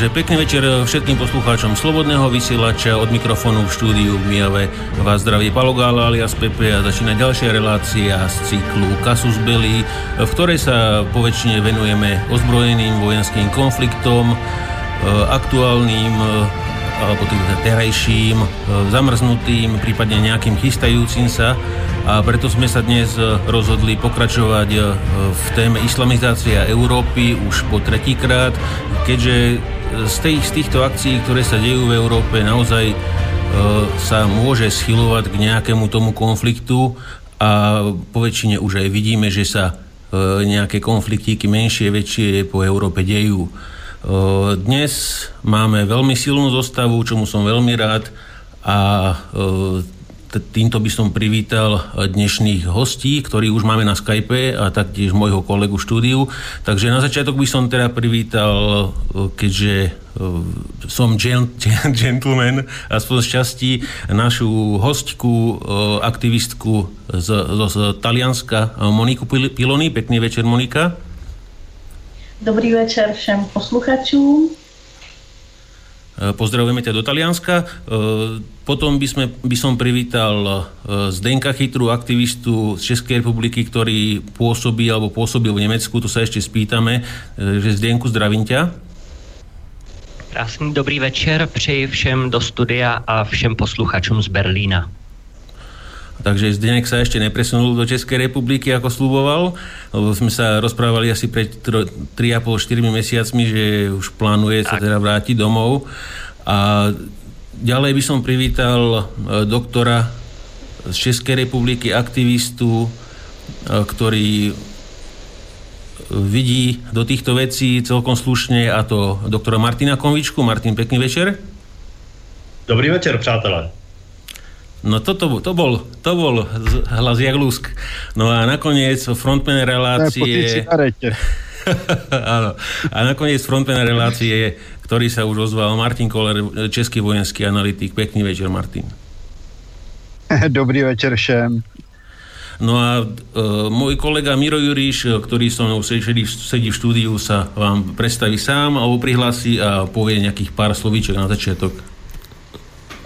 Takže pekný večer všetkým poslucháčom Slobodného vysielača od mikrofónu v štúdiu v Mijave. Vás zdraví Palogála alias Pepe a začína ďalšia relácia z cyklu Kasus Belli, v ktorej sa poväčšine venujeme ozbrojeným vojenským konfliktom, e, aktuálnym e, alebo tým terajším, e, zamrznutým, prípadne nejakým chystajúcim sa. A preto sme sa dnes rozhodli pokračovať v téme islamizácia Európy už po tretíkrát, keďže z, tých, z týchto akcií, ktoré sa dejú v Európe, naozaj sa môže schylovať k nejakému tomu konfliktu a po väčšine už aj vidíme, že sa nejaké konfliktíky menšie, väčšie po Európe dejú. Dnes máme veľmi silnú zostavu, čomu som veľmi rád a týmto by som privítal dnešných hostí, ktorí už máme na Skype a taktiež môjho kolegu štúdiu. Takže na začiatok by som teda privítal, keďže som gentleman, aspoň z časti, našu hostku, aktivistku z, z, z Talianska, Moniku Pilony. Pekný večer, Monika. Dobrý večer všem posluchačům. E, pozdravujeme ťa do Talianska. E, potom by, sme, by som privítal e, Zdenka Chytru, aktivistu z Českej republiky, ktorý pôsobí alebo pôsobil v Nemecku. To sa ešte spýtame. Že Zdenku, zdravím ťa. Krásný dobrý večer přeji všem do studia a všem posluchačům z Berlína. Takže Zdenek sa ešte nepresunul do Českej republiky, ako slúboval, lebo sme sa rozprávali asi pred 3,5-4 mesiacmi, že už plánuje sa teda vrátiť domov. A ďalej by som privítal e, doktora z Českej republiky, aktivistu, e, ktorý vidí do týchto vecí celkom slušne, a to doktora Martina Konvičku. Martin, pekný večer. Dobrý večer, přátelé. No toto to bol, to bol hlas Jaglúsk. No a nakoniec frontman relácie... Áno. A nakoniec frontman relácie, ktorý sa už ozval Martin Koller, český vojenský analytik. Pekný večer, Martin. Dobrý večer všem. No a e, môj kolega Miro Juríš, ktorý so mnou sedí, sedí v štúdiu, sa vám predstaví sám alebo prihlási a povie nejakých pár slovíček na začiatok.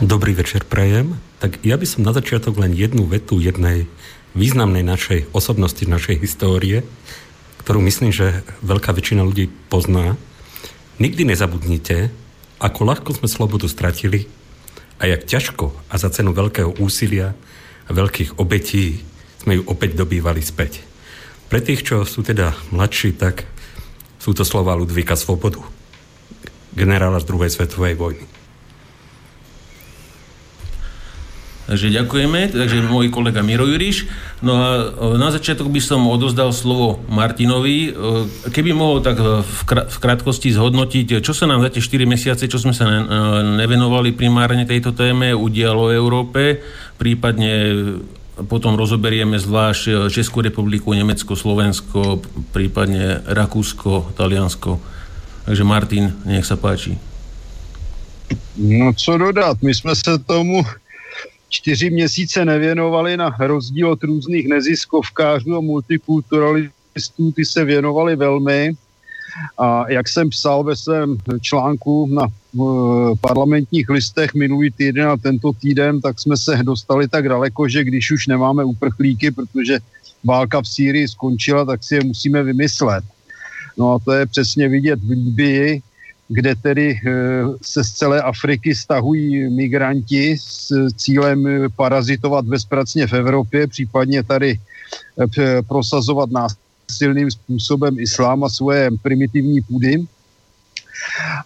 Dobrý večer, prajem. Tak ja by som na začiatok len jednu vetu jednej významnej našej osobnosti, našej histórie, ktorú myslím, že veľká väčšina ľudí pozná. Nikdy nezabudnite, ako ľahko sme slobodu stratili a jak ťažko a za cenu veľkého úsilia a veľkých obetí sme ju opäť dobývali späť. Pre tých, čo sú teda mladší, tak sú to slova Ludvíka Svobodu, generála z druhej svetovej vojny. Takže ďakujeme. Takže môj kolega Miro Juriš. No a na začiatok by som odozdal slovo Martinovi. Keby mohol tak v krátkosti zhodnotiť, čo sa nám za tie 4 mesiace, čo sme sa nevenovali primárne tejto téme, udialo v Európe, prípadne potom rozoberieme zvlášť Českú republiku, Nemecko, Slovensko, prípadne Rakúsko, Taliansko. Takže Martin, nech sa páči. No co dodat, my jsme se tomu čtyři měsíce nevěnovali na rozdíl od různých neziskovkářů a multikulturalistů, ty se věnovali velmi. A jak jsem psal ve svém článku na uh, parlamentních listech minulý týden a tento týden, tak jsme se dostali tak daleko, že když už nemáme uprchlíky, protože válka v Sýrii skončila, tak si je musíme vymyslet. No a to je přesně vidět v Líbii, kde tedy eh, se z celé Afriky stahují migranti s cílem eh, parazitovat bezpracně v Evropě, případně tady eh, prosazovat násilným způsobem islám a svoje primitivní půdy.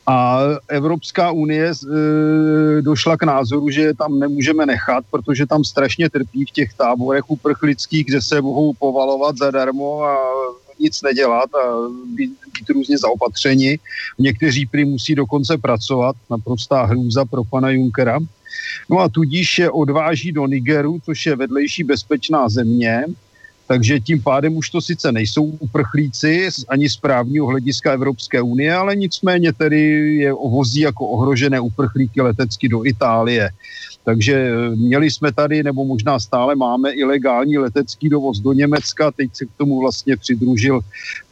A Evropská unie e, došla k názoru, že je tam nemůžeme nechat, protože tam strašně trpí v těch táborech uprchlických, kde se mohou povalovat zadarmo a nic nedělat a být, být různě zaopatřeni. Někteří prý musí dokonce pracovat, naprostá hrůza pro pana Junkera. No a tudíž je odváží do Nigeru, což je vedlejší bezpečná země, takže tím pádem už to sice nejsou uprchlíci ani z právního hlediska Evropské unie, ale nicméně tedy je vozí jako ohrožené uprchlíky letecky do Itálie. Takže eh, měli jsme tady, nebo možná stále máme ilegální letecký dovoz do Německa, teď se k tomu vlastně přidružil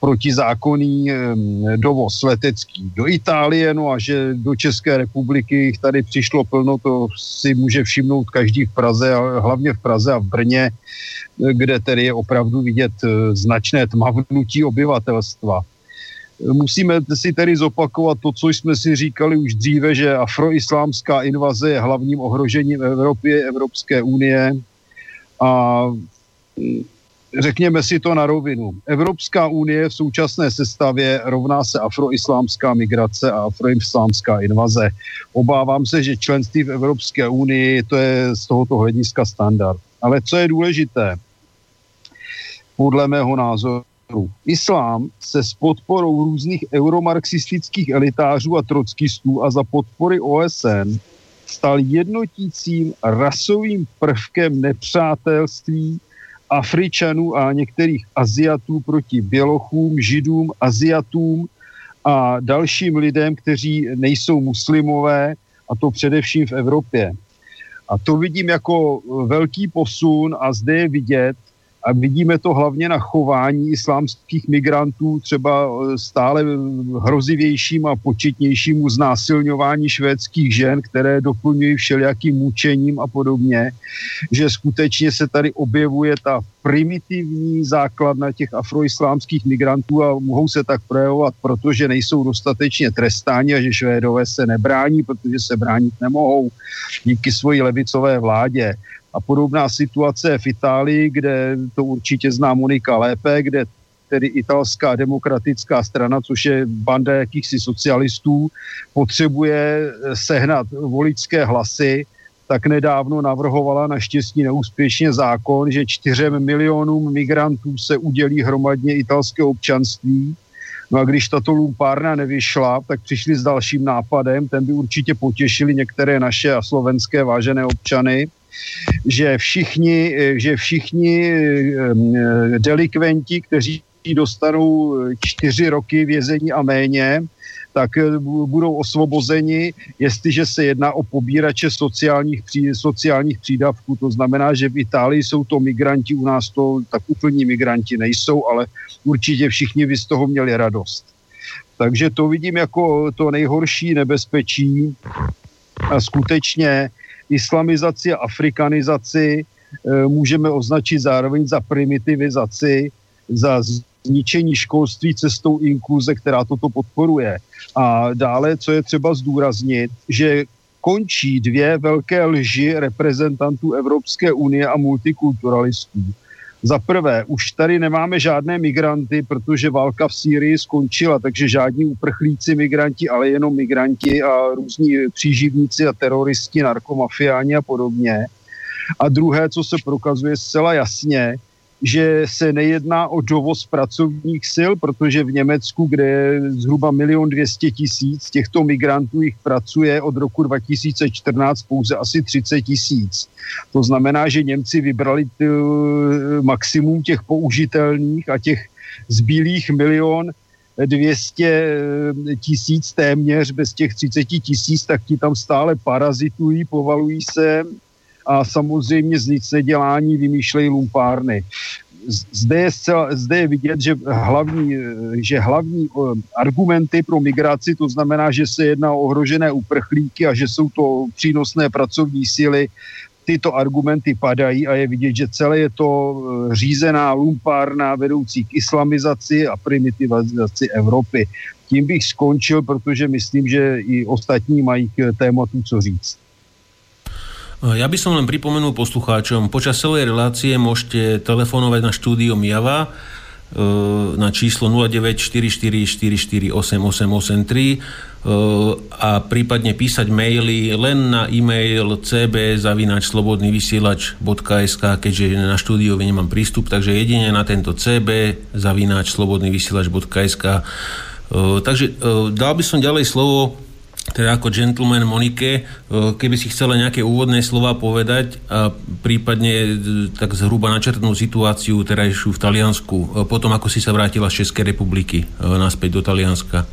protizákonný dovoz letecký do Itálie, no a že do České republiky jich tady přišlo plno, to si může všimnout každý v Praze, hlavně v Praze a v Brně, kde tedy je opravdu vidět značné tmavnutí obyvatelstva. Musíme si tedy zopakovat to, co jsme si říkali už dříve, že afroislámská invaze je hlavním ohrožením Evropy, Evropské unie a mm, řekněme si to na rovinu. Evropská unie v současné sestavě rovná se afroislámská migrace a afroislámská invaze. Obávám se, že členství v Evropské unii to je z tohoto hlediska standard. Ale co je důležité, podle mého názoru, Islám se s podporou různých euromarxistických elitářů a trockistů a za podpory OSN stal jednotícím rasovým prvkem nepřátelství Afričanů a některých Aziatů proti Bělochům, Židům, Aziatům a dalším lidem, kteří nejsou muslimové, a to především v Evropě. A to vidím jako velký posun a zde je vidět, a vidíme to hlavně na chování islámských migrantů, třeba e, stále hrozivějším a početnějšímu znásilňování švédských žen, které doplňují všelijakým mučením a podobně, že skutečně se tady objevuje ta primitivní základna těch afroislámských migrantů a mohou se tak projevovat, protože nejsou dostatečně trestáni a že Švédové se nebrání, protože se bránit nemohou díky svoji levicové vládě. A podobná situace v Itálii, kde to určitě zná Monika lépe, kde tedy italská demokratická strana, což je banda jakýchsi socialistů, potřebuje sehnat voličské hlasy, tak nedávno navrhovala naštěstí neúspěšně zákon, že čtyřem milionům migrantů se udělí hromadně italské občanství. No a když tato lumpárna nevyšla, tak přišli s dalším nápadem, ten by určitě potěšili některé naše a slovenské vážené občany, že všichni, že všichni eh, delikventi, kteří dostanou čtyři roky vězení a méně, tak eh, budou osvobozeni, jestliže se jedná o pobírače sociálních, pří, sociálních přídavků. To znamená, že v Itálii jsou to migranti, u nás to tak úplní migranti nejsou, ale určitě všichni by z toho měli radost. Takže to vidím jako to nejhorší nebezpečí a skutečně islamizaci a afrikanizaci eh, můžeme označit zároveň za primitivizaci, za zničení školství cestou inkluze, která toto podporuje. A dále, co je třeba zdůraznit, že končí dvě velké lži reprezentantů Evropské unie a multikulturalistů. Za prvé, už tady nemáme žádné migranty, protože válka v Sýrii skončila, takže žádní uprchlíci migranti, ale jenom migranti a různí příživníci a teroristi, narkomafiáni a podobně. A druhé, co se prokazuje zcela jasně, že se nejedná o dovoz pracovních sil, protože v Německu, kde je zhruba milion dvěstě tisíc těchto migrantů jich pracuje od roku 2014 pouze asi 30 tisíc. To znamená, že Němci vybrali t, maximum těch použitelných a těch zbylých milion 200 tisíc téměř bez těch 30 tisíc, tak ti tam stále parazitují, povalují se a samozřejmě z nic nedělání vymýšlejí lumpárny. Zde je, zcela, zde je vidět, že hlavní, že hlavní argumenty pro migraci, to znamená, že se jedná o ohrožené uprchlíky a že jsou to přínosné pracovní síly, tyto argumenty padají a je vidět, že celé je to e, řízená lumpárna vedoucí k islamizaci a primitivizaci Evropy. Tím bych skončil, protože myslím, že i ostatní mají k tématu co říct. Ja by som len pripomenul poslucháčom, počas celej relácie môžete telefonovať na štúdio Java e, na číslo 0944448883 e, a prípadne písať maily len na e-mail cb.slobodnyvysielač.sk keďže na štúdiu nemám prístup, takže jedine na tento cb.slobodnyvysielač.sk Takže dal by som ďalej slovo teda ako gentleman Monike, e, keby si chcela nejaké úvodné slova povedať a prípadne e, tak zhruba načrtnúť situáciu terajšiu v Taliansku, e, potom ako si sa vrátila z Českej republiky naspäť do Talianska.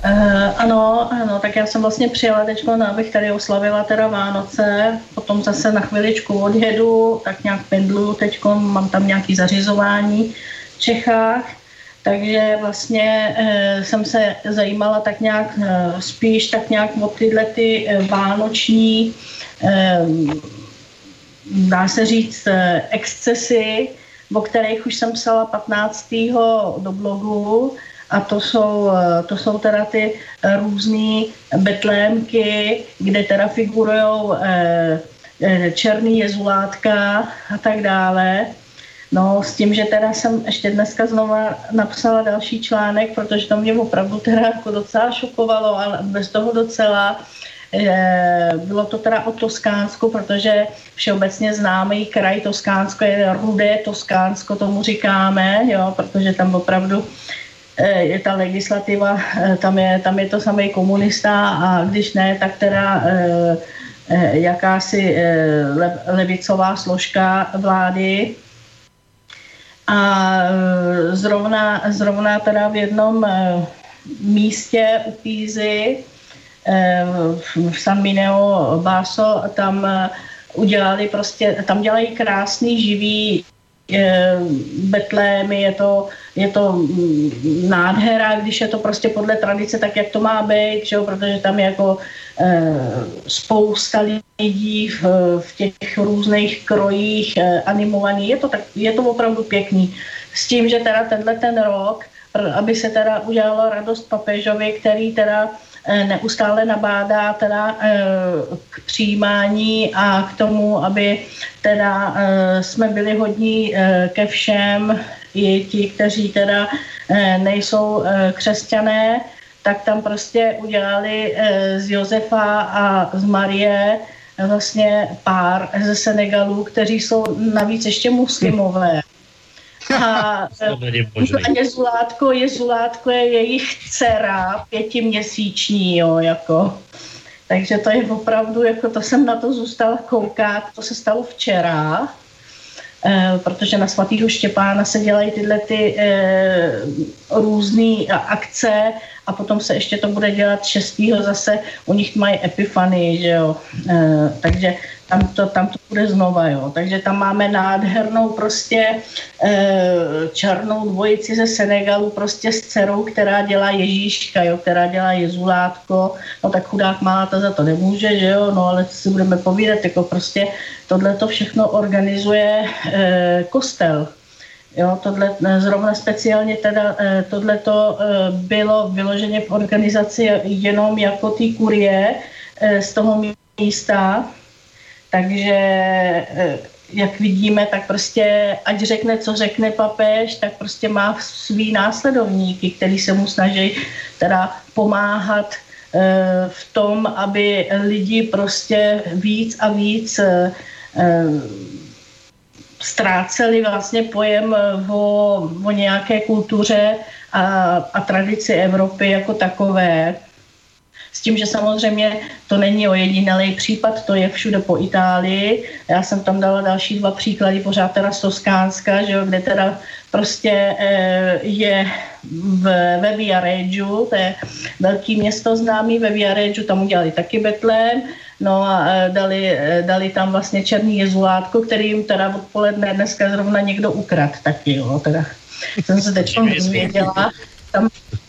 Uh, ano, ano, tak já jsem vlastně přijela teď, abych tady oslavila teda Vánoce, potom zase na chviličku odjedu, tak nějak pendluju teď, mám tam nějaký zařizování v Čechách, takže vlastně uh, jsem se zajímala tak nějak uh, spíš tak nějak o tyhle ty uh, vánoční, dá se říct, excesy, o kterých už jsem psala 15. do blogu, a to jsou, eh, to jsou teda ty eh, různé betlémky, kde teda figurují eh, černý jezulátka a tak dále. No s tím, že teda jsem ještě dneska znova napsala další článek, protože to mě opravdu teda jako docela šokovalo, ale bez toho docela. Bylo to teda o Toskánsku, protože všeobecně známý kraj Toskánsko je rudé Toskánsko, tomu říkáme, jo, protože tam opravdu Eh, je ta legislativa, eh, tam je, tam je to samý komunista a když ne, tak teda eh, jakási levicová složka vlády. A zrovna, zrovna teda v jednom místě u Pízy v San Mineo Baso tam udělali prostě, tam dělají krásný živý Betlémy, je to, je to nádhera, když je to prostě podle tradice tak, jak to má být, že protože tam je jako e, spousta lidí v, v těch různých krojích e, animovaný. Je to, tak, je to opravdu pěkný. S tím, že teda tenhle ten rok, aby se teda udělalo radost papežovi, který teda Eh, neustále nabádá teda eh, k přijímání a k tomu, aby teda eh, jsme byli hodní ke všem, i ti, kteří teda nejsou křesťané, tak tam prostě udělali z Josefa a z Marie vlastně pár ze Senegalu, kteří jsou navíc ještě muslimové. A, a Jezulátko, Jezulátko je jejich dcera, pětiměsíční, jo, jako. Takže to je opravdu, jako to jsem na to zůstala koukat, to se stalo včera, eh, protože na svatýho Štěpána se dělají tyhle ty eh, různé akce a potom se ještě to bude dělat 6. zase, u nich mají epifany, že jo. Eh, takže tam to, tam to bude znova, jo. Takže tam máme nádhernou prostě e, černou dvojici ze Senegalu prostě s dcerou, která dělá Ježíška, jo, která dělá Jezulátko, no tak chudák má ta za to nemůže, že jo, no ale si budeme povídat, jako prostě tohle to všechno organizuje e, kostel, Jo, tohle, zrovna speciálně teda e, tohle to e, bylo vyloženě v organizaci jenom jako ty kurie z toho místa, takže eh, jak vidíme, tak prostě, ať řekne, co řekne papež, tak prostě má svý následovníky, který se mu snaží teda pomáhat eh, v tom, aby lidi prostě víc a víc eh, ztráceli vlastně pojem o, o nějaké kultuře a, a tradici Evropy jako takové. S tím, že samozřejmě to není ojedinělý případ, to je všude po Itálii. Já jsem tam dala další dva příklady, pořád teda z Toskánska, že jo, kde teda prostě e, je v, ve Viareggio, to je velký město známý, ve Viareggio tam udělali taky Betlém, No a e, dali, e, dali tam vlastně černý jezulátko, který jim teda odpoledne dneska zrovna někdo ukrad taky, jo, teda jsem se teď dozvěděla. Tam,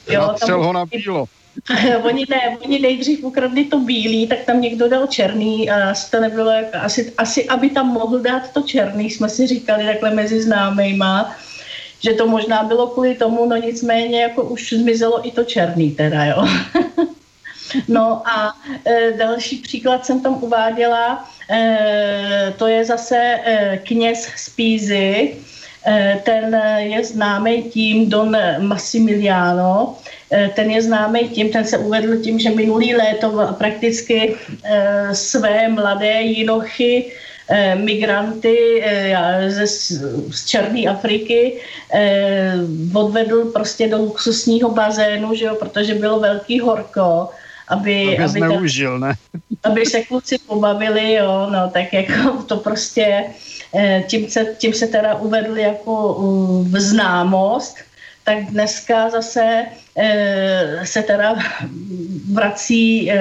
jo, tam, ho na bílo. oni ne, oni nejdřív ukradli to bílý, tak tam někdo dal černý a to nebylo jako, asi, asi, aby tam mohl dát to černý, jsme si říkali takhle mezi známejma, že to možná bylo kvůli tomu, no nicméně jako už zmizelo i to černý teda, jo. no a e, další příklad jsem tam uváděla, e, to je zase e, kněz z Pízy, e, ten je známý tím Don Massimiliano, Eh, ten je známý tím, ten se uvedl tím, že minulý léto prakticky eh, své mladé jinochy migranty ze, z Černé Afriky odvedl prostě do luxusního bazénu, že jo, protože bylo velký horko, aby, aby, aby, zneužil, ne? aby se kluci pobavili, jo, no, tak jako to prostě tím se, tím se teda uvedl jako v známost, tak dneska zase se teda vrací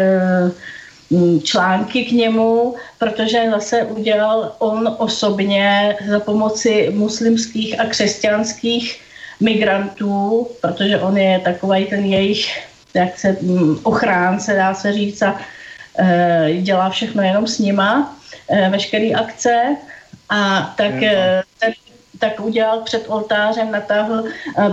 články k němu, protože zase udělal on osobně za pomoci muslimských a křesťanských migrantů, protože on je takový ten jejich jak se, ochránce, dá se říct, a dělá všechno jenom s nima, veškeré akce. A tak ten tak udělal před oltářem, natáhl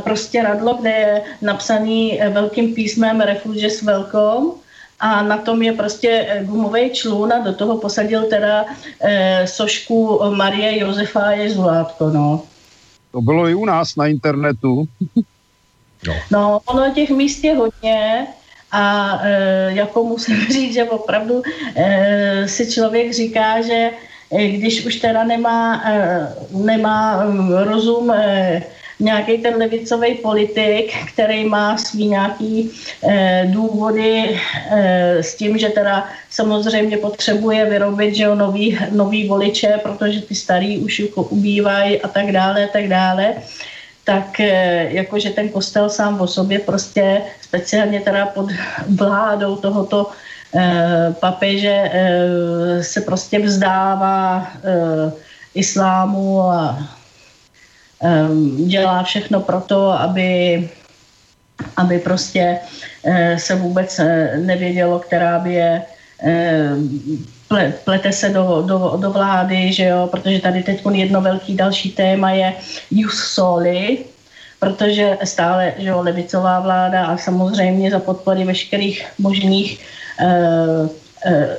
prostě radlo, kde je napsaný velkým písmem Refuges Welcome a na tom je prostě gumový člun a do toho posadil teda e, sošku Marie Josefa Jezulátko, no. To bylo i u nás na internetu. No. no, ono těch míst je hodně a e, jako musím říct, že opravdu e, si člověk říká, že e, když už teda nemá, e, nemá rozum e, nějaký ten levicový politik, který má svý nějaký e, důvody e, s tím, že teda samozřejmě potřebuje vyrobit že jo, nový, nový voliče, protože ty starý už ubývají a tak dále, tak dále tak e, jakože ten kostel sám o sobě prostě speciálně teda pod vládou tohoto e, papeže e, se prostě vzdává islámu a dělá všechno pro to, aby, aby prostě eh, se vůbec eh, nevědělo, která by je plete se do, do, do vlády, že jo, protože tady teď jedno velký další téma je jus soli, protože stále, že jo, levicová vláda a samozřejmě za podpory veškerých možných eh, eh,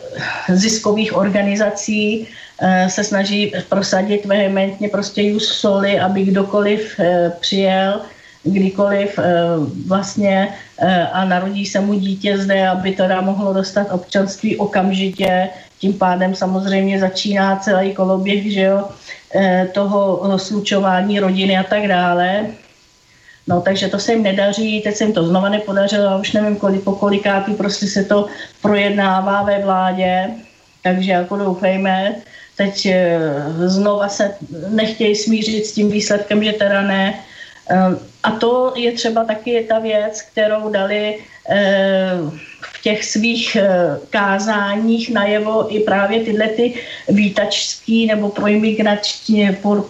ziskových organizací Eh, se snaží prosadit vehementně prostě jus soli, aby kdokoliv eh, přijel, kdykoliv eh, vlastně a narodí se mu dítě zde, aby teda mohlo dostat občanství okamžitě. Tím pádem samozřejmě začíná celý koloběh že jo, toho slučování rodiny a tak dále. No, takže to se jim nedaří, teď se jim to znova nepodařilo a už nevím, kolik, po kolikátý prostě se to projednává ve vládě, takže jako doufejme, teď eh, znova se nechtějí smířit s tím výsledkem, že teda ne. Eh, a to je třeba taky ta věc, kterou dali eh, těch svých kázáních najevo i právě tyhle ty výtačský nebo proimigranční, pro,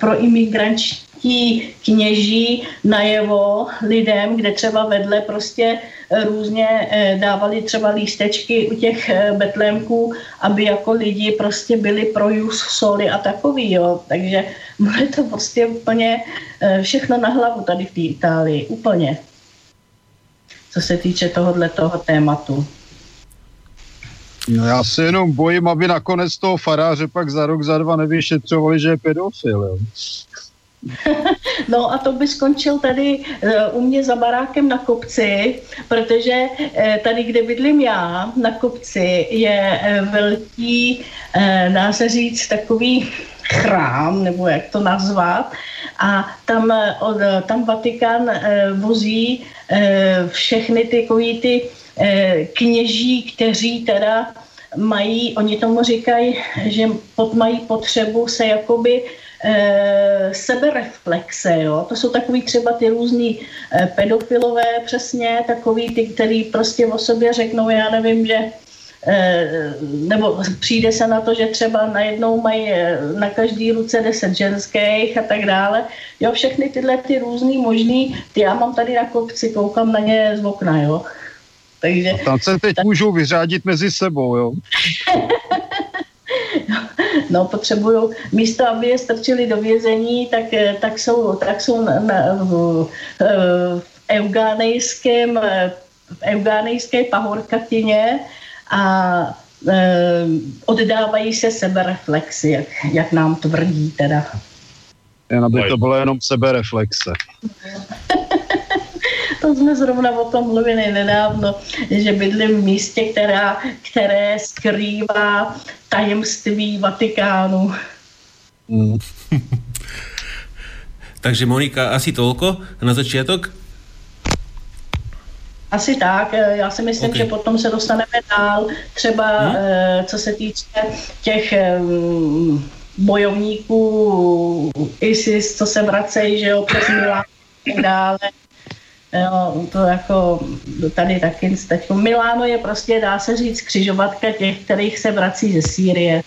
ti kněží najevo lidem, kde třeba vedle prostě eh, různě eh, dávali třeba lístečky u těch eh, betlémků, aby jako lidi prostě byli pro jus soli a takový, jo. Takže bude to prostě úplně všechno na hlavu tady v té Itálii, úplně. Co se týče tohohle toho tématu. No já se jenom bojím, aby nakonec toho faráře pak za rok, za dva nevyšetřovali, že je pedofil. Jo. No a to by skončil tady uh, u mě za barákem na kopci, protože uh, tady, kde bydlím já, na kopci, je uh, velký, dá se říct, takový chrám, nebo jak to nazvat, a tam, od, tam Vatikán vozí všechny ty, ty kněží, kteří teda mají, oni tomu říkají, že pod, mají potřebu se jakoby e, sebereflexe, jo. To jsou takový třeba ty různý e, pedofilové přesně, takový ty, který prostě o sobě řeknou, já nevím, že e, nebo přijde se na to, že třeba najednou mají na každý ruce deset ženských a tak dále. Jo, všechny tyhle ty různý možný, ty já mám tady na kopci, koukám na ně z okna, jo. Takže, a tam se teď tak... můžou vyřádit mezi sebou, jo. no, potřebují místo, aby je strčili do vězení, tak, eh, tak jsou, tak jsou na, na, v, eh, v eugánejském v eugánejské pahorkatině a e, oddávají se sebereflexy, jak, jak nám tvrdí teda. Jen aby to bylo jenom sebereflexe. to jsme zrovna o tom mluvili nedávno, že bydlím v místě, která, které skrývá tajemství Vatikánu. Mm. Takže Monika, asi tolko na začátek? Asi tak, já si myslím, okay. že potom se dostaneme dál, třeba hmm? co se týče těch bojovníků ISIS, co se vracejí, že jo, přes Milán a tak dále, Jo, to jako tady taky teď. Miláno je prostě, dá se říct, křižovatka těch, kterých se vrací ze Sýrie.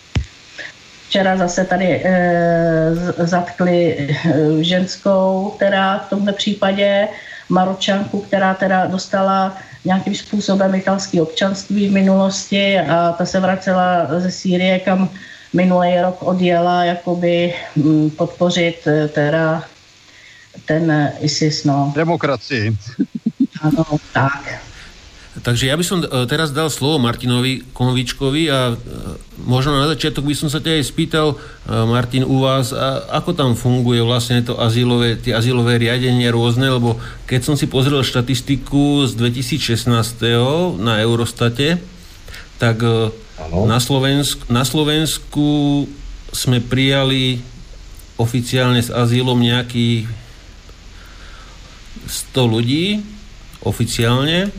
Včera zase tady e, zatkli e, ženskou, která v tomhle případě Maročanku, která teda dostala nějakým způsobem italské občanství v minulosti a ta se vracela ze Sýrie, kam minulý rok odjela jakoby mm, podpořit e, teda ten ISIS, no. Demokracii. Ano, tak. Takže ja by som e, teraz dal slovo Martinovi Konovičkovi a e, možno na začiatok by som sa ťa aj spýtal, Martin, u vás, ako tam funguje vlastne to azylové, tie azylové riadenie rôzne, lebo keď som si pozrel štatistiku z 2016. na Eurostate, tak na Slovensku, na Slovensku sme prijali oficiálne s azylom nejakých 100 ľudí oficiálne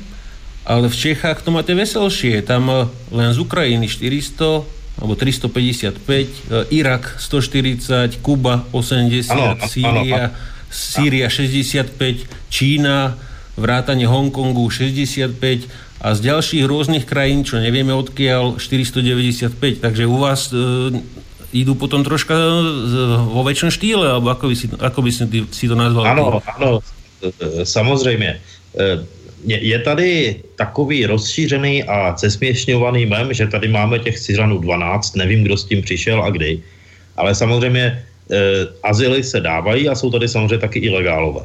ale v Čechách to máte veselšie. Tam eh, len z Ukrajiny 400 alebo 355, eh, Irak 140, Kuba 80, ano, Sýria, ano, Sýria 65, Čína, vrátane Hongkongu 65 a z ďalších rôznych krajín, čo nevieme odkiaľ, 495. Takže u vás e, idú potom troška vo väčšom štýle, alebo ako by si, ako by si, si to nazval? Ano, ano, samozřejmě je tady takový rozšířený a zesměšňovaný mem, že tady máme těch Syřanů 12, nevím, kdo s tím přišel a kdy, ale samozřejmě e, se dávají a jsou tady samozřejmě taky ilegálové.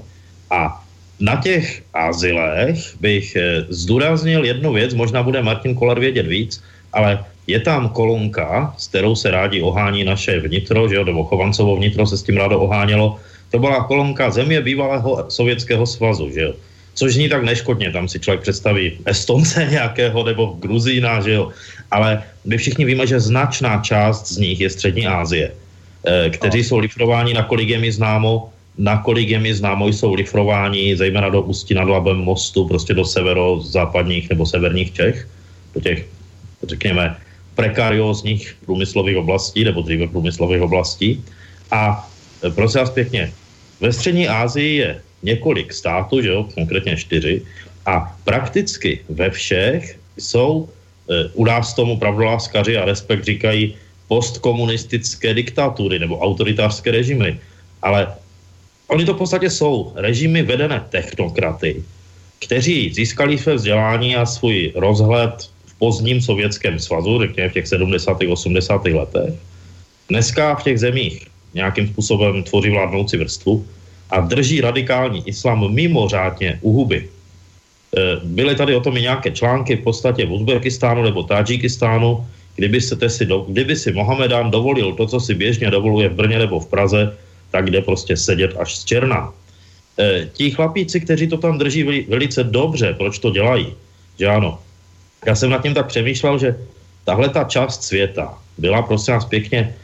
A na těch azylech bych zdůraznil jednu věc, možná bude Martin Kolar vědět víc, ale je tam kolonka, s kterou se rádi ohání naše vnitro, že jo, nebo Chovancovo vnitro se s tím rádo ohánělo. To byla kolonka země bývalého Sovětského svazu, že jo což zní tak neškodně, tam si člověk představí Estonce nějakého nebo Gruzína, že jo, ale my všichni víme, že značná část z nich je Střední Asie, eh, kteří jsou lifrováni, nakolik je mi známo, nakolik je mi známo, jsou lifrováni zejména do Ústí nad Labem mostu, prostě do severozápadních nebo severních Čech, do těch, řekněme, prekariózních průmyslových oblastí, nebo dříve průmyslových oblastí. A prosím vás pěkně, ve střední Asii je několik států, že jo, konkrétně čtyři, a prakticky ve všech jsou, e, u nás tomu pravdoláskaři a respekt říkají postkomunistické diktatury nebo autoritářské režimy, ale oni to v podstatě jsou režimy vedené technokraty, kteří získali své vzdělání a svůj rozhled v pozdním sovětském svazu, řekněme v těch 70. 80. letech. Dneska v těch zemích nějakým způsobem tvoří vládnoucí vrstvu a drží radikální islam mimořádně u huby. E, byly tady o tom i nějaké články v podstatě v Uzbekistánu nebo Tadžikistánu, kdyby, se si do, kdyby si Mohamedán dovolil to, co si běžně dovoluje v Brně nebo v Praze, tak jde prostě sedět až z černa. E, ti chlapíci, kteří to tam drží velice dobře, proč to dělají? Že ano. Já jsem nad tím tak přemýšlel, že tahle ta část světa byla prosím nás pěkně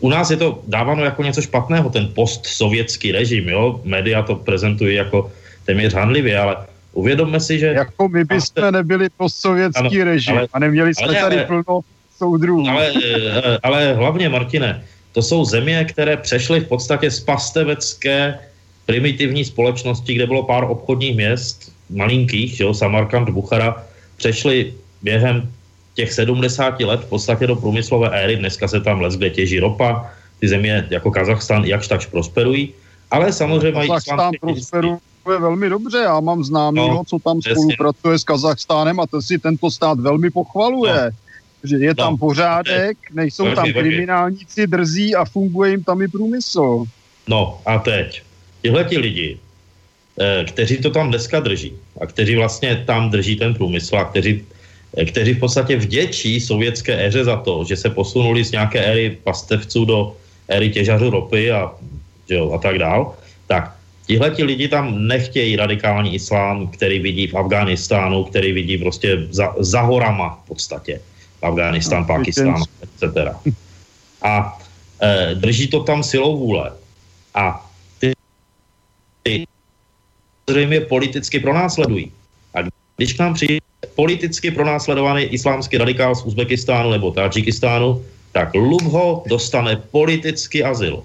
u nás je to dáváno jako něco špatného, ten postsovětský režim, jo? Média to prezentují jako téměř hanlivě, ale uvědomme si, že... Jako my bychom nebyli postsovětský ano, režim ale, a neměli jsme ale, tady ale, plno soudrů. Ale, eh, ale hlavně, Martine, to jsou země, které přešly v podstatě z pastevecké primitivní společnosti, kde bylo pár obchodních měst, malinkých, jo, Samarkand, Buchara, přešly během těch 70 let v podstatě do průmyslové éry, dneska se tam les, kde těží ropa, ty země jako Kazachstan jakž takž prosperují, ale samozřejmě mají Kazachstán prosperuje velmi dobře, já mám známého, no, co tam přesně. spolupracuje s Kazachstánem a to si tento stát velmi pochvaluje. No. Že je no, tam pořádek, nejsou tam kriminálníci, drzí a funguje jim tam i průmysl. No a teď, tihle ti lidi, eh, kteří to tam dneska drží a kteří vlastně tam drží ten průmysl a kteří kteří v podstatě vděčí sovětské éře za to, že se posunuli z nějaké éry pastevců do éry těžařů ropy a, že jo, a tak dál, tak tihle ti lidi tam nechtějí radikální islám, který vidí v Afghánistánu, který vidí prostě za, za horama v podstatě. Afghánistán, Pakistán, etc. A e, drží to tam silou vůle. A ty, ty zřejmě politicky pronásledují. Když k nám přijde politicky pronásledovaný islámský radikál z Uzbekistánu nebo Tadžikistánu, tak Lubho dostane politický azyl.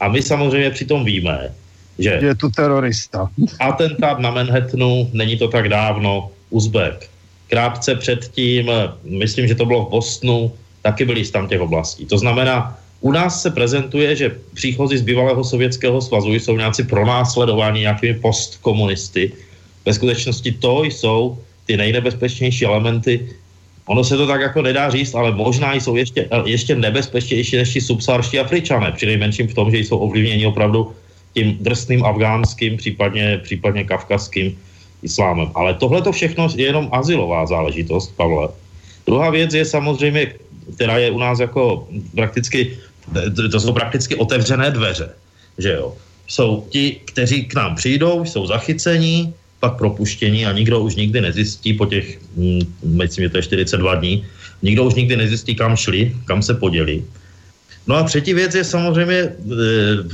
A my samozřejmě přitom víme, že je to terorista. Atentát na Manhattanu, není to tak dávno, Uzbek. Krátce předtím, myslím, že to bylo v Bostonu, taky byli z tam těch oblastí. To znamená, u nás se prezentuje, že příchozí z bývalého sovětského svazu jsou nějací pronásledováni nějakými postkomunisty. Ve skutečnosti to jsou ty nejnebezpečnější elementy. Ono se to tak jako nedá říct, ale možná jsou ještě, ještě nebezpečnější než ti subsárští Afričané, přinejmenším v tom, že jsou ovlivněni opravdu tím drsným afgánským, případně, případně kavkazským islámem. Ale tohle to všechno je jenom asilová záležitost, Pavle. Druhá věc je samozřejmě, která je u nás jako prakticky to jsou prakticky otevřené dveře, že jo. Jsou ti, kteří k nám přijdou, jsou zachycení, pak propuštění a nikdo už nikdy nezjistí po těch, myslím, že to je 42 dní, nikdo už nikdy nezjistí, kam šli, kam se poděli. No a třetí věc je samozřejmě, e,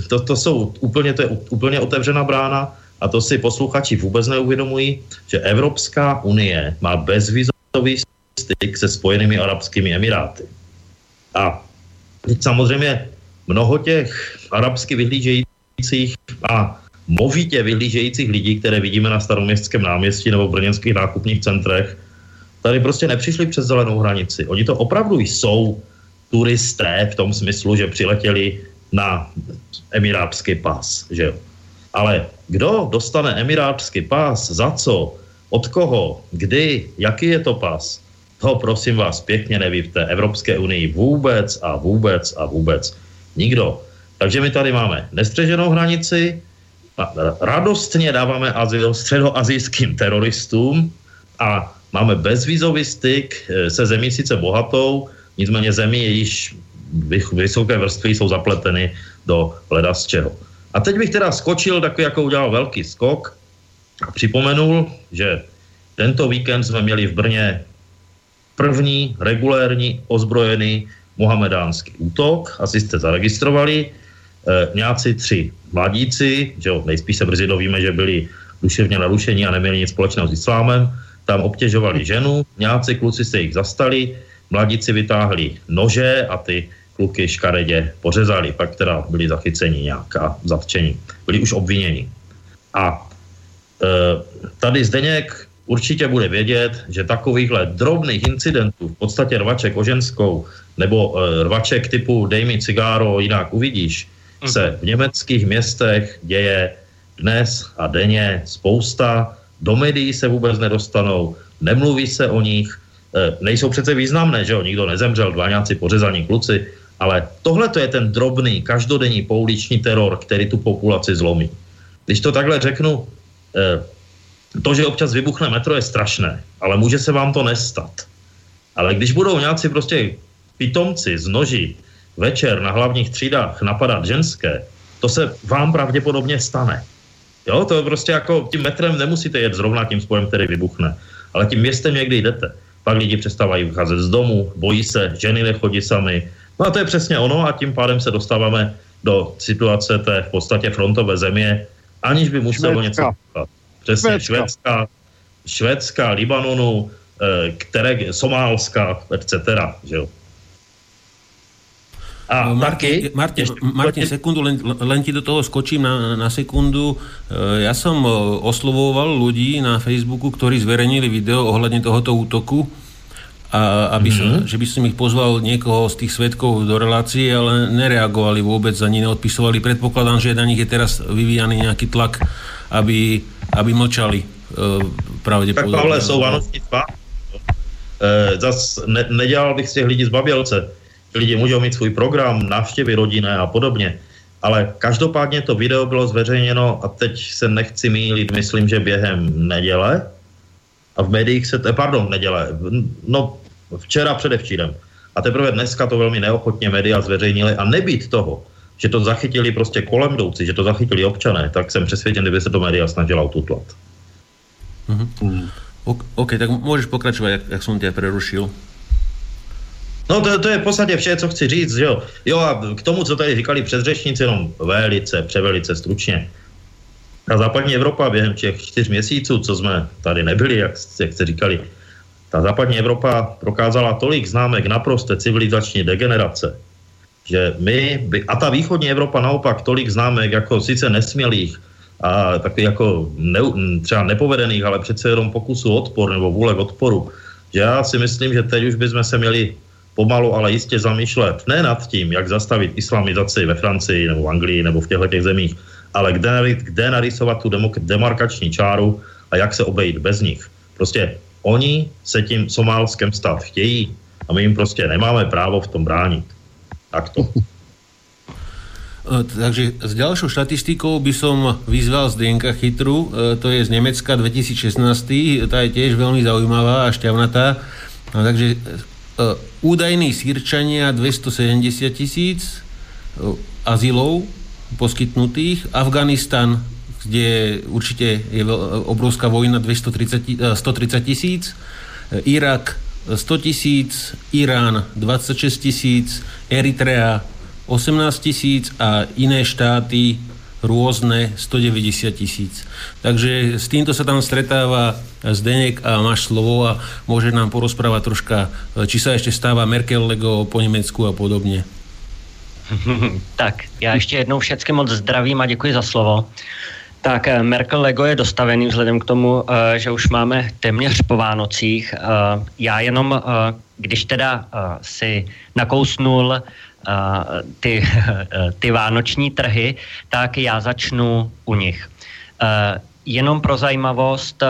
to, to jsou úplně, to je úplně otevřená brána a to si posluchači vůbec neuvědomují, že Evropská unie má bezvizový styk se Spojenými arabskými emiráty. A Teď samozřejmě mnoho těch arabsky vyhlížejících a movitě vyhlížejících lidí, které vidíme na staroměstském náměstí nebo brněnských nákupních centrech, tady prostě nepřišli přes zelenou hranici. Oni to opravdu jsou turisté v tom smyslu, že přiletěli na emirátsky pas, že jo. Ale kdo dostane emirátsky pas, za co, od koho, kdy, jaký je to pas, to prosím vás pěkně neví v té Evropské unii vůbec a vůbec a vůbec nikdo. Takže my tady máme nestřeženou hranici, radostně dáváme azyl středoazijským teroristům a máme bezvízový styk eh, se zemí sice bohatou, nicméně zemí, jejíž vysoké vrstvy jsou zapleteny do leda z čeho. A teď bych teda skočil, takový jako udělal velký skok a připomenul, že tento víkend jsme měli v Brně první regulérní ozbrojený mohamedánský útok, asi jste zaregistrovali, e, nějací tři mladíci, že jo, nejspíš se brzy dovíme, že byli duševně narušení a neměli nic společného s islámem, tam obtěžovali ženu, nějací kluci se jich zastali, mladíci vytáhli nože a ty kluky škaredě pořezali, pak teda byli zachyceni nějaká zatčení, byli už obviněni. A e, tady Zdeněk určitě bude vědět, že takovýchhle drobných incidentů, v podstatě rvaček o ženskou, nebo e, rvaček typu dej mi cigáro, jinak uvidíš. Se v německých městech děje dnes a denně spousta, do médií se vůbec nedostanou, nemluví se o nich, e, nejsou přece významné, že jo, nikdo nezemřel, dvaňáci pořezaní kluci, ale tohle to je ten drobný, každodenní pouliční teror, který tu populaci zlomí. Když to takhle řeknu, e, to, že občas vybuchne metro, je strašné, ale může se vám to nestat. Ale když budou nějací prostě pitomci z noží večer na hlavních třídách napadat ženské, to se vám pravděpodobně stane. Jo, to je prostě jako tím metrem nemusíte jet zrovna tím spojem, který vybuchne, ale tím městem někdy jdete. Pak lidi přestávají vycházet z domu, bojí se, ženy nechodí sami. No a to je přesně ono a tím pádem se dostáváme do situace té v podstatě frontové země, aniž by muselo něco Přesně, Švédska, Švédska, Švédska Libanonu, eh, které, Somálska, etc. Že jo. A no, taky... Martin, Martin, sekundu, len, len ti do toho skočím na, na sekundu. Eh, ja som eh, oslovoval ľudí na Facebooku, ktorí zverejnili video ohľadne tohoto útoku a aby mm-hmm. som, že by som ich pozval niekoho z tých svetkov do relácie, ale nereagovali vôbec, ani neodpisovali. Predpokladám, že na nich je teraz vyvíjaný nejaký tlak, aby aby mlčali uh, pravděpodobně. Tak Pavle, jsou vánoční svátky. Uh, zas ne, nedělal bych z těch lidí zbabělce. Lidi můžou mít svůj program, návštěvy rodinné a podobně. Ale každopádně to video bylo zveřejněno a teď se nechci mýlit, myslím, že během neděle a v médiích se, pardon, neděle, no včera předevčírem. A teprve dneska to velmi neochotně média zveřejnili a nebýt toho, že to zachytili prostě kolem jdoucí, že to zachytili občané, tak jsem přesvědčen, kdyby se to média snažila ututlat. Mm-hmm. Mm. OK, tak můžeš pokračovat, jak, jak jsem tě prerušil. No to, to je v podstatě vše, co chci říct, jo. Jo a k tomu, co tady říkali předřečníci, jenom velice, převelice stručně. A západní Evropa během těch čtyř měsíců, co jsme tady nebyli, jak, jak jste říkali, ta západní Evropa prokázala tolik známek naprosté civilizační degenerace, že my, by, a ta východní Evropa naopak tolik známek jako sice nesmělých, a taky jako ne, třeba nepovedených, ale přece jenom pokusu odpor nebo vůle k odporu, že já si myslím, že teď už bychom se měli pomalu, ale jistě zamýšlet ne nad tím, jak zastavit islamizaci ve Francii nebo v Anglii nebo v těchto těch zemích, ale kde, kde narysovat tu demarkační čáru a jak se obejít bez nich. Prostě oni se tím somálském stát chtějí a my jim prostě nemáme právo v tom bránit. Tak to. E, takže s ďalšou štatistikou by som vyzval Zdenka Chytru, e, to je z Nemecka 2016, tá je tiež veľmi zaujímavá a šťavnatá. No, takže e, údajní sírčania 270 tisíc azylov poskytnutých, Afganistan, kde určite je obrovská vojna 230, 130 tisíc, Irak 100 tisíc, Irán 26 tisíc, Eritrea 18 tisíc. A iné štáty rôzne 190 tisíc. Takže s týmto sa tam stretáva Zdenek a máš slovo a môže nám porozprávať troška, či sa ešte stáva Merkel Lego po Nemecku a podobně. tak, já ještě jednou všecky moc zdravím a děkuji za slovo. Tak eh, Merkel Lego je dostavený vzhledem k tomu, eh, že už máme téměř po Vánocích. Eh, já jenom, když teda si nakousnul ty, ty vánoční trhy, tak já začnu u nich. Jenom pro zajímavost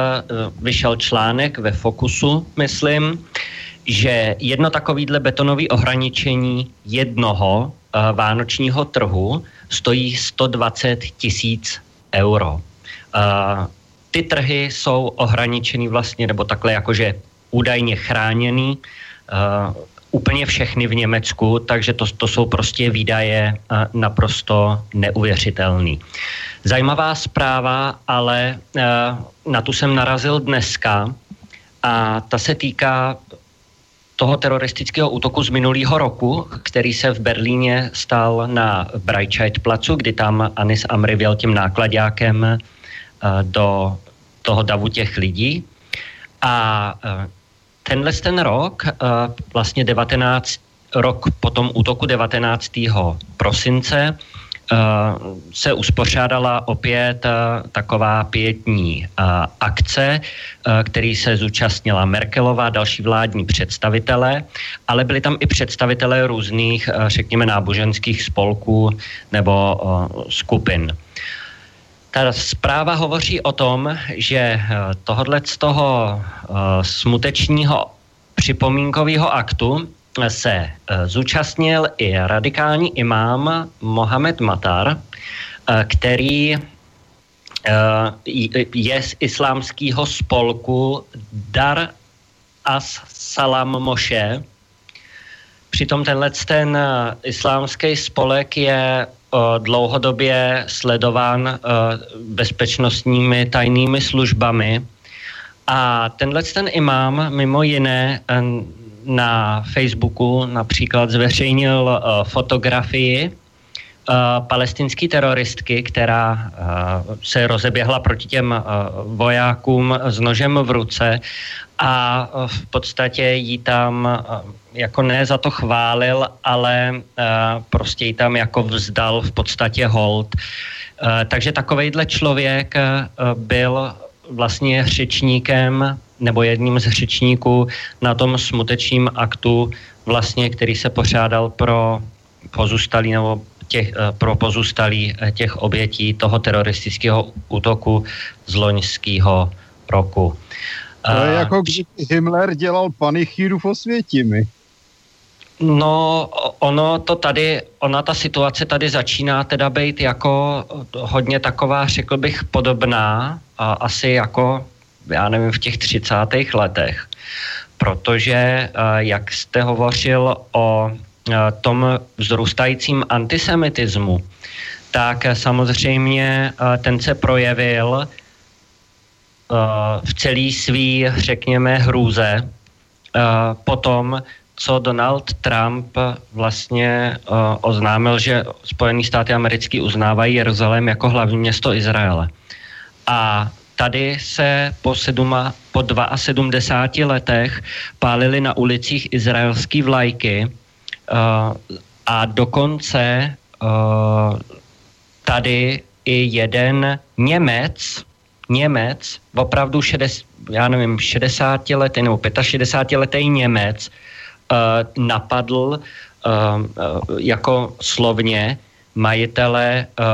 vyšel článek ve Fokusu, myslím, že jedno takovýhle betonové ohraničení jednoho vánočního trhu stojí 120 tisíc euro. Ty trhy jsou ohraničený vlastně, nebo takhle jakože údajně chráněný úplně všechny v Německu, takže to, to jsou prostě výdaje naprosto neuvěřitelný. Zajímavá zpráva, ale na tu jsem narazil dneska a ta se týká toho teroristického útoku z minulého roku, který se v Berlíně stal na Breitscheid placu, kdy tam Anis Amri věl tím nákladňákem do toho davu těch lidí. A tenhle ten rok, vlastně 19, rok po tom útoku 19. prosince, se uspořádala opět taková pětní akce, který se zúčastnila Merkelová, další vládní představitelé, ale byli tam i představitelé různých, řekněme, náboženských spolků nebo skupin. Ta zpráva hovoří o tom, že tohle z toho smutečního připomínkového aktu se eh, zúčastnil i radikální imám Mohamed Matar, eh, který eh, je z islámského spolku Dar as Salam Moshe. Přitom tenhle ten islámský spolek je dlouhodobě sledován bezpečnostními tajnými službami. A tenhle ten imám mimo jiné na Facebooku například zveřejnil fotografii palestinské teroristky, která se rozeběhla proti těm vojákům s nožem v ruce a v podstatě jí tam jako ne za to chválil, ale uh, prostě jí tam jako vzdal v podstatě hold. Uh, takže takovejhle člověk uh, byl vlastně řečníkem nebo jedním z řečníků na tom smutečním aktu, vlastně, který se pořádal pro pozůstalí nebo těch, pro pozůstalí eh, těch obětí toho teroristického útoku z loňského roku. To je jako když Himmler dělal panichíru v Osvětimi. No, ono to tady, ona ta situace tady začíná teda být jako hodně taková, řekl bych, podobná, a asi jako já nevím, v těch 30. letech, protože, eh, jak jste hovořil o eh, tom vzrůstajícím antisemitismu, tak samozřejmě eh, ten se projevil v celý svý, řekněme, hrůze potom, co Donald Trump vlastně oznámil, že Spojené státy americké uznávají Jeruzalém jako hlavní město Izraele. A tady se po, seduma, po 72 letech pálily na ulicích izraelské vlajky uh, a dokonce uh, tady i jeden Němec, Němec, opravdu 60, já nevím, 60 letý nebo 65 letý Němec uh, napadl uh, uh, jako slovně majitele uh,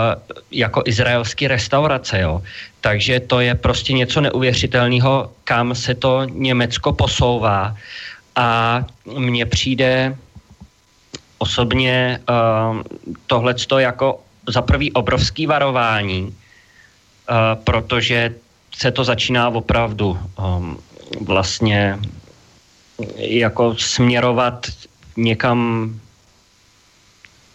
jako izraelský restaurace, jo. Takže to je prostě něco neuvěřitelného, kam se to Německo posouvá. A mně přijde osobně tohleto jako za prvý obrovský varování, protože se to začíná opravdu um, vlastně jako směrovat někam,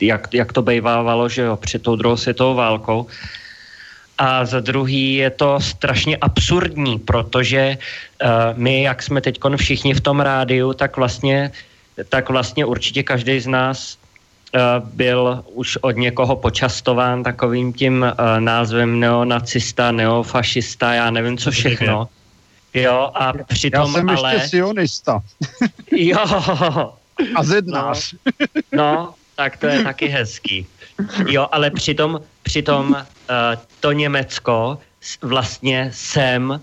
jak, jak to bývávalo, že jo, před tou druhou světovou válkou. A za druhý je to strašně absurdní, protože uh, my, jak jsme teď všichni v tom rádiu, tak vlastně, tak vlastně určitě každý z nás uh, byl už od někoho počastován takovým tím uh, názvem neonacista, neofašista, já nevím co všechno. Jo, a přitom Já jsem ale... ještě sionista. jo. A zednář. No, no, tak to je taky hezký. Jo, ale přitom, přitom uh, to Německo vlastně sem uh,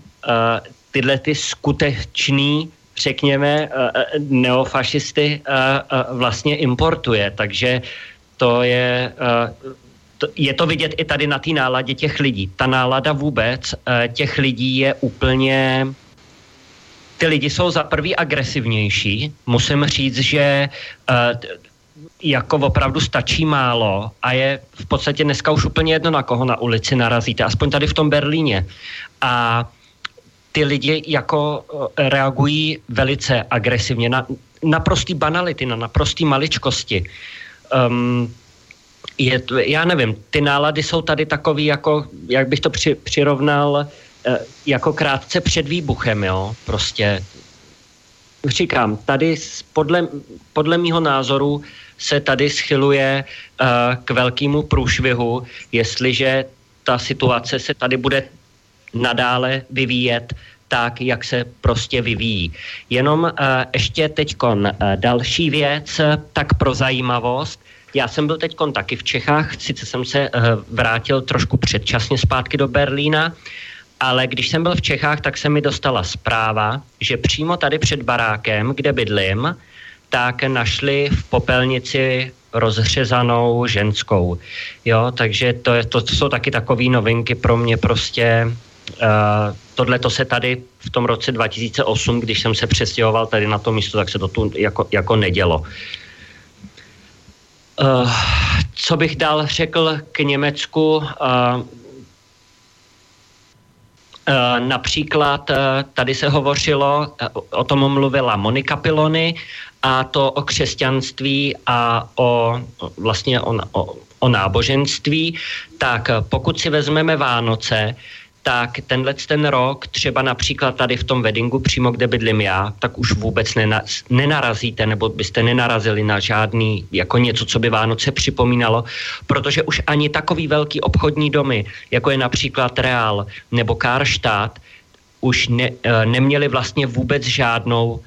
tyhle ty skutečný, řekněme, uh, neofašisty uh, uh, vlastně importuje. Takže to je, uh, je to vidět i tady na té náladě těch lidí. Ta nálada vůbec těch lidí je úplně ty lidi jsou za prvý agresivnější. Musím říct, že uh, jako opravdu stačí málo a je v podstatě dneska už úplně jedno, na koho na ulici narazíte, aspoň tady v tom Berlíně. A ty lidi jako eh, reagují velice agresivně na naprostý banality, na naprostý maličkosti. Um, je, já nevím, ty nálady jsou tady takový, jako, jak bych to při, přirovnal, jako krátce před výbuchem, jo, prostě. Říkám, tady podle, podle mýho názoru se tady schyluje uh, k velkému průšvihu, jestliže ta situace se tady bude nadále vyvíjet tak, jak se prostě vyvíjí. Jenom uh, ještě teď uh, další věc, tak pro zajímavost. Já jsem byl teď taky v Čechách, sice jsem se uh, vrátil trošku předčasně zpátky do Berlína, ale když jsem byl v Čechách, tak se mi dostala zpráva, že přímo tady před barákem, kde bydlím, tak našli v popelnici rozřezanou ženskou. Jo, takže to, je, to, jsou taky takové novinky pro mě prostě. Uh, Tohle to se tady v tom roce 2008, když jsem se přestěhoval tady na to místo, tak se to tu jako, jako nedělo. Uh, co bych dál řekl k Německu? Uh, Například tady se hovořilo, o tom mluvila Monika Pilony a to o křesťanství a o vlastně o, o, o náboženství, tak pokud si vezmeme Vánoce, tak tenhle ten rok, třeba například tady v tom weddingu, přímo kde bydlím já, tak už vůbec nena, nenarazíte, nebo byste nenarazili na žádný, jako něco, co by Vánoce připomínalo, protože už ani takový velký obchodní domy, jako je například Real nebo Karstadt, už ne, eh, neměli vlastně vůbec žádnou uh,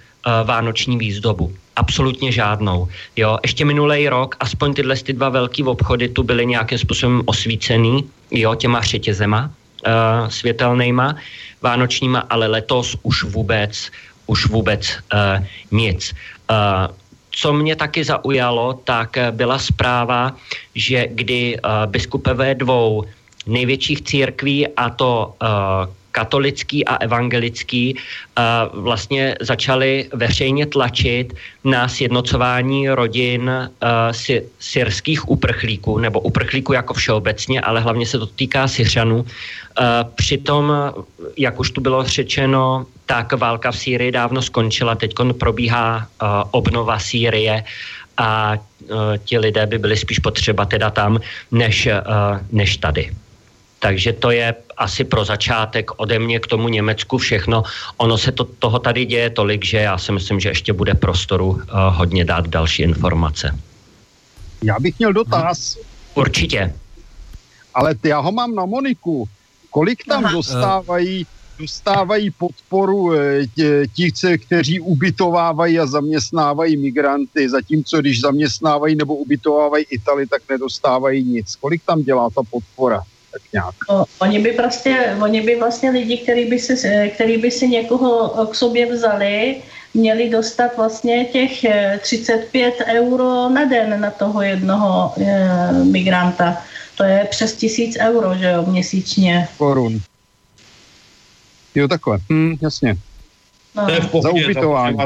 vánoční výzdobu. Absolutně žádnou. Jo, ještě minulý rok, aspoň tyhle ty dva velký obchody tu byly nějakým způsobem osvícený, jo, těma řetězema uh, světelnýma, vánočníma, ale letos už vůbec, už vůbec uh, nic. Uh, co mě taky zaujalo, tak byla zpráva, že kdy uh, biskupové dvou největších církví, a to uh, katolický a evangelický vlastně začali veřejně tlačit na sjednocování rodin syrských uprchlíků, nebo uprchlíků jako všeobecně, ale hlavně se to týká Syřanů. Přitom, jak už tu bylo řečeno, tak válka v Sýrii dávno skončila, teď probíhá obnova Sýrie a ti lidé by byli spíš potřeba teda tam, než, než tady. Takže to je asi pro začátek ode mě k tomu Německu všechno. Ono se to, toho tady děje tolik, že já si myslím, že ještě bude prostoru uh, hodně dát další informace. Já bych měl dotaz. Určitě. Ale já ho mám na Moniku. Kolik tam Aha. dostávají dostávají podporu eh, ti, kteří ubytovávají a zaměstnávají migranty, zatímco když zaměstnávají nebo ubytovávají Itali, tak nedostávají nic. Kolik tam dělá ta podpora? Tak nějak. No, oni by prostě, oni by vlastně lidi, kteří by, si, který by si někoho k sobě vzali, měli dostat vlastně těch 35 eh, euro na den na toho jednoho e, migranta. To je přes tisíc euro, že jo, měsíčně. Korun. Jo, takhle. Hm, jasně. No. To je v pohodě, za ubytování.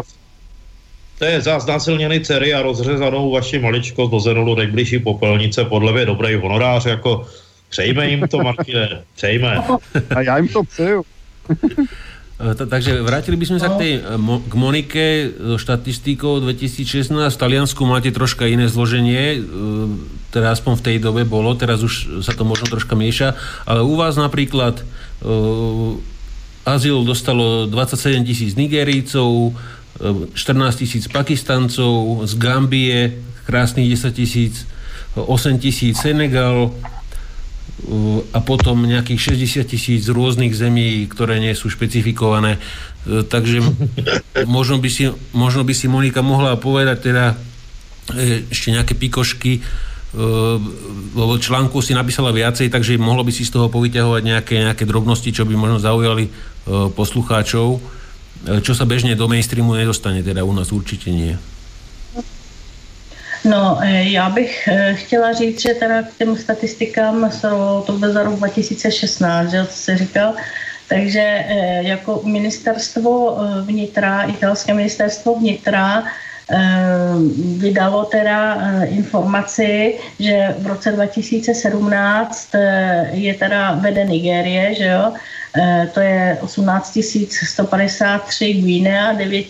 To je za znásilněný dcery a rozřezanou vaši maličko do nejbližší popelnice podle mě dobrý honorář, jako přejme jim to, Martine, přejme. A já jim to přeju. Eh, takže vrátili by sme sa k tej eh, k Monike so štatistikou 2016. V Taliansku máte troška iné zloženie, eh, teda aspoň v tej dobe bolo, teraz už sa to možno troška mieša, ale u vás napríklad azyl dostalo 27 tisíc Nigerícov, 14 tisíc Pakistancov, z Gambie krásnych 10 tisíc, 8 tisíc Senegal, a potom nejakých 60 tisíc rôznych zemí, ktoré nie sú špecifikované. E, takže možno by si, možno by si Monika mohla povedať teda e, ešte nejaké pikošky, lebo článku si napísala viacej, takže mohlo by si z toho povyťahovať nejaké, nejaké drobnosti, čo by možno zaujali poslucháčov, čo sa bežne do mainstreamu nedostane, teda u nás určite nie. No, eh, já bych eh, chtěla říct, že teda k těm statistikám to bylo za rok 2016, že se říkal, takže eh, jako ministerstvo vnitra, italské ministerstvo vnitra vydalo teda informaci, že v roce 2017 je teda vede Nigérie, že jo, to je 18 153 Guinea, 9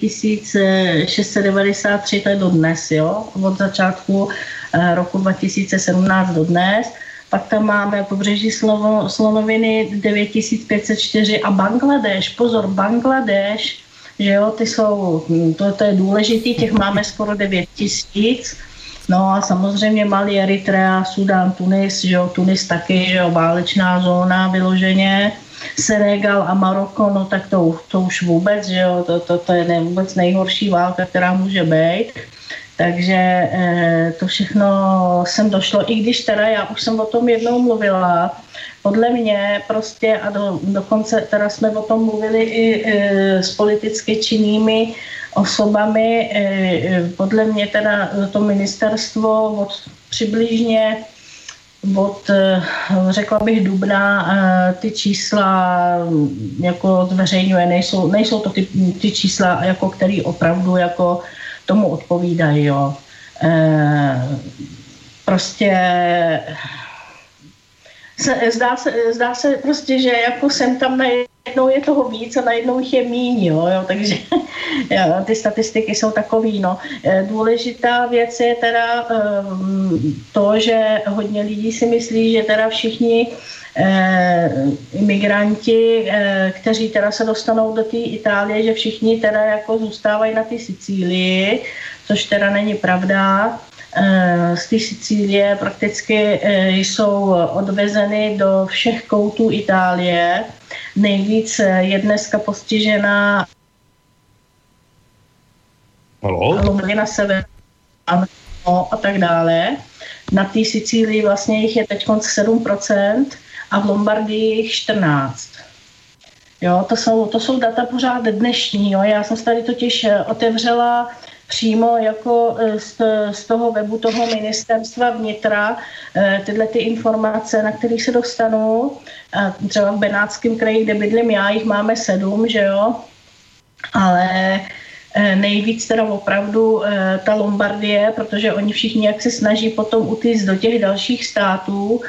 693, to je dodnes, jo, od začátku eh, roku 2017 do dnes. Pak tam máme pobřeží slovo, slonoviny 9504 a Bangladeš, pozor, Bangladeš, že jo, ty jsou, hm, to, to je důležitý, těch máme skoro 9 tisíc. No a samozřejmě Mali, Eritrea, Sudán, Tunis, že jo, Tunis taky, že jo, válečná zóna vyloženě. Senegal a Maroko, no tak to, to už vůbec, že jo, to, to, to je ne, vůbec nejhorší válka, která může být. Takže e, to všechno jsem došlo, i když teda já už jsem o tom jednou mluvila, podle mě prostě a do, dokonce teda jsme o tom mluvili i e, s politicky činnými osobami, e, podle mě teda to ministerstvo od přibližně od, eh, řekla bych, dubna eh, ty čísla mm, jako zveřejňuje, nejsou, nejsou to ty, ty čísla, jako který opravdu jako tomu odpovídají, jo. Eh, prostě se, zdá, se, zdá se prostě, že jako jsem tam na najednou je toho víc a najednou jich je míň, jo, jo takže jo, ty statistiky jsou takový, no. Eh, důležitá věc je teda um, to, že hodně lidí si myslí, že teda všichni eh, imigranti, eh, kteří teda se dostanou do té Itálie, že všichni teda jako zůstávají na té Sicílii, což teda není pravda. Eh, z té Sicílie prakticky eh, jsou odvezeny do všech koutů Itálie. Nejvíc eh, je dneska postižená na sever a tak dále. Na té Sicílii vlastně jich je teď 7% a v Lombardii jich 14%. Jo, to jsou, to jsou data pořád dnešní. Jo. Já jsem tady totiž otevřela přímo jako e, z, z toho webu toho ministerstva vnitra e, tyhle ty informace, na které se dostanu. A třeba v Benátském kraji, kde bydlím já, jich máme sedm, že jo, ale e, nejvíc teda opravdu ta Lombardie, protože oni všichni jak se snaží potom utíct do těch dalších států,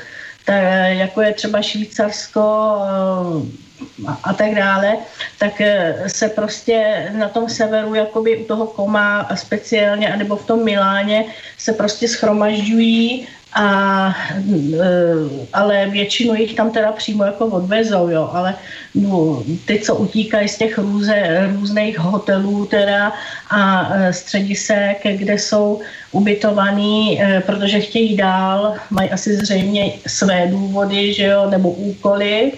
tak, jako je třeba Švýcarsko, a, tak dále, tak eh, se prostě na tom severu, jakoby u toho Koma speciálně, anebo v tom Miláně se prostě schromažďují a, eh, ale většinu jich tam teda přímo jako odvezou, jo, ale no, ty, co utíkají z těch růze, různých hotelů teda a eh, středisek, kde jsou ubytovaný, protože chtějí dál, mají asi zřejmě své důvody, že jo, nebo úkoly,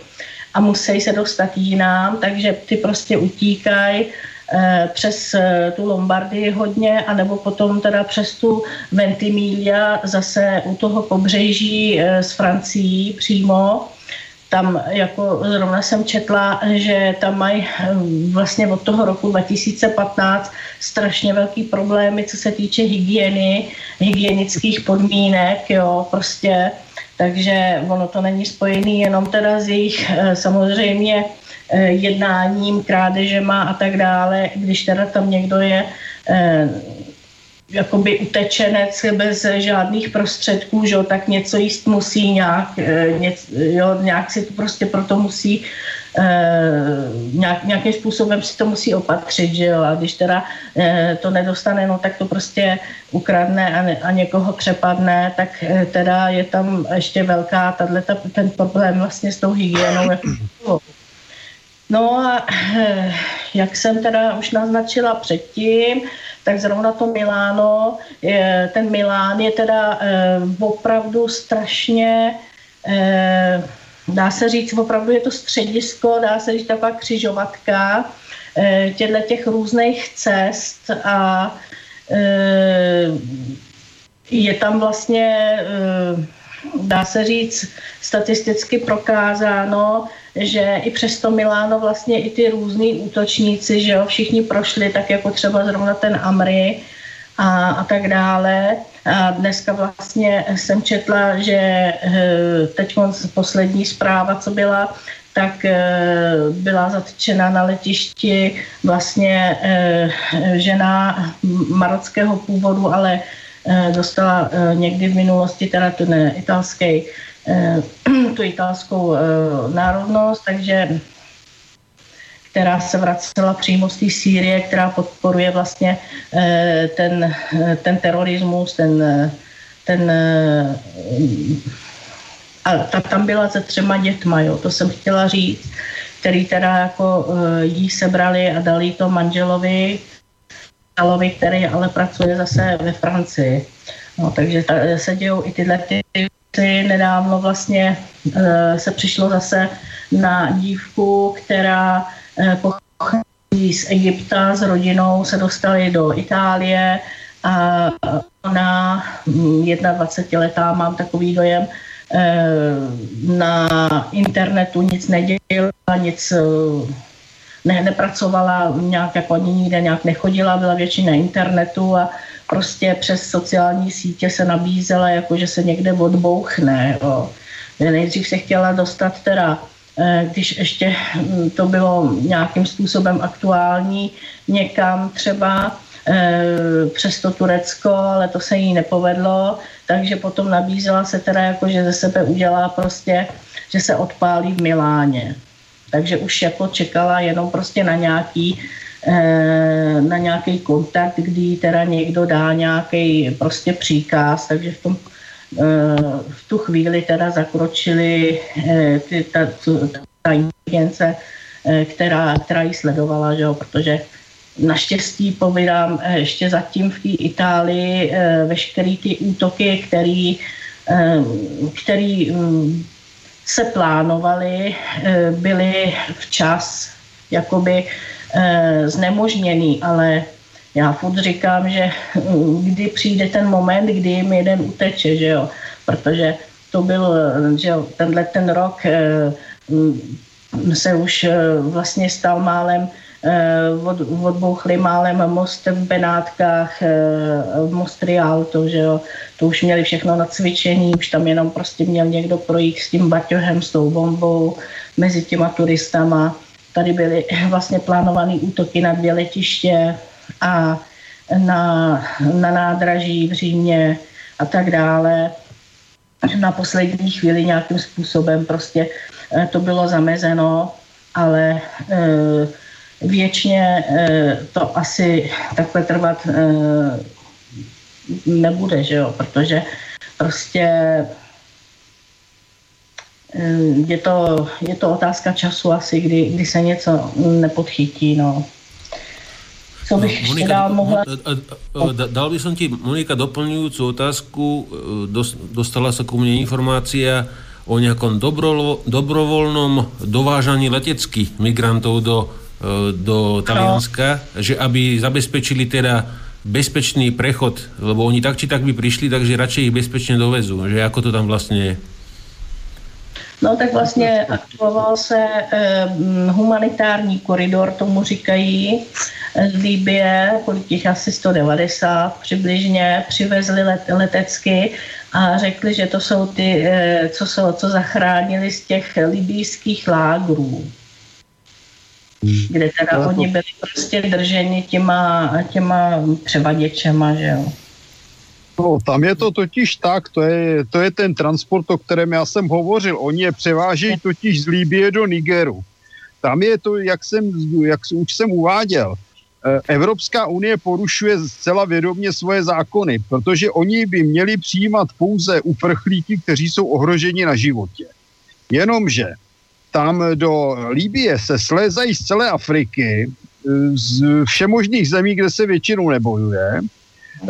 a musí se dostat jinam, takže ty prostě utíkají eh, přes eh, tu Lombardii hodně, anebo potom teda přes tu Ventimiglia zase u toho pobřeží s eh, Francií přímo. tam jako zrovna jsem četla, že tam mají vlastně od toho roku 2015 strašně velký problémy, co se týče hygieny, hygienických podmínek, jo, prostě, takže ono to není spojený jenom teda s jejich samozřejmě jednáním, krádežema a tak dále, když teda tam někdo je jakoby utečenec bez žádných prostředků, že, tak něco jíst musí nějak, eh, něc, jo, nějak si to prostě proto musí eh, nějak, nějakým způsobem si to musí opatřit, že jo, a když teda eh, to nedostane, no tak to prostě ukradne a, ne, a někoho přepadne, tak teda je tam ještě velká tato, ten problém vlastně s tou hygienou. Jako, no a jak jsem teda už naznačila předtím, tak zrovna to Miláno, ten Milán je teda eh, opravdu strašně, eh, dá se říct, opravdu je to středisko, dá se říct taková křižovatka eh, těchto těch různých cest a je tam vlastně, dá se říct, statisticky prokázáno, že i přesto Miláno vlastně i ty různý útočníci, že jo, všichni prošli, tak jako třeba zrovna ten Amry a, a tak dále. A dneska vlastně jsem četla, že eh, teď poslední zpráva, co byla, tak eh, byla zatčena na letišti vlastně eh, žena marockého původu, ale dostala někdy v minulosti teda ten italský tu italskou eh, národnost, takže která se vracela přímo z té Sýrie, která podporuje vlastně eh, ten, ten terorismus, ten, ten a ta tam byla se třema dětma, jo, to jsem chtěla říct, který teda jako jí sebrali a dali to manželovi, Italovi, který ale pracuje zase ve Francii. No, takže ta, se dějou i tyhle ty nedávno vlastně uh, se přišlo zase na dívku, která uh, pochází z Egypta s rodinou, se dostali do Itálie a ona, 21 mm, mám takový dojem, uh, na internetu nic nedělala, nic ne, nepracovala, nějak jako ani nikde nějak nechodila, byla většina internetu a prostě přes sociální sítě se nabízela, jako že se někde odbouchne. Jo. Nejdřív se chtěla dostat teda eh, když ještě hm, to bylo nějakým způsobem aktuální, někam třeba eh, přes to Turecko, ale to se jí nepovedlo, takže potom nabízela se teda jako, že ze sebe udělá prostě, že se odpálí v Miláně. Takže už jako čekala jenom prostě na nějaký na nějaký kontakt, kdy teda někdo dá nějaký prostě příkaz, takže v tom eh, v tu chvíli teda zakročili eh, ty, ta, ta inteligence, která, která ji sledovala, že jo, protože naštěstí povídám ještě zatím v té Itálii veškeré ty útoky, který, který mm, se plánovaly, byly včas jakoby Eh, znemožněný, ale já furt říkám, že mm, kdy přijde ten moment, kdy jim jeden uteče, že jo, protože to byl, že jo, tenhle ten rok eh, mm, se už eh, vlastně stal málem od, odbouchli málem most v Benátkách, most Rialto, že jo. To už měli všechno na cvičení, už tam jenom prostě měl někdo projít s tím baťohem, s tou bombou mezi těma turistama. Tady byly vlastně plánované útoky na dvě letiště a na, na nádraží v Římě a tak dále. Na poslední chvíli nějakým způsobem prostě eh, to bylo zamezeno, ale eh, věčně eh, to asi takhle trvat nebude, že jo, protože prostě je to, je to otázka času asi, kdy, kdy se něco nepodchytí, no. Co bych no, Monika, dál mohla... Dal by som ti, Monika, doplňujúcu otázku. Eh, dostala sa ku mne informácia o nejakom dobro, dobrovoľnom dovážaní leteckých migrantov do, eh, do Talianska, no. že aby zabezpečili teda bezpečný prechod, lebo oni tak či tak by prišli, takže radšej ich bezpečne dovezú. Že ako to tam vlastne je? No tak vlastně aktivoval se eh, humanitární koridor, tomu říkají, z Libie, kolik těch asi 190 přibližně, přivezli let, letecky a řekli, že to jsou ty, eh, co, jsou, co zachránili z těch libijských lágrů kde teda no, oni byli prostě drženi těma, těma převaděčema, že jo. No, tam je to totiž tak, to je, to je ten transport, o kterém já jsem hovořil. Oni je převážejí totiž z Líbie do Nigeru. Tam je to, jak jsem, jak už jsem uváděl, eh, Evropská unie porušuje zcela vědomě svoje zákony, protože oni by měli přijímat pouze uprchlíky, kteří jsou ohroženi na životě. Jenomže tam do Líbie se slézají z celé Afriky, z všemožných zemí, kde se většinou nebojuje,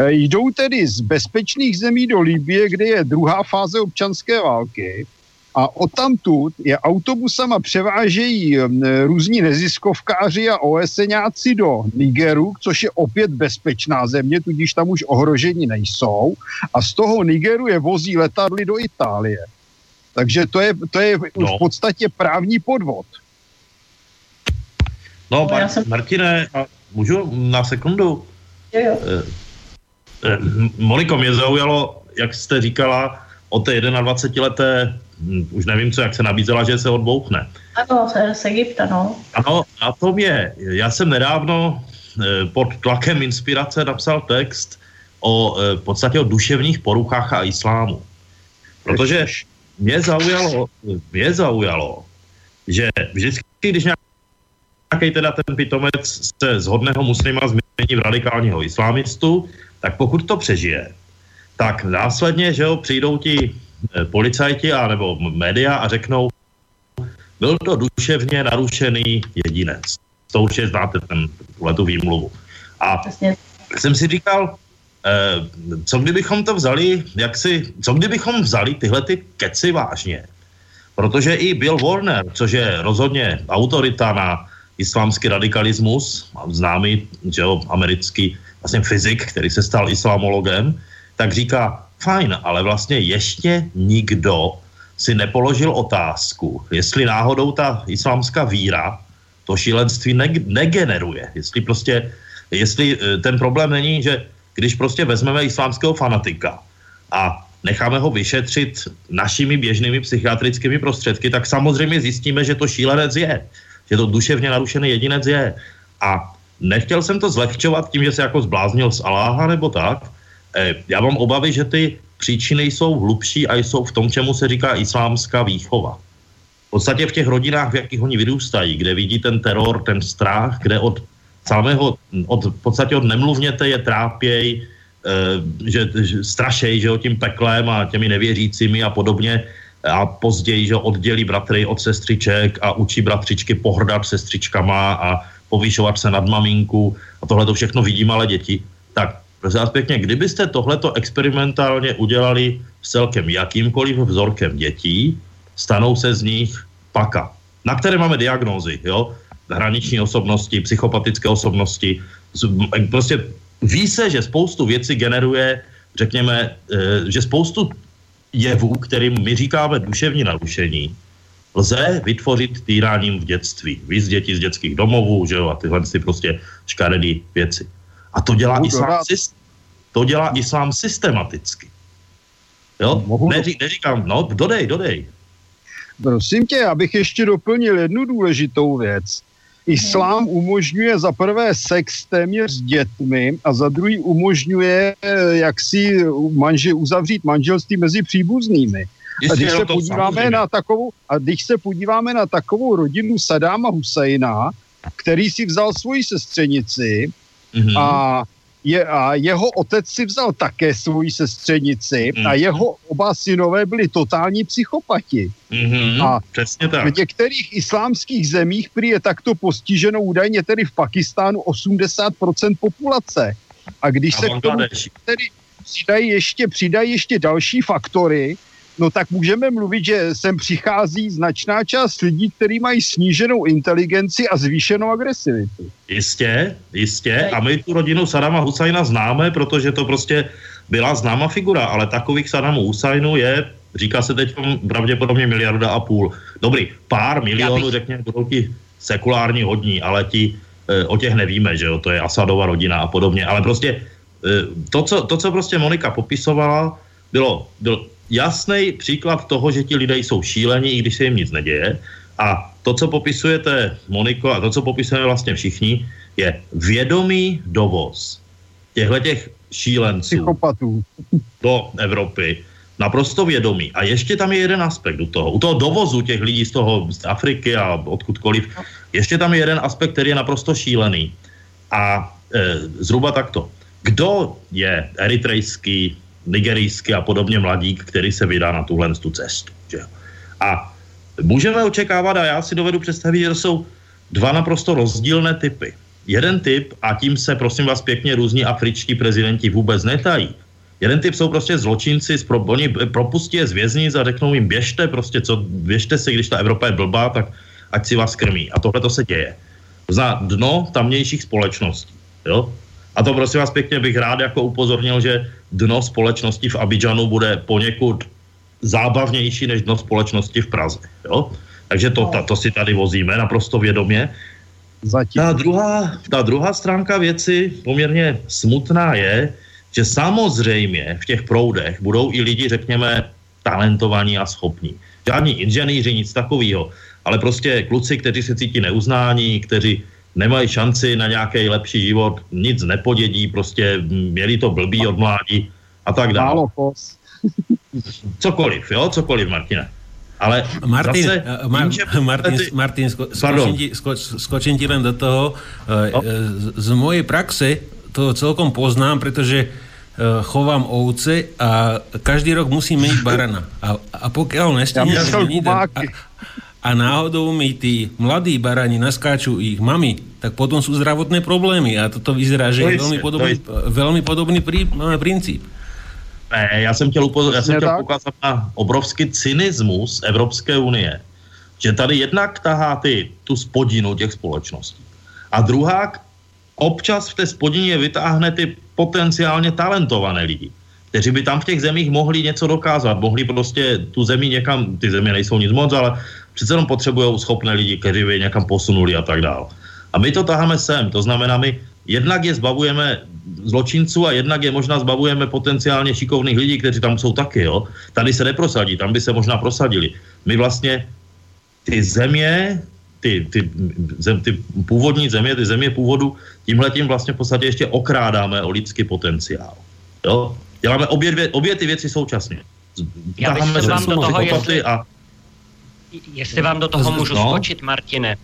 jdou tedy z bezpečných zemí do Líbie, kde je druhá fáze občanské války a odtamtud je autobusama převážejí různí neziskovkáři a OSNáci do Nigeru, což je opět bezpečná země, tudíž tam už ohrožení nejsou a z toho Nigeru je vozí letadly do Itálie. Takže to je, to je no. v podstatě právní podvod. No, Mar- jsem... Martine, můžu na sekundu? Jo, jo. Eh, eh, Moniko, mě zaujalo, jak jste říkala, o té 21-leté, hm, už nevím co, jak se nabízela, že se odbouchne. Ano, z Egypta, no. Ano, a to mě, já jsem nedávno eh, pod tlakem inspirace napsal text o v podstatě o duševních poruchách a islámu. Protože mě zaujalo, mě zaujalo, že vždycky, když nějaký teda ten pitomec se z hodného muslima změní v radikálního islámistu, tak pokud to přežije, tak následně, že jo, přijdou ti eh, policajti a nebo média a řeknou, byl to duševně narušený jedinec. To určitě znáte ten, tu výmluvu. A jsem si říkal, Eh, co kdybychom to vzali, jak si, co kdybychom vzali tyhle ty keci vážně? Protože i Bill Warner, což je rozhodně autorita na islámský radikalismus, známý že jo, americký vlastně fyzik, který se stal islamologem, tak říká, fajn, ale vlastně ještě nikdo si nepoložil otázku, jestli náhodou ta islámská víra to šílenství negeneruje. Jestli prostě, jestli eh, ten problém není, že když prostě vezmeme islámského fanatika a necháme ho vyšetřit našimi běžnými psychiatrickými prostředky, tak samozřejmě zjistíme, že to šílenec je, že to duševně narušený jedinec je. A nechtěl jsem to zlehčovat tím, že se jako zbláznil z Aláha nebo tak. E, já mám obavy, že ty příčiny jsou hlubší a jsou v tom, čemu se říká islámská výchova. V podstatě v těch rodinách, v jakých oni vyrůstají, kde vidí ten teror, ten strach, kde od samého, od, v podstatě od nemluvněte je trápěj, e, že, že strašej, že o tím peklem a těmi nevěřícími a podobně a později, že oddělí bratry od sestřiček a učí bratřičky pohrdat sestřičkama a povýšovat se nad maminku a tohle to všechno vidí malé děti. Tak prosím vás pěkně, kdybyste tohleto experimentálně udělali s celkem jakýmkoliv vzorkem dětí, stanou se z nich paka, na které máme diagnózy, jo? hraniční osobnosti, psychopatické osobnosti. Prostě ví se, že spoustu věcí generuje, řekněme, eh, že spoustu jevů, kterým my říkáme duševní narušení, lze vytvořit týráním v dětství. Víc dětí z dětských domovů, že jo, a tyhle ty prostě škaredý věci. A to dělá, islám, to dělá islám systematicky. Jo? Neří, neříkám, no, dodej, dodej. Prosím tě, abych ještě doplnil jednu důležitou věc. Islám umožňuje za prvé sex téměř s dětmi a za druhý umožňuje eh, jak si manže, uzavřít manželství mezi příbuznými. A když se podíváme na takovou, a když se podíváme na takovou rodinu Sadáma Husajna, který si vzal svoji sestřenici mm-hmm. a je, a jeho otec si vzal také svoji sestřenici mm. a mhm. jeho oba synové byli totální psychopati. Mm-hmm, a přesně tak. v některých islámských zemích prý je takto postiženo údajně tedy v Pakistánu 80% populace. A když a se k tomu tedy přidají ještě, přidají ještě další faktory, no tak můžeme mluvit, že sem přichází značná část lidí, kteří mají sníženou inteligenci a zvýšenou agresivitu. Jistě, jistě. A my tu rodinu Sadama Husajna známe, protože to prostě byla známa figura, ale takových Sadamu Husajnu je Říká se teď pravděpodobně miliarda a půl. Dobrý, pár milionů, bych... řekněme, budou ti sekulární hodní, ale ti e, o těch nevíme, že jo, to je Asadova rodina a podobně, ale prostě e, to, co, to, co prostě Monika popisovala, bylo, byl jasný příklad toho, že ti lidé jsou šílení, i když se jim nic neděje. A to, co popisujete, Moniko, a to, co popisujeme vlastně všichni, je vědomý dovoz těchto těch šílenců Psychopatů. do Evropy. Naprosto vědomý. A ještě tam je jeden aspekt u toho. U toho dovozu těch lidí z toho z Afriky a odkudkoliv, ještě tam je jeden aspekt, který je naprosto šílený. A e, zhruba takto. Kdo je eritrejský, nigerijský a podobně mladík, který se vydá na tuhle tu cestu? Že? A můžeme očekávat, a já si dovedu představit, že to jsou dva naprosto rozdílné typy jeden typ, a tím se prosím vás pěkně různí afričtí prezidenti vůbec netají. Jeden typ jsou prostě zločinci, pro, oni propustí je z věznic a řeknou jim běžte, prostě co, běžte si, když ta Evropa je blbá, tak ať si vás krmí. A tohle to se děje. Za dno tamnějších společností. Jo? A to prosím vás pěkně bych rád jako upozornil, že dno společnosti v Abidžanu bude poněkud zábavnější než dno společnosti v Praze. Jo? Takže to, ta, to si tady vozíme naprosto vědomě. Zatím. Ta, druhá, ta druhá stránka věci poměrně smutná je, že samozřejmě v těch proudech budou i lidi, řekněme, talentovaní a schopní. Žádní inženýři, nic takového, ale prostě kluci, kteří se cítí neuznání, kteří nemají šanci na nějaký lepší život, nic nepodědí, prostě měli to blbý od mládí a tak dále. Málo Cokoliv, jo, cokoliv, Martine. Ale Martin, zase, uh, Mar- že... Martin, ty... Martin sko- skočím, ti, sko- skočím ti len do toho. Uh, no. z, z mojej praxe to celkom poznám, pretože uh, chovám ovce a každý rok musím meniť barana. A, a pokiaľ nestihnem ja meniť, a, a náhodou mi tí mladí barani naskáču ich mami, tak potom sú zdravotné problémy. A toto vyzerá, že to je veľmi podobný, veľmi podobný prí, princíp. Ne, já jsem chtěl, upoz- já jsem chtěl ukázat na obrovský cynismus Evropské unie, že tady jednak tahá ty, tu spodinu těch společností. A druhá občas v té spodině vytáhne ty potenciálně talentované lidi, kteří by tam v těch zemích mohli něco dokázat, mohli prostě tu zemi někam, ty země nejsou nic moc, ale přece jenom potřebují schopné lidi, kteří by někam posunuli a tak dále. A my to taháme sem, to znamená, my jednak je zbavujeme zločinců a jednak je možná zbavujeme potenciálně šikovných lidí, kteří tam jsou taky. Jo? Tady se neprosadí, tam by se možná prosadili. My vlastně ty země, ty, ty, zem, ty původní země, ty země původu, tímhle tím vlastně v podstatě ještě okrádáme o lidský potenciál. Jo? Děláme obě, dvě, obě ty věci současně. Já bych se vám do toho, jestli, a... jestli vám do toho můžu no? skočit, Martine.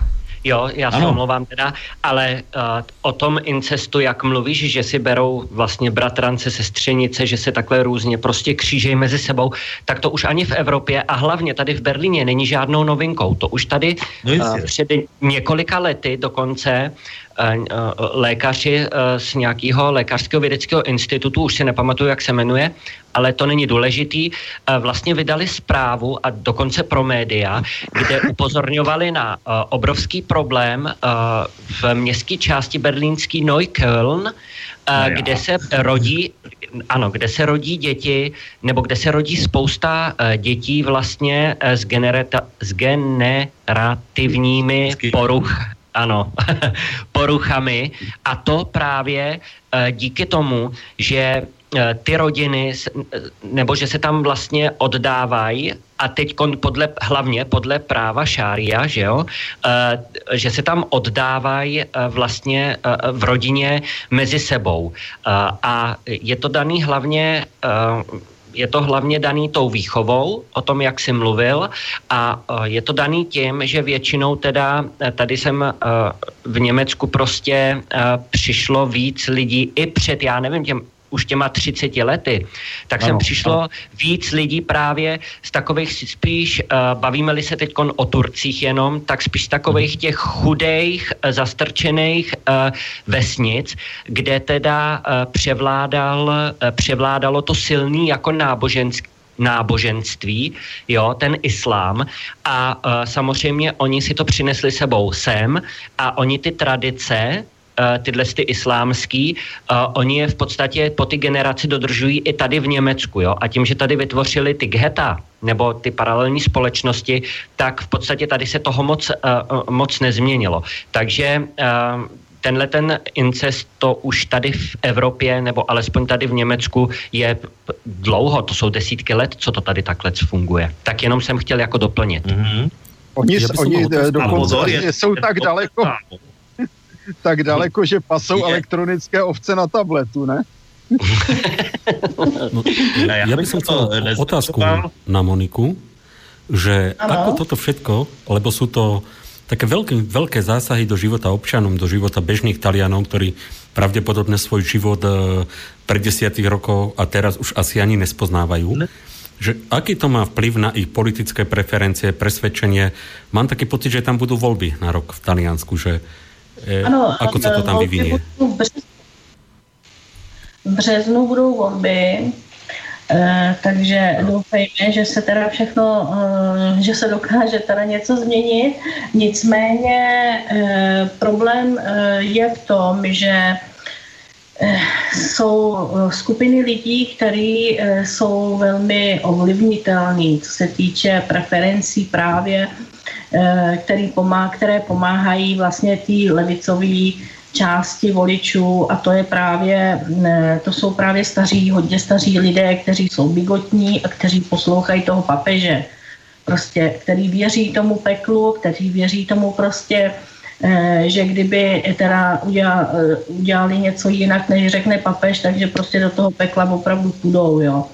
Jo, já se omlouvám teda, ale uh, o tom incestu, jak mluvíš, že si berou vlastně bratrance, sestřenice, že se takhle různě prostě křížejí mezi sebou, tak to už ani v Evropě a hlavně tady v Berlíně není žádnou novinkou. To už tady uh, před několika lety dokonce lékaři eh, z nějakého lékařského vědeckého institutu, už si nepamatuju, jak se jmenuje, ale to není důležitý, vlastně vydali zprávu a dokonce pro média, kde upozorňovali na obrovský problém v městské části berlínský Neukölln, no kde se rodí, ano, kde se rodí děti, nebo kde se rodí spousta dětí vlastně s, generata, s generativními poruchami ano, poruchami. A to právě eh, díky tomu, že eh, ty rodiny, nebo že se tam vlastně oddávají a teď podle, hlavně podle práva šária, že jo, eh, že se tam oddávají vlastně v rodině mezi sebou. A je to daný hlavně je to hlavně daný tou výchovou, o tom, jak jsi mluvil, a e, je to daný tím, že většinou teda, e, tady jsem e, v Německu prostě přišlo víc lidí i před, já nevím, těm už těma 30 lety, tak ano, sem přišlo ano. víc lidí právě z takových spíš, uh, bavíme-li se teď o Turcích jenom, tak spíš z takových mhm. těch chudých, uh, zastrčených uh, vesnic, kde teda uh, převládal, uh, převládalo to silný jako náboženský náboženství, jo, ten islám a uh, samozřejmě oni si to přinesli sebou sem a oni ty tradice tyhle ty islámský, oni je v podstatě po ty generaci dodržují i tady v Německu, jo, a tím, že tady vytvořili ty geta, nebo ty paralelní společnosti, tak v podstatě tady se toho moc, moc nezměnilo. Takže tenhle ten incest to už tady v Evropě, nebo alespoň tady v Německu je dlouho, to jsou desítky let, co to tady takhle funguje. Tak jenom jsem chtěl jako doplnit. Mm-hmm. Oni, oni dokonce je, jsou tak daleko, tak daleko, že pasou elektronické ovce na tabletu, ne? no, ja by som chcel otázku na Moniku, že ano. ako toto všetko, lebo sú to také veľké, veľké zásahy do života občanom, do života bežných Talianov, ktorí pravdepodobne svoj život e, pred desiatých rokov a teraz už asi ani nespoznávajú. Ne. Že aký to má vplyv na ich politické preferencie, presvedčenie? Mám taký pocit, že tam budú voľby na rok v Taliansku, že ano, ako sa to tam vyvinie? V březnu budou volby Eh, takže doufejme, že se teda všechno, eh, že se dokáže teda něco změnit. Nicméně eh, problém je v tom, že jsou skupiny lidí, které jsou velmi ovlivnitelné, co se týče preferencí právě, který pomá, které pomáhají vlastně té levicové části voličů a to je právě, to jsou právě staří, hodně staří lidé, kteří jsou bigotní a kteří poslouchají toho papeže. Prostě, který věří tomu peklu, kteří věří tomu prostě, eh, že kdyby teda udělali něco jinak, než řekne papež, takže prostě do toho pekla opravdu půjdou, jo.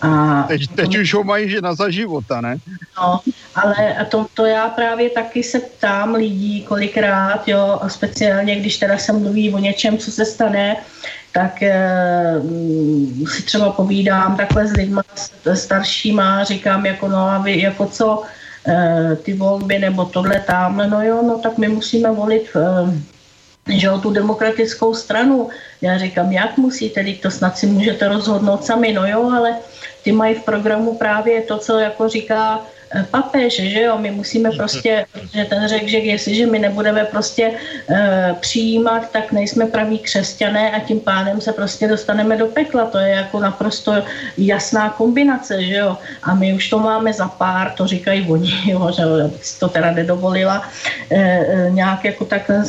A teď, teď už ho mají že na zaživota, ne? No, ale to, to já právě taky se ptám lidí kolikrát, jo, a speciálně když teda se mluví o něčem, co se stane, tak e, si třeba povídám takhle s lidma staršíma, říkám jako no a vy jako co, e, ty volby nebo tohle tamhle, no jo, no tak my musíme volit e, že o tu demokratickou stranu. Já říkám, jak musíte, teď to snad si můžete rozhodnout sami, no jo, ale ty mají v programu právě to, co jako říká papež, že jo, my musíme prostě, že ten řekl, že jestliže my nebudeme prostě e, přijímat, tak nejsme praví křesťané a tím pádem se prostě dostaneme do pekla. To je jako naprosto jasná kombinace, že jo. A my už to máme za pár, to říkají oni, jo, že si to teda nedovolila e, nějak jako takhle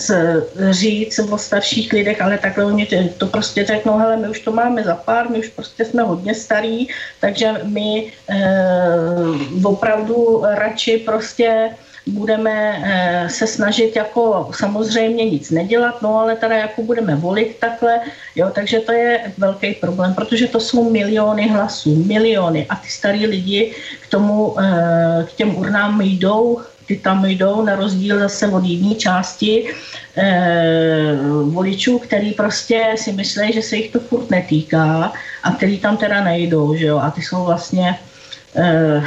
říct o starších lidech, ale takhle oni to prostě řeknou, hele, my už to máme za pár, my už prostě jsme hodně starí, takže my e, opravdu opravdu radši prostě budeme eh, se snažit jako samozřejmě nic nedělat, no ale teda jako budeme volit takhle, jo, takže to je velký problém, protože to jsou miliony hlasů, miliony. A ty starý lidi k tomu, eh, k těm urnám jdou, ty tam jdou na rozdíl zase od jiné části eh, voličů, který prostě si myslí, že se jich to furt netýká a který tam teda nejdou, že jo, a ty jsou vlastně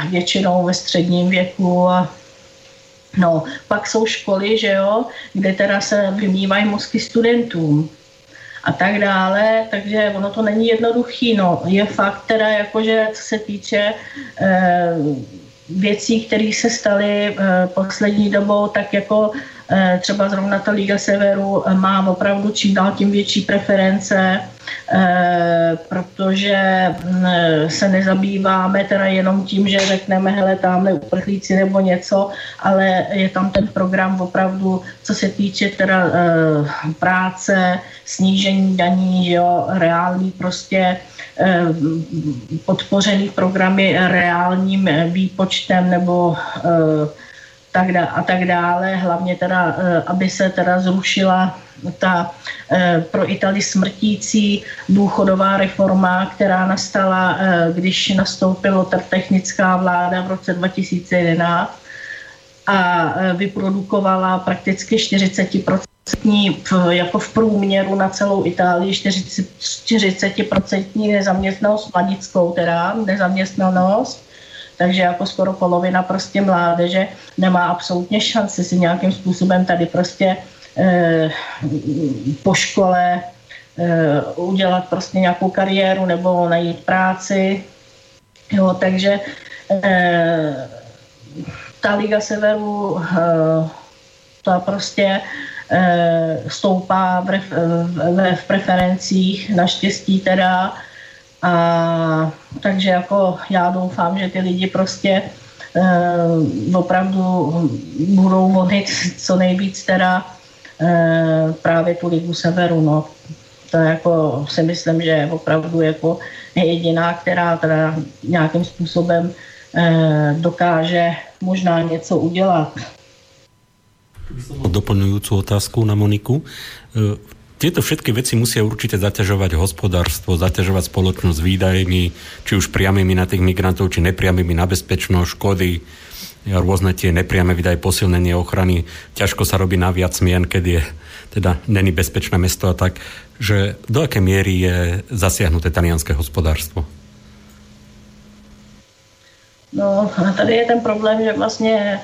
většinou ve středním věku a No, pak jsou školy, že jo, kde teda se vymývají mozky studentům a tak dále, takže ono to není jednoduchý, no. Je fakt teda, jakože co se týče eh, věcí, které se staly eh, poslední dobou, tak jako eh, třeba zrovna ta Liga Severu eh, má opravdu čím dál tím větší preference Eh, protože mm, se nezabýváme teda jenom tím, že řekneme, hele, tamhle uprchlíci nebo něco, ale je tam ten program opravdu, co se týče teda eh, práce, snížení daní, že jo, reální prostě eh, podpořený programy reálním výpočtem nebo tak dá, a tak dále, hlavně teda, aby se teda zrušila ta eh, pro Itali smrtící důchodová reforma, která nastala, eh, když nastoupila ta technická vláda v roce 2011 a eh, vyprodukovala prakticky 40% jako v průměru na celou Itálii 40% nezaměstnanost mladickou teda, nezaměstnanost, takže jako skoro polovina prostě mládeže nemá absolutně šanci si nějakým způsobem tady prostě Eh, po škole eh, udělat prostě nějakou kariéru nebo najít práci. Jo, takže eh, ta Liga Severu ta prostě stoupá v, v, v preferencích, naštěstí teda. A, takže jako já doufám, že ty lidi prostě eh, opravdu budou volit co nejvíc teda eh, právě tu ligu severu. No. To jako si myslím, že opravdu jako jediná, která teda nějakým způsobem eh, dokáže možná něco udělat. Doplňujúcu otázku na Moniku. E, tieto všetky veci musia určite zaťažovať hospodárstvo, zaťažovať spoločnosť výdajmi, či už priamými na tých migrantov, či nepriamými na bezpečnosť, škody, rôzne tie nepriame výdaje, posilnenie ochrany. Ťažko sa robí na viac mien, keď je teda není bezpečné mesto a tak, že do aké miery je zasiahnuté talianské hospodárstvo? No, tady je ten problém, že vlastně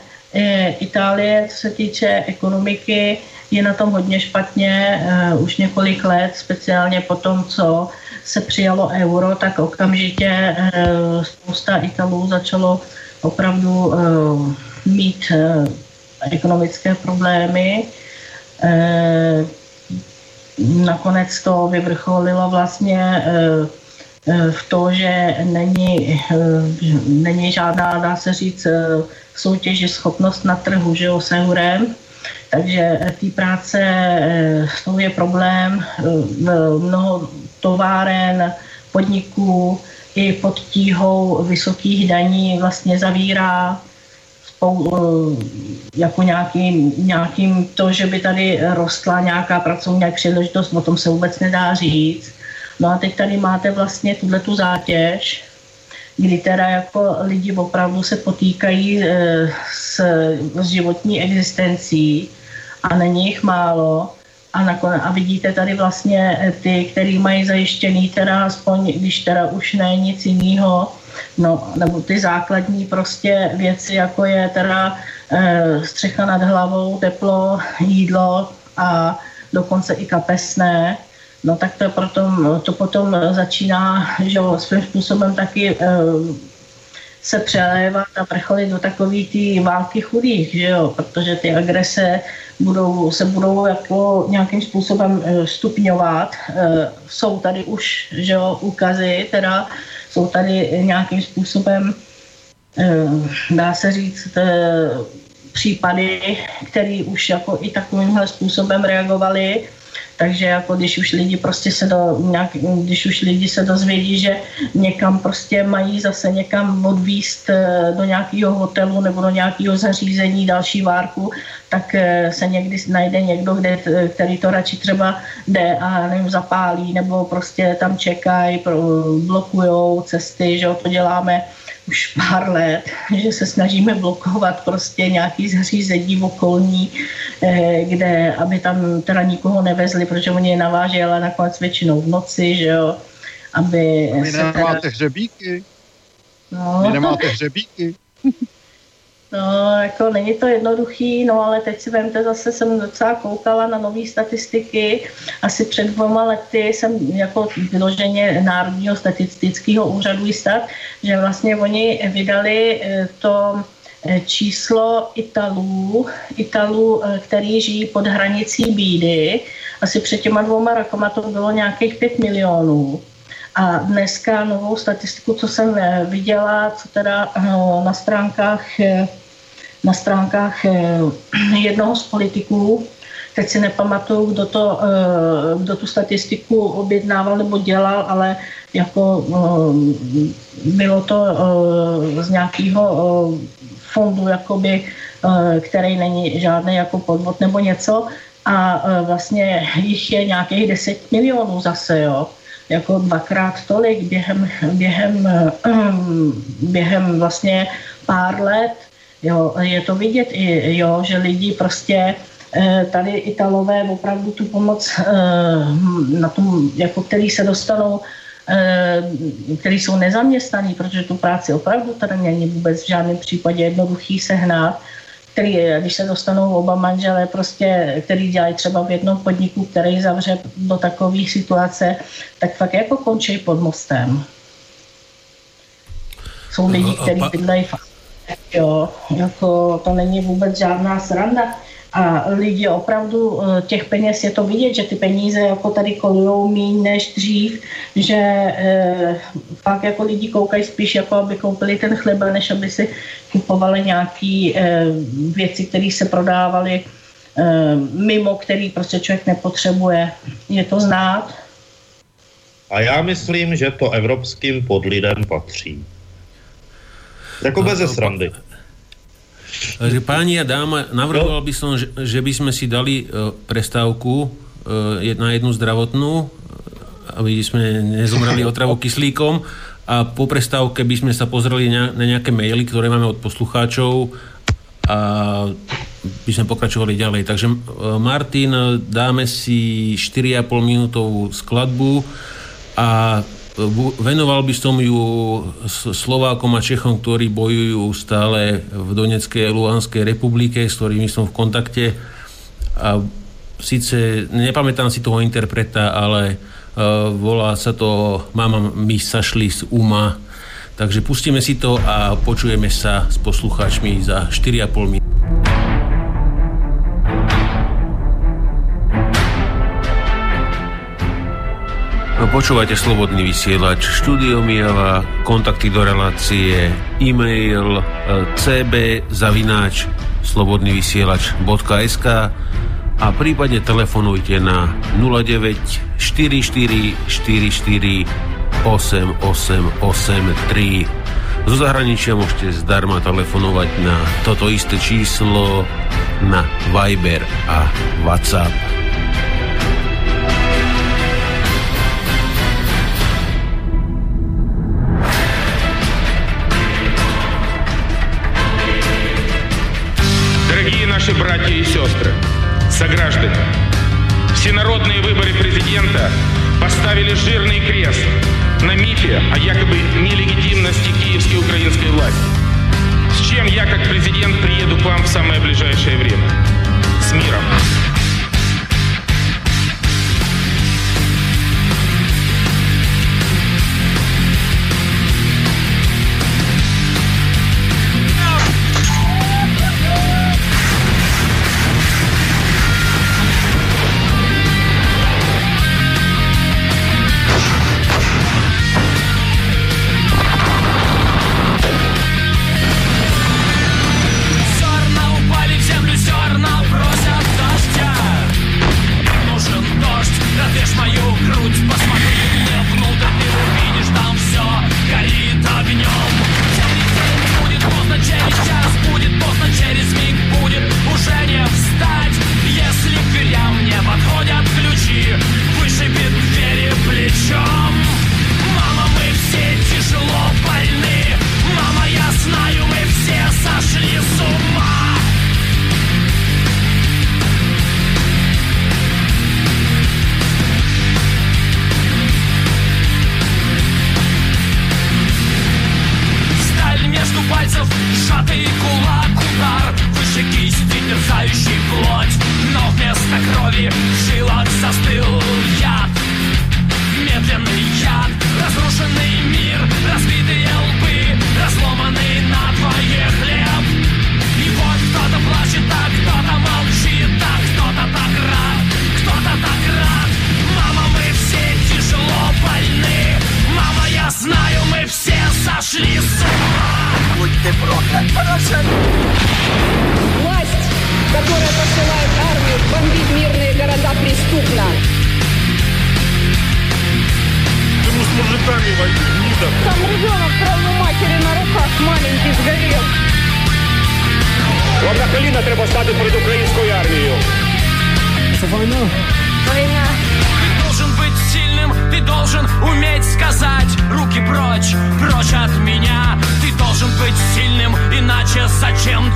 Itálie, co se týče ekonomiky, je na tom hodně špatně uh, už několik let, speciálně po tom, co se přijalo euro, tak okamžitě uh, spousta Italů začalo opravdu uh, mít uh, ekonomické problémy. Uh, nakonec to vyvrcholilo vlastně v to, že není, není žádná, dá se říct, soutěži schopnost na trhu že jo, s eurem. Takže té práce s tou je problém. Mnoho továren, podniků i pod tíhou vysokých daní vlastně zavírá jako nějakým, nějakým to, že by tady rostla nějaká pracovní příležitost, o tom se vůbec nedá říct. No a teď tady máte vlastně tuhle tu zátěž, kdy teda jako lidi opravdu se potýkají eh, s, s životní existencí a není jich málo. A, nakonec, a vidíte tady vlastně eh, ty, který mají zajištěný teda aspoň, když teda už ne nic jiného, no, nebo ty základní prostě věci, jako je teda e, střecha nad hlavou, teplo, jídlo a dokonce i kapesné, no tak to, potom, to potom začíná, že svým způsobem taky e, se přelévat a vrcholit do takové té války chudých, že jo, protože ty agrese budou, se budou jako nějakým způsobem e, stupňovat. E, jsou tady už, že jo, úkazy, teda jsou tady nějakým způsobem, dá se říct, případy, které už jako i takovýmhle způsobem reagovali takže jako když už lidi prostě se do, nějak, když už lidi se dozvědí, že někam prostě mají zase někam odvíst eh, do nějakého hotelu nebo do nějakého zařízení další várku, tak eh, se někdy najde někdo, kde, který to radši třeba jde a nevím, zapálí nebo prostě tam čekají, blokujou cesty, že to děláme už pár let, že se snažíme blokovat prostě nějaký zařízení okolní, eh, kde, aby tam teda nikoho nevezli, protože oni je naváží, ale nakonec většinou v noci, že jo, aby... A vy nemáte teda... hřebíky? No. Vy nemáte hřebíky? No, jako není to jednoduchý, no ale teď si vemte, zase jsem docela koukala na nové statistiky. Asi před dvoma lety jsem jako vyloženě Národního statistického úřadu jistat, že vlastně oni vydali eh, to eh, číslo Italů, Italů, eh, který žijí pod hranicí bídy. Asi před těma dvouma rokama to bylo nějakých 5 milionů. A dneska novou statistiku, co jsem viděla, co teda na stránkách na stránkách eh, jednoho z politiků, teď si nepamatuju, kdo, to, eh, kdo tu statistiku objednával nebo dělal, ale jako eh, bylo to z nějakého fondu, jakoby, který není žádný jako podvod nebo něco. A vlastně jich je nějakých 10 milionů zase, jo. Jako dvakrát tolik během, během, během vlastně pár let Jo, je to vidět i, jo, že lidi prostě eh, tady Italové opravdu tu pomoc eh, na tom, jako který se dostanou, eh, který jsou nezaměstnaní, protože tu práci opravdu tady není vůbec v žádném případě jednoduchý sehnat, který, když se dostanou oba manželé, prostě, který dělají třeba v jednom podniku, který zavře do takových situace, tak fakt jako končí pod mostem. Jsou lidi, kteří bydlejí fakt Jo, jako to není vůbec žádná sranda. A lidi opravdu, eh, těch peněz je to vidět, že ty peníze jako tady kolujou méně než dřív, že e, fakt jako lidi koukají spíš jako aby koupili ten chleba, než aby si kupovali nějaké e, věci, které se prodávaly e, mimo, který prostě člověk nepotřebuje. Je to znát. A já myslím, že to evropským podlidem patří. Jako bez srandy. Takže páni a dáma, navrhoval by som, že, že by sme si dali uh, prestávku uh, na jednu zdravotnú, aby sme nezomreli otravu kyslíkom a po prestávke by sme sa pozreli na, na nejaké maily, ktoré máme od poslucháčov a by sme pokračovali ďalej. Takže uh, Martin, dáme si 4,5 minútovú skladbu a venoval by som ju Slovákom a Čechom, ktorí bojujú stále v Doneckej a Luhanskej republike, s ktorými som v kontakte. A síce nepamätám si toho interpreta, ale uh, volá sa to Mama, my sa šli z Uma. Takže pustíme si to a počujeme sa s poslucháčmi za 4,5 minút. Počúvate Slobodný vysielač, štúdio Mijava, kontakty do relácie, e-mail cb zavináč slobodnyvysielač.sk a prípadne telefonujte na 09 44 44 8883. Zo zahraničia môžete zdarma telefonovať na toto isté číslo na Viber a WhatsApp. Наши братья и сестры, сограждане, всенародные выборы президента поставили жирный крест на мифе о якобы нелегитимности киевской украинской власти. С чем я, как президент, приеду к вам в самое ближайшее время. С миром.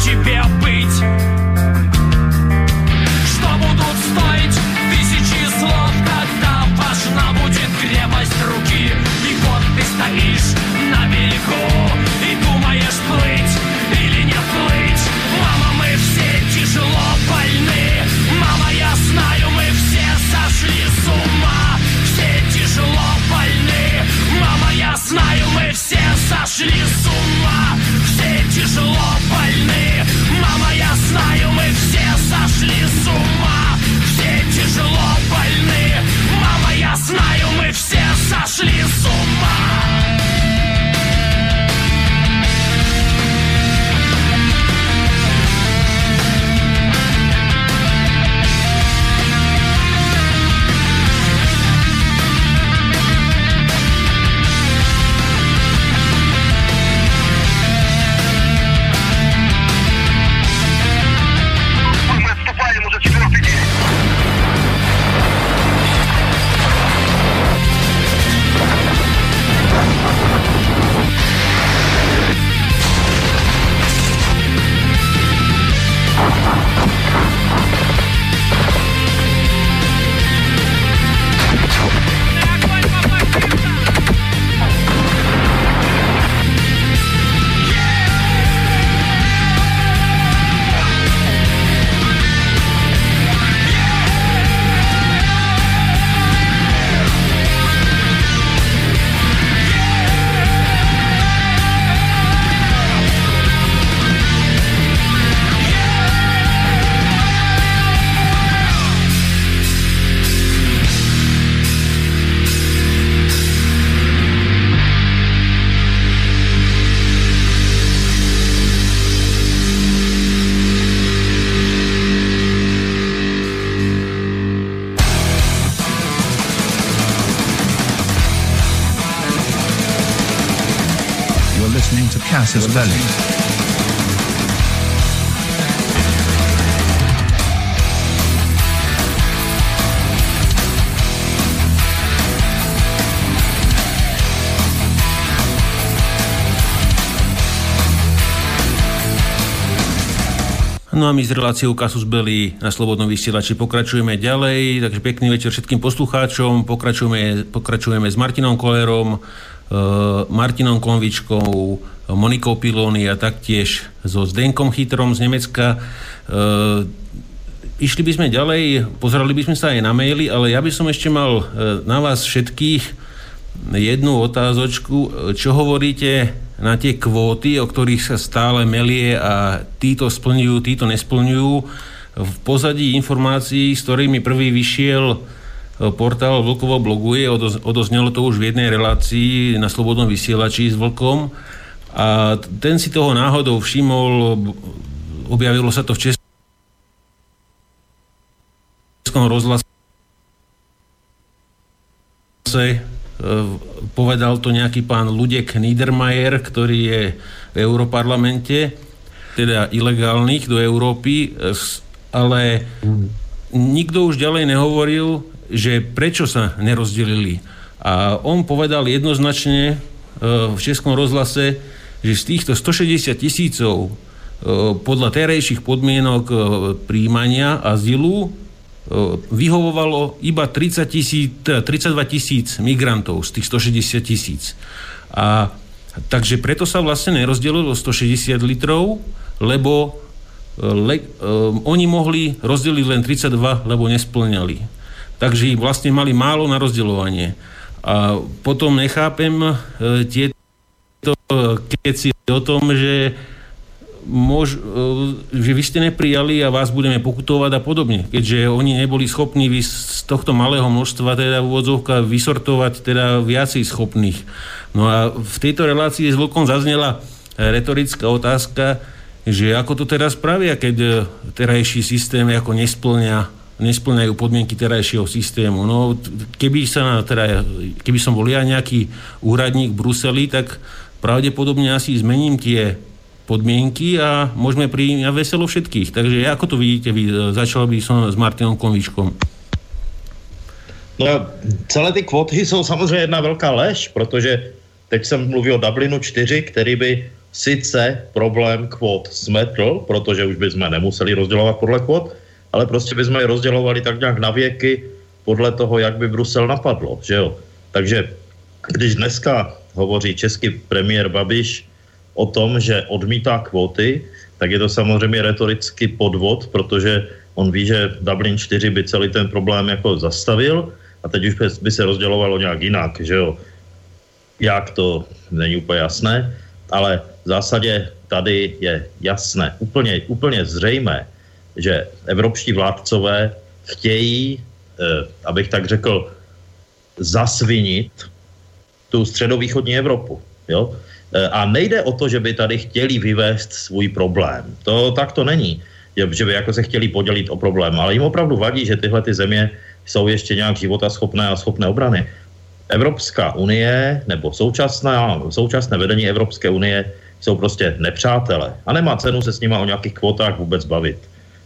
тебе быть. useless A my s reláciou Kasus Belli na Slobodnom vysielači pokračujeme ďalej, takže pekný večer všetkým poslucháčom, pokračujeme, pokračujeme s Martinom Kolerom, uh, Martinom Konvičkou, Monikou Pilóny a taktiež so Zdenkom Chytrom z Nemecka. Uh, išli by sme ďalej, pozerali by sme sa aj na maily, ale ja by som ešte mal uh, na vás všetkých jednu otázočku. Čo hovoríte na tie kvóty, o ktorých sa stále melie a títo splňujú, títo nesplňujú. V pozadí informácií, s ktorými prvý vyšiel portál Vlkovo bloguje, odoznelo to už v jednej relácii na Slobodnom vysielači s Vlkom a ten si toho náhodou všimol, objavilo sa to v Českom rozhlase povedal to nejaký pán Ludek Niedermayer, ktorý je v Europarlamente, teda ilegálnych do Európy, ale nikto už ďalej nehovoril, že prečo sa nerozdelili. A on povedal jednoznačne v Českom rozhlase, že z týchto 160 tisícov podľa terejších podmienok príjmania azylu vyhovovalo iba 30 tisíc, 32 tisíc migrantov z tých 160 tisíc. A takže preto sa vlastne nerozdelilo 160 litrov, lebo le, um, oni mohli rozdeliť len 32, lebo nesplňali. Takže vlastne mali málo na rozdeľovanie. A potom nechápem tieto keci o tom, že môž, e, že vy ste neprijali a vás budeme pokutovať a podobne, keďže oni neboli schopní z tohto malého množstva teda v úvodzovka vysortovať teda viacej schopných. No a v tejto relácii s Vlkom zaznela retorická otázka, že ako to teraz spravia, keď e, terajší systém ako nesplňa nesplňajú podmienky terajšieho systému. No, keby, sa, teda, keby som bol ja nejaký úradník v Bruseli, tak pravdepodobne asi zmením tie podmienky a môžeme príjať veselo všetkých. Takže ako to vidíte vy? Začal by som s Martinom Konvičkom. No, celé ty kvóty jsou samozřejmě jedna velká lež, protože teď jsem mluvil o Dublinu 4, který by sice problém kvót smetl, protože už bychom nemuseli rozdělovat podle kvót, ale prostě bychom je rozdělovali tak nějak na věky podle toho, jak by Brusel napadlo, že jo. Takže když dneska hovoří český premiér Babiš, o tom, že odmítá kvóty, tak je to samozřejmě retorický podvod, protože on ví, že Dublin 4 by celý ten problém jako zastavil a teď už by se rozdělovalo nějak jinak, že jo. Jak to není úplně jasné, ale v zásadě tady je jasné, úplně, úplně zřejmé, že evropští vládcové chtějí, eh, abych tak řekl, zasvinit tu středovýchodní Evropu. Jo? Eh, a nejde o to, že by tady chtěli vyvést svůj problém. To tak to není, že by jako se chtěli podělit o problém, ale jim opravdu vadí, že tyhle ty země jsou ještě nějak života schopné a schopné obrany. Evropská unie nebo současná, současné vedení Evropské unie jsou prostě nepřátelé a nemá cenu se s nima o nějakých kvotách vůbec bavit.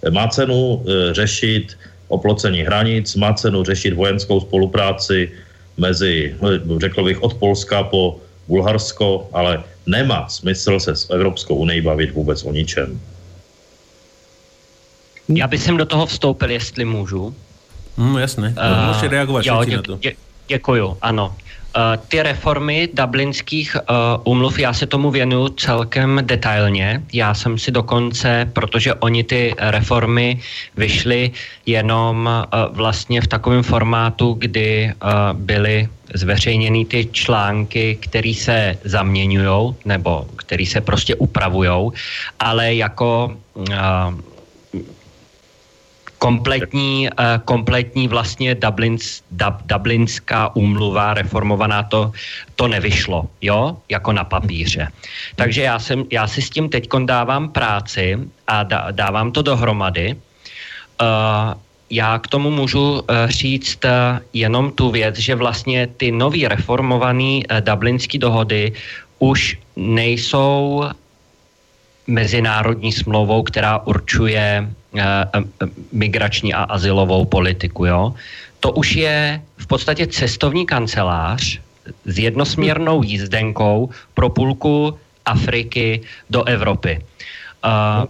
Má cenu e, řešit oplocení hranic, má cenu řešit vojenskou spolupráci mezi, řekl bych, od Polska po Bulharsko, ale nemá smysl se s Evropskou unii bavit vůbec o ničem. Já bych sem do toho vstoupil, jestli můžu. No jasné, uh, můžete reagovat jo, dě, na to. Dě, děkuju, ano. Uh, ty reformy dublinských umluv, já se tomu věnuju celkem detailně. Já jsem si dokonce, protože oni ty reformy vyšly jenom uh, vlastně v takovém formátu, kdy byly zveřejněny ty články, které se zaměňují nebo které se prostě upravují, ale jako kompletní, uh, kompletní vlastně Dublins, dub, Dublinská úmluva reformovaná to, to nevyšlo, jo, jako na papíře. Takže já, jsem, já si s tím teď dávám práci a dávám to dohromady. Uh, já k tomu můžu eh, říct eh, jenom tu věc, že vlastně ty nový reformované eh, dublinské dohody už nejsou mezinárodní smlouvou, která určuje uh, migrační a asilovou politiku. Jo? To už je v podstatě cestovní kancelář s jednosměrnou jízdenkou pro půlku Afriky do Evropy. Uh,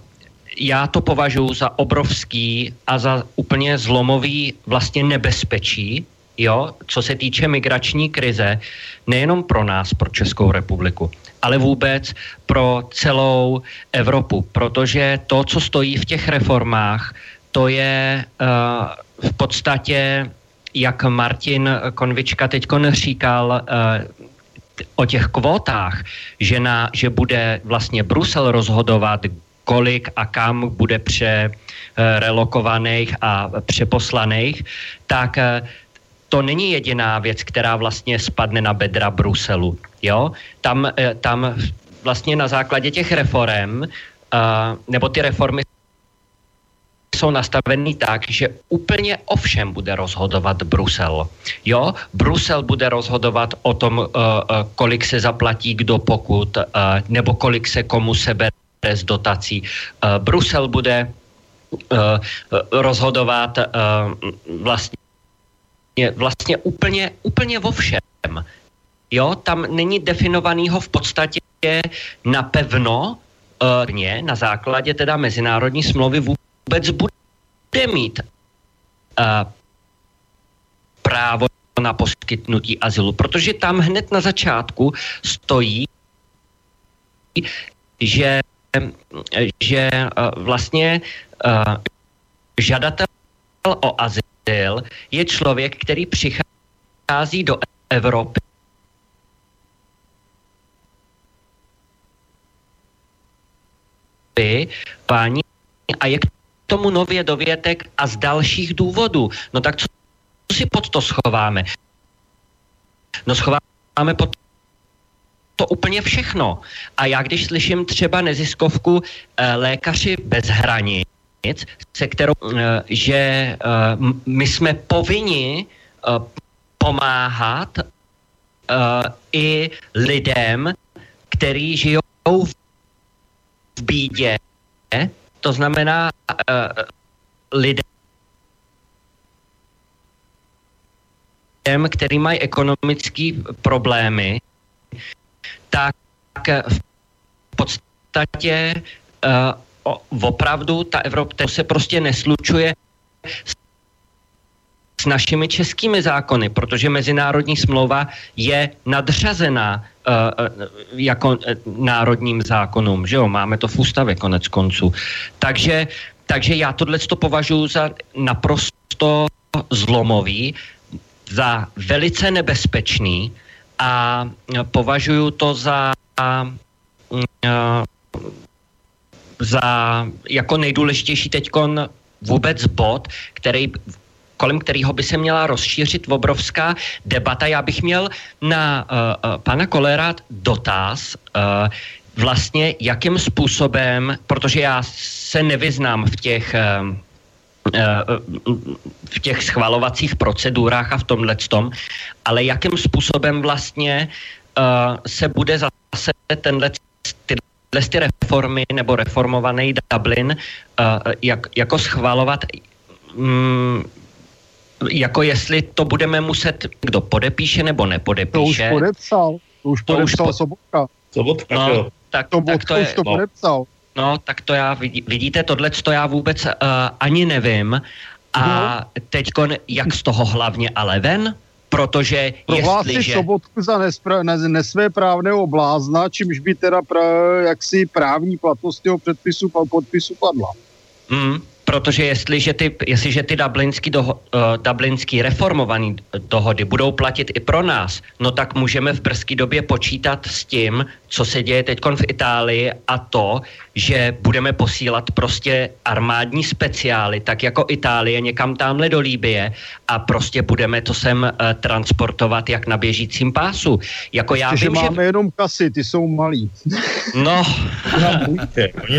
já to považuji za obrovský a za úplně zlomový vlastně nebezpečí, jo, co se týče migrační krize, nejenom pro nás, pro Českou republiku, ale vůbec pro celou Evropu, protože to, co stojí v těch reformách, to je uh, v podstatě, jak Martin Konvička teď říkal, uh, o těch kvótách, že, na, že bude vlastně Brusel rozhodovat, kolik a kam bude přerelokovaných a přeposlaných, tak to není jediná věc, která vlastně spadne na bedra Bruselu. Jo? Tam, eh, tam vlastně na základě těch reform, uh, nebo ty reformy jsou nastaveny tak, že úplně o všem bude rozhodovat Brusel. Jo, Brusel bude rozhodovat o tom, uh, kolik se zaplatí kdo pokud, nebo kolik se komu sebere z dotací. Brusel bude rozhodovat vlastně vlastně úplně, úplně vo všem. Jo, tam není definovanýho v podstatě napevno, uh, na základě teda mezinárodní smlouvy vůbec bude mít uh, právo na poskytnutí azylu, protože tam hned na začátku stojí, že, že uh, vlastně uh, žadatel o azyl styl je člověk, který přichází do Evropy páni a je k tomu nově dovětek a z dalších důvodů. No tak co si pod to schováme? No schováme pod to úplně všechno. A já když slyším třeba neziskovku eh, lékaři bez hranic, se kterou, eh, že eh, my jsme povinni eh, pomáhat i lidem, kteří žijou v bídě, to znamená lidem, který mají ekonomické problémy, tak v podstatě opravdu ta Evropa se prostě neslučuje s našimi českými zákony, protože mezinárodní smlouva je nadřazená uh, jako uh, národním zákonům, že jo, máme to v ústavě konec konců. Takže, takže já tohle to považuji za naprosto zlomový, za velice nebezpečný a považuji to za uh, za jako nejdůležitější teď vůbec bod, který kolem kterého by se měla rozšířit obrovská debata. Já bych měl na uh, uh, pana Kolera dotaz, uh, vlastně jakým způsobem, protože já se nevyznám v těch uh, v těch schvalovacích procedurách a v tomhle tom, ale jakým způsobem vlastně uh, se bude zase tenhle ty ty reformy nebo reformovaný Dublin uh, jak, jako schvalovat um, jako jestli to budeme muset, kdo podepíše nebo nepodepíše. To už podepsal, to už to podepsal už po... Sobotka. Sobotka, no, jo. Tak, to, tak to je, to podepsal. No, tak to já, vidíte, tohle to já vůbec uh, ani nevím. A no. teďkon, jak z toho hlavně ale ven? Protože Prohlásit jestliže... sobotku za nespra- ne- nesvéprávného blázna, čímž by teda pra- jaksi právní platnost jeho předpisu podpisu padla. Mm, protože jestliže ty, jestliže ty dublinský, doho, uh, dublinský reformovaný dohody budou platit i pro nás, no tak můžeme v brzké době počítat s tím, co se děje teď v Itálii a to, že budeme posílat prostě armádní speciály, tak jako Itálie někam tamhle do Líbie a prostě budeme to sem uh, transportovat jak na běžícím pásu. Jako já vím, že máme že... jenom kasy, ty jsou malý. No,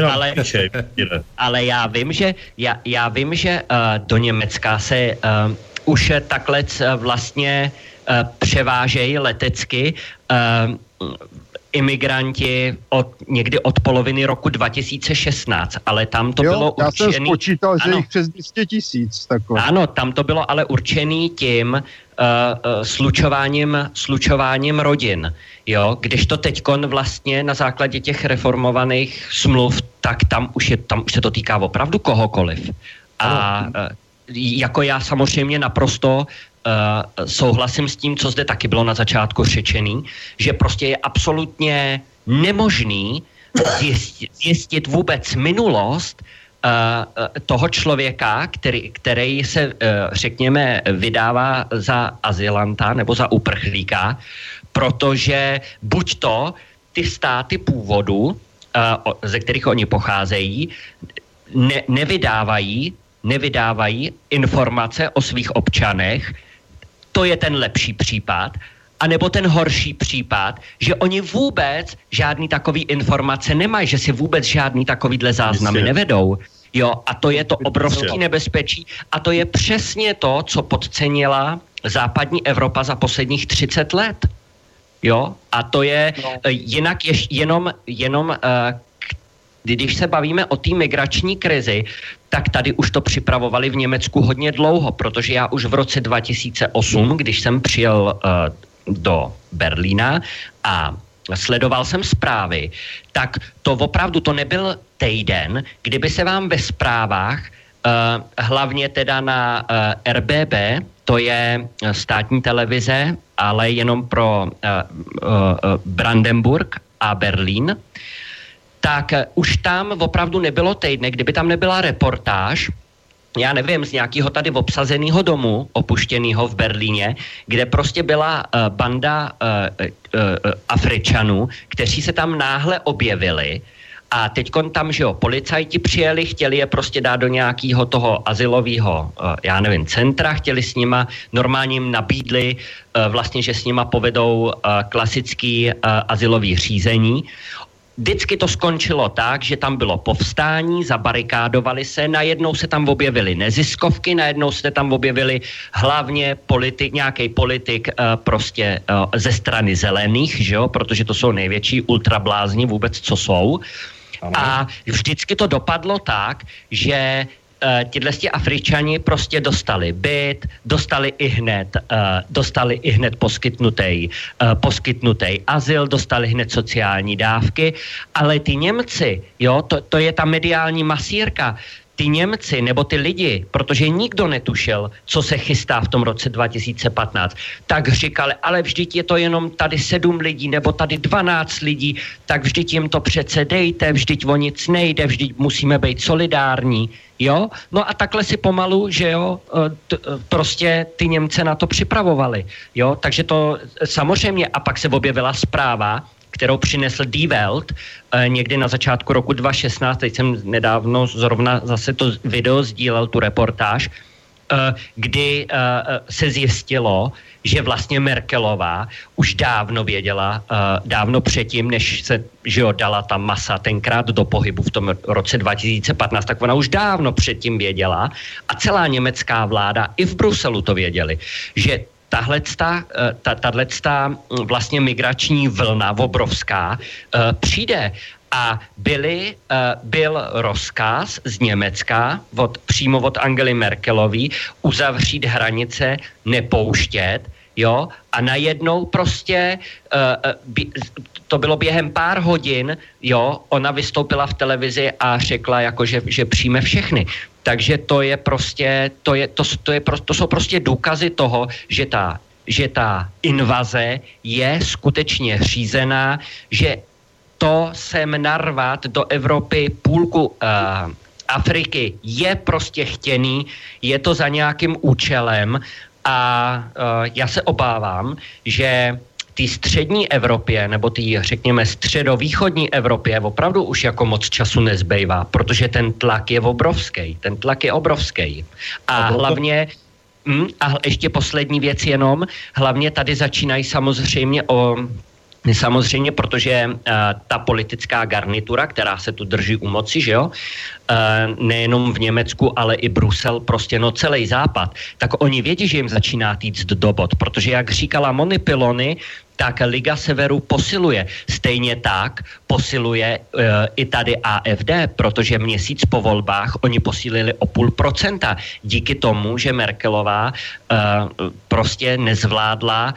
ale, ale já vím, že já, já vím, že uh, do Německa se uh, už takhle vlastně uh, převážejí letecky uh, imigranti od, někdy od poloviny roku 2016, ale tam to jo, bylo já určený... jsem spočítal, že ano, jich přes 200 tisíc. Ano, tam to bylo ale určený tím uh, uh, slučováním, slučováním rodin, jo, když to teďkon vlastně na základě těch reformovaných smluv, tak tam už, je, tam už se to týká opravdu kohokoliv. A uh, jako já samozřejmě naprosto souhlasím s tím, co zde taky bylo na začátku řečený, že prostě je absolutně nemožný zjistit, zjistit vůbec minulost uh, toho člověka, který, který se, řekněme, vydává za azylanta nebo za uprchlíka, protože buď to ty státy původu, ze kterých oni pocházejí, ne, nevydávají nevydávají informace o svých občanech, to je ten lepší případ, anebo ten horší případ, že oni vůbec žádný takový informace nemají, že si vůbec žádný takovýhle záznamy nevedou. Jo, a to je to obrovský nebezpečí a to je přesně to, co podcenila západní Evropa za posledních 30 let. Jo, a to je no. jinak ješ, jenom, jenom uh, když se bavíme o té migrační krizi, tak tady už to připravovali v Německu hodně dlouho, protože já už v roce 2008, když jsem přijel uh, do Berlína a sledoval jsem zprávy, tak to opravdu to nebyl týden, kdyby se vám ve zprávách Uh, hlavně teda na uh, RBB, to je státní televize, ale jenom pro uh, uh, Brandenburg a Berlín, tak uh, už tam opravdu nebylo týdne, kdyby tam nebyla reportáž, já nevím, z nějakého tady obsazeného domu, opuštěného v Berlíně, kde prostě byla uh, banda uh, uh, Afričanů, kteří se tam náhle objevili a teď tam, že jo, policajti přijeli, chtěli je prostě dát do nějakého toho asilového, já nevím, centra, chtěli s nima, normálně jim nabídli vlastně, že s nima povedou klasický asilový řízení. Vždycky to skončilo tak, že tam bylo povstání, zabarikádovali se, najednou se tam objevily neziskovky, najednou se tam objevili hlavně politik, nějaký politik uh, prostě uh, ze strany zelených, že jo, protože to jsou největší ultrablázni vůbec, co jsou. Ano. A vždycky to dopadlo tak, že uh, tyhle Afričani prostě dostali byt, dostali i hned, uh, dostali i hned poskytnutý, uh, poskytnutý azyl, dostali hned sociální dávky, ale ty Němci, jo, to, to je ta mediální masírka, ty Němci nebo ty lidi, protože nikdo netušil, co se chystá v tom roce 2015, tak říkali, ale vždyť je to jenom tady sedm lidí nebo tady 12 lidí, tak vždyť jim to přece dejte, vždyť o nic nejde, vždyť musíme být solidární. Jo? No a takhle si pomalu, že jo, t- prostě ty Němce na to připravovali. Jo? Takže to samozřejmě, a pak se objevila zpráva, kterou přinesl Die Welt eh, někdy na začátku roku 2016, teď jsem nedávno zrovna zase to video sdílel, tu reportáž, eh, kdy eh, se zjistilo, že vlastně Merkelová už dávno věděla, dávno předtím, než se že jo, dala ta masa tenkrát do pohybu v tom roce 2015, tak ona už dávno předtím věděla a celá německá vláda i v Bruselu to věděli, že tahle ta, vlastně migrační vlna obrovská přijde. A byly, byl rozkaz z Německa od, přímo od Angely Merkelový uzavřít hranice, nepouštět, jo, a najednou prostě to bylo během pár hodin, jo, ona vystoupila v televizi a řekla, jako, že, že přijme všechny. Takže to je prostě, to, je, to, to, je, to jsou prostě důkazy toho, že ta, že ta invaze je skutečně řízená, že to sem narvat do Evropy půlku uh, Afriky je prostě chtěný, je to za nějakým účelem a uh, já se obávám, že té střední Evropě nebo té, řekněme, středovýchodní Evropě opravdu už jako moc času nezbývá, protože ten tlak je obrovský. Ten tlak je obrovský. A, a hlavně, hm, a ještě poslední věc jenom, hlavně tady začínají samozřejmě o Samozřejmě, protože uh, ta politická garnitura, která se tu drží u moci, že jo, uh, nejenom v Německu, ale i Brusel, prostě no celý západ, tak oni vědí, že jim začíná týct do bod, protože jak říkala Moni Pilony, tak Liga Severu posiluje. Stejně tak posiluje uh, i tady AFD, protože měsíc po volbách oni posílili o půl procenta díky tomu, že Merkelová uh, prostě nezvládla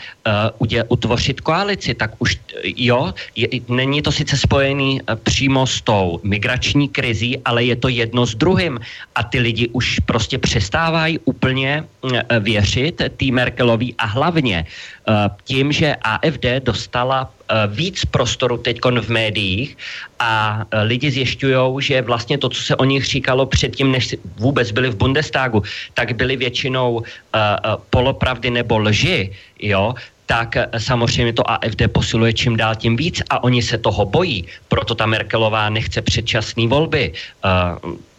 uh, utvořit koalici. Tak už jo, je, není to sice spojený uh, přímo s tou migrační krizí, ale je to jedno s druhým. A ty lidi už prostě přestávají úplně uh, věřit tý Merkelový a hlavně uh, tím, že AFD dostala uh, víc prostoru teď v médiích a uh, lidi zjišťují, že vlastně to, co se o nich říkalo předtím, než vůbec byli v Bundestagu, tak byly většinou uh, polopravdy nebo lži, jo, tak samozřejmě to AFD posiluje čím dál tím víc a oni se toho bojí. Proto ta Merkelová nechce předčasné volby.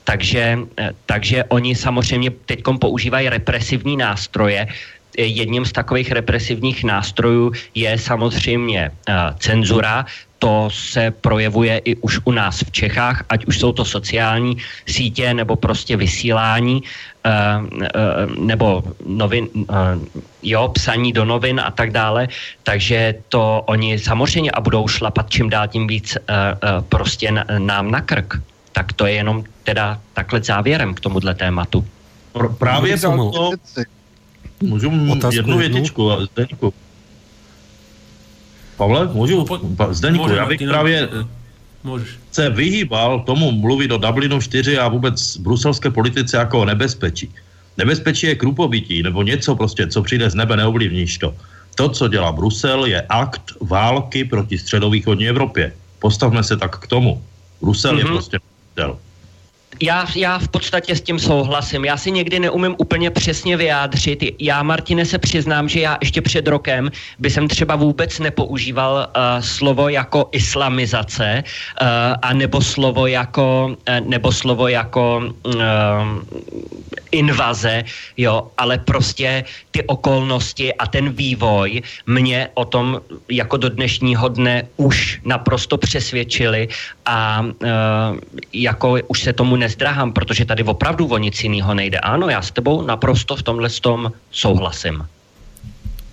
Takže, takže oni samozřejmě teď používají represivní nástroje, jedním z takových represivních nástrojů je samozřejmě uh, cenzura. To se projevuje i už u nás v Čechách, ať už jsou to sociální sítě nebo prostě vysílání uh, uh, nebo novin, jo, psaní do novin a tak dále. Takže to oni samozřejmě a budou šlapat čím dál tím víc prostě nám na krk. Tak to je jenom teda takhle závěrem k tomuhle tématu. Právě proto, Můžu Otázku jednu větičku, Zdeňku. Pavle, můžu? Zdeňku, já bych právě Můžeš. se vyhýbal tomu mluvit o Dublinu 4 a vůbec bruselské politice jako o nebezpečí. Nebezpečí je krupobytí, nebo něco prostě, co přijde z nebe, neovlivníš to. To, co dělá Brusel, je akt války proti středovýchodní Evropě. Postavme se tak k tomu. Brusel mm-hmm. je mhm. prostě já, já v podstatě s tím souhlasím. Já si někdy neumím úplně přesně vyjádřit. Já, Martine, se přiznám, že já ještě před rokem by jsem třeba vůbec nepoužíval uh, slovo jako islamizace uh, a nebo slovo jako, uh, nebo slovo jako uh, invaze, jo, ale prostě ty okolnosti a ten vývoj mě o tom jako do dnešního dne už naprosto přesvědčili a uh, jako už se tomu nezdrahám, protože tady opravdu o nic jiného nejde. Ano, já s tebou naprosto v tomhle tom souhlasím.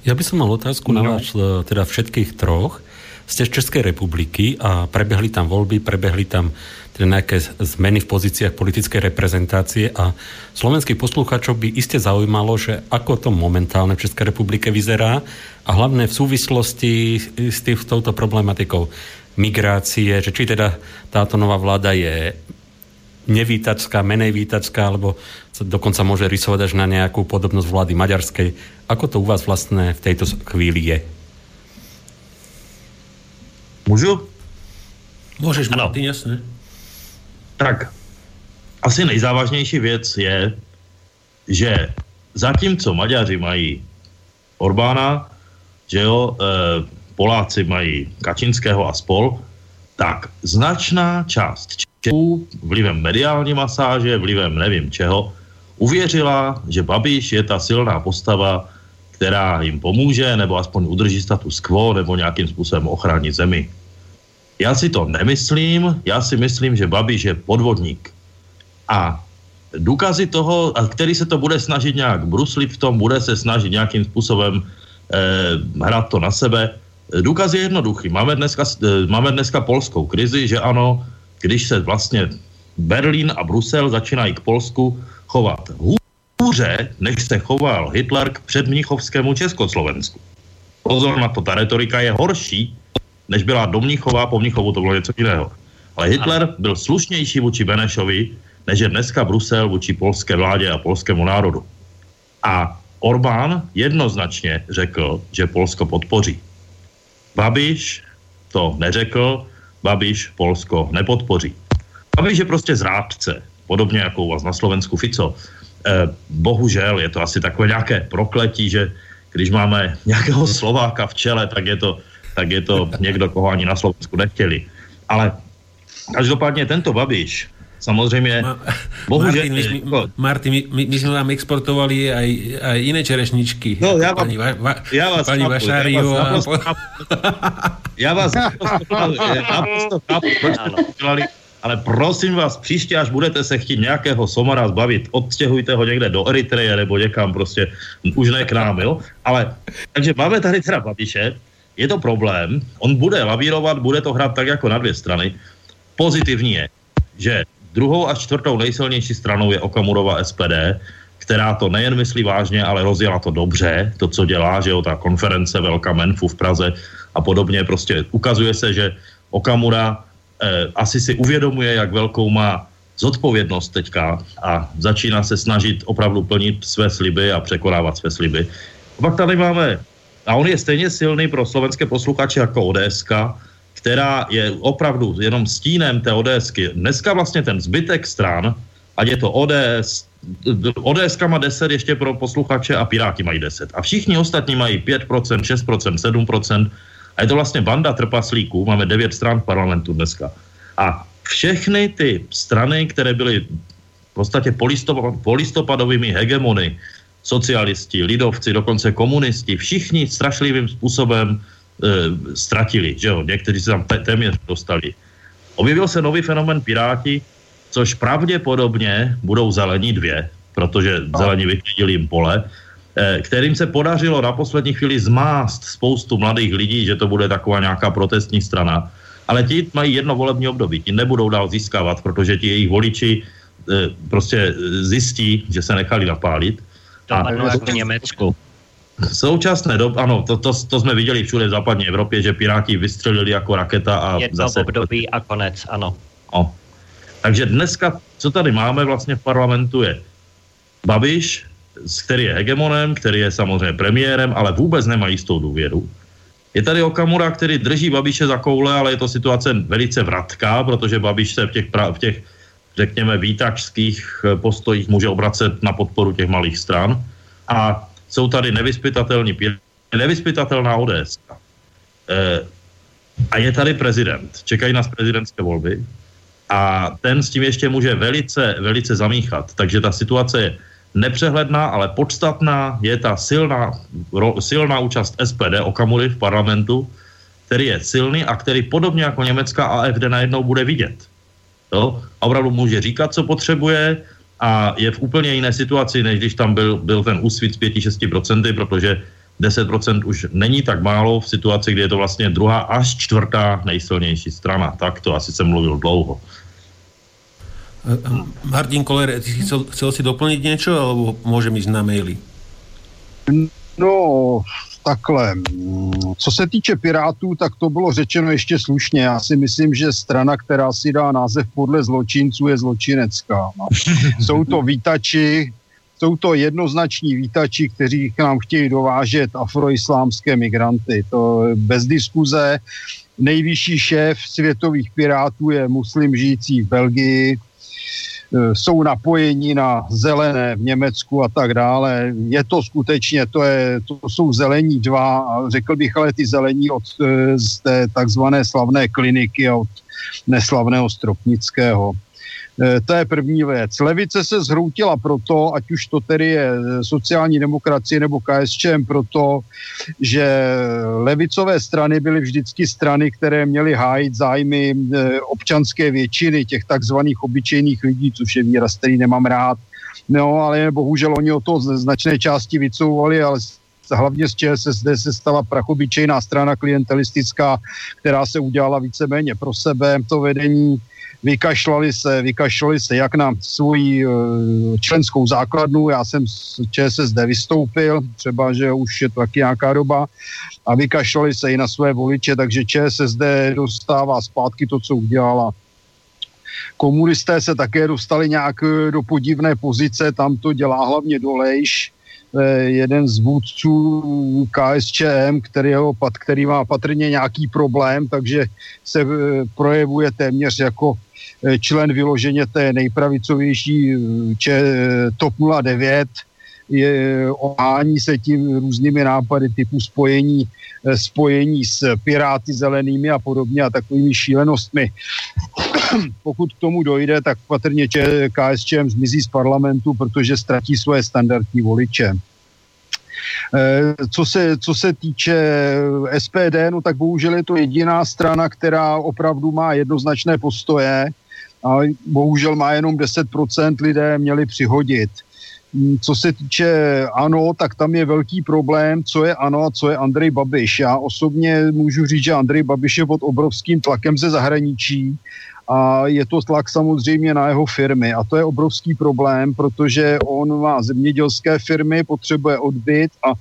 Já bych mal otázku no. na vás, e, teda všetkých troch. Ste z Českej republiky a prebehli tam voľby, prebehli tam teda nejaké zmeny v pozíciách politickej reprezentácie a slovenských poslucháčov by iste zaujímalo, že ako to momentálne v Českej republike vyzerá a hlavne v súvislosti s, tým, s touto problematikou migrácie, že či teda táto nová vláda je nevítacká, menej vítacká, alebo sa dokonca môže rysovať až na nejakú podobnosť vlády maďarskej. Ako to u vás vlastne v tejto chvíli je? Můžu? Můžeš, Martin, jasně. Tak, asi nejzávažnější věc je, že zatímco Maďaři mají Orbána, že jo, e, Poláci mají Kačinského a spol, tak značná část Čechů vlivem mediální masáže, vlivem nevím čeho, uvěřila, že Babiš je ta silná postava, která jim pomůže, nebo aspoň udrží status quo, nebo nějakým způsobem ochránit zemi. Já si to nemyslím, já si myslím, že Babiš je podvodník. A důkazy toho, a který se to bude snažit nějak bruslit v tom, bude se snažit nějakým způsobem eh, hrát to na sebe. Důkaz je jednoduchý. Máme dneska, eh, máme dneska polskou krizi, že ano, když se vlastně Berlín a Brusel začínají k Polsku chovat hůře, než se choval Hitler k předmnichovskému Československu. Pozor na to, ta retorika je horší, než byla do Mnichova, po Mnichovu to bylo něco jiného. Ale Hitler byl slušnější vůči Benešovi, než je dneska Brusel vůči polské vládě a polskému národu. A Orbán jednoznačně řekl, že Polsko podpoří. Babiš to neřekl, Babiš Polsko nepodpoří. Babiš je prostě zrádce, podobně jako u vás na Slovensku Fico. Eh, bohužel je to asi takové nějaké prokletí, že když máme nějakého Slováka v čele, tak je to, tak je to někdo, koho ani na Slovensku nechtěli. Ale každopádně tento Babiš Samozřejmě, Ma, bohužel... Martin, my, jsme, jako, Martin, my, my, my jsme vám exportovali aj, aj jiné čerešničky. No, já, vám, va, va, já vás paní chápu, Vašáriu já vás, a... já vás naprosto chápu, proč jste to dělali, ale prosím vás, příště, až budete se chtít nějakého somara zbavit, odstěhujte ho někde do Eritreje nebo někam prostě, už ne k nám, jo? Ale, takže máme tady teda Babiše, je to problém, on bude lavírovat, bude to hrát tak jako na dvě strany. Pozitivní je, že druhou a čtvrtou nejsilnější stranou je Okamurova SPD, která to nejen myslí vážně, ale rozjela to dobře, to, co dělá, že jo, ta konference Velká Menfu v Praze a podobně, prostě ukazuje se, že Okamura eh, asi si uvědomuje, jak velkou má zodpovědnost teďka a začíná se snažit opravdu plnit své sliby a překonávat své sliby. A pak tady máme, a on je stejně silný pro slovenské posluchače jako ODSK, která je opravdu jenom stínem té ODSky. Dneska vlastně ten zbytek stran, ať je to ODS, ODS má 10 ještě pro posluchače a Piráti mají 10. A všichni ostatní mají 5%, 6%, 7%. A je to vlastně banda trpaslíků, máme 9 stran v parlamentu dneska. A všechny ty strany, které byly v podstatě polistopadovými hegemony, socialisti, lidovci, dokonce komunisti, všichni strašlivým způsobem e, ztratili, že jo, někteří se tam téměř dostali. Objevil se nový fenomen Piráti, což pravděpodobně budou zelení dvě, protože zelení vyklidili jim pole, e, kterým se podařilo na poslední chvíli zmást spoustu mladých lidí, že to bude taková nějaká protestní strana ale ti mají jedno volební období, ti nebudou dál získávat, protože ti jejich voliči e, prostě zjistí, že se nechali napálit. To a jako v Německu. V současné době, ano, to, to, to jsme viděli všude v západní Evropě, že Piráti vystřelili jako raketa a Jedno zase... období a konec, ano. No. Takže dneska, co tady máme vlastně v parlamentu je Babiš, který je hegemonem, který je samozřejmě premiérem, ale vůbec nemá jistou důvěru. Je tady Okamura, který drží Babiše za koule, ale je to situace velice vratká, protože Babiš se v těch, pra, v těch řekněme, výtačských eh, postojích může obracet na podporu těch malých stran. A jsou tady nevyspytatelní, nevyspytatelná ODS. E, eh, a je tady prezident. Čekají nás prezidentské volby. A ten s tím ještě může velice, velice zamíchat. Takže ta situace je nepřehledná, ale podstatná je ta silná, ro, silná účast SPD Okamury v parlamentu, který je silný a který podobně jako německá AFD najednou bude vidět. Jo? A opravdu může říkat, co potřebuje a je v úplně jiné situaci, než když tam byl, byl ten úsvit s 5-6%, protože 10% už není tak málo v situaci, kdy je to vlastně druhá až čtvrtá nejsilnější strana. Tak to asi jsem mluvil dlouho. Martin Koller, ty chcel, chcel si doplniť niečo, alebo môžem ísť na maily? No, takhle. Co se týče Pirátů, tak to bylo řečeno ještě slušně. Já si myslím, že strana, která si dá název podle zločinců, je zločinecká. No. Jsou to výtači, jsou to jednoznační výtači, kteří k nám chtějí dovážet afroislámské migranty. To bez diskuze. Nejvyšší šéf světových pirátů je muslim žijící v Belgii, jsou napojeni na zelené v Německu a tak dále. Je to skutečně, to, je, to jsou zelení dva, řekl bych ale ty zelení od eh, z té takzvané slavné kliniky a od neslavného Stropnického. Eh, to je první věc. Levice se zhroutila proto, ať už to tedy je sociální demokracie nebo KSČM, proto, že levicové strany byly vždycky strany, které měly hájit zájmy eh, občanské většiny, těch takzvaných obyčejných lidí, což je výraz, který nemám rád. No, ale bohužel oni o to značné části vycouvali, ale hlavně z ČSSD se stala prachobyčejná strana klientelistická, která se udělala víceméně pro sebe. To vedení vykašlali se, vykašlali se jak na svoji eh, členskou základnu, já jsem z ČSSD vystoupil, třeba, že už je to taky nějaká doba, a vykašlali se i na své voliče, takže ČSSD dostává zpátky to, co udělala. Komunisté se také dostali nějak eh, do podivné pozice, tam to dělá hlavně Dolejš, eh, jeden z vůdců KSČM, který, ho, který má patrně nějaký problém, takže se projevuje téměř jako člen vyloženě té nejpravicovější eh, če, eh, TOP 09, je, ohání se tím různými nápady typu spojení, spojení s Piráty zelenými a podobně a takovými šílenostmi. Pokud k tomu dojde, tak patrně KSČM zmizí z parlamentu, protože ztratí svoje standardní voliče. Co se, co se týče SPD, no tak bohužel je to jediná strana, která opravdu má jednoznačné postoje ale bohužel má jenom 10% lidé měli přihodit. Mm, co se týče ANO, tak tam je velký problém, co je ANO a co je Andrej Babiš. Já osobně můžu říct, že Andrej Babiš je pod obrovským tlakem ze zahraničí a je to tlak samozřejmě na jeho firmy a to je obrovský problém, protože on má zemědělské firmy, potřebuje odbyt a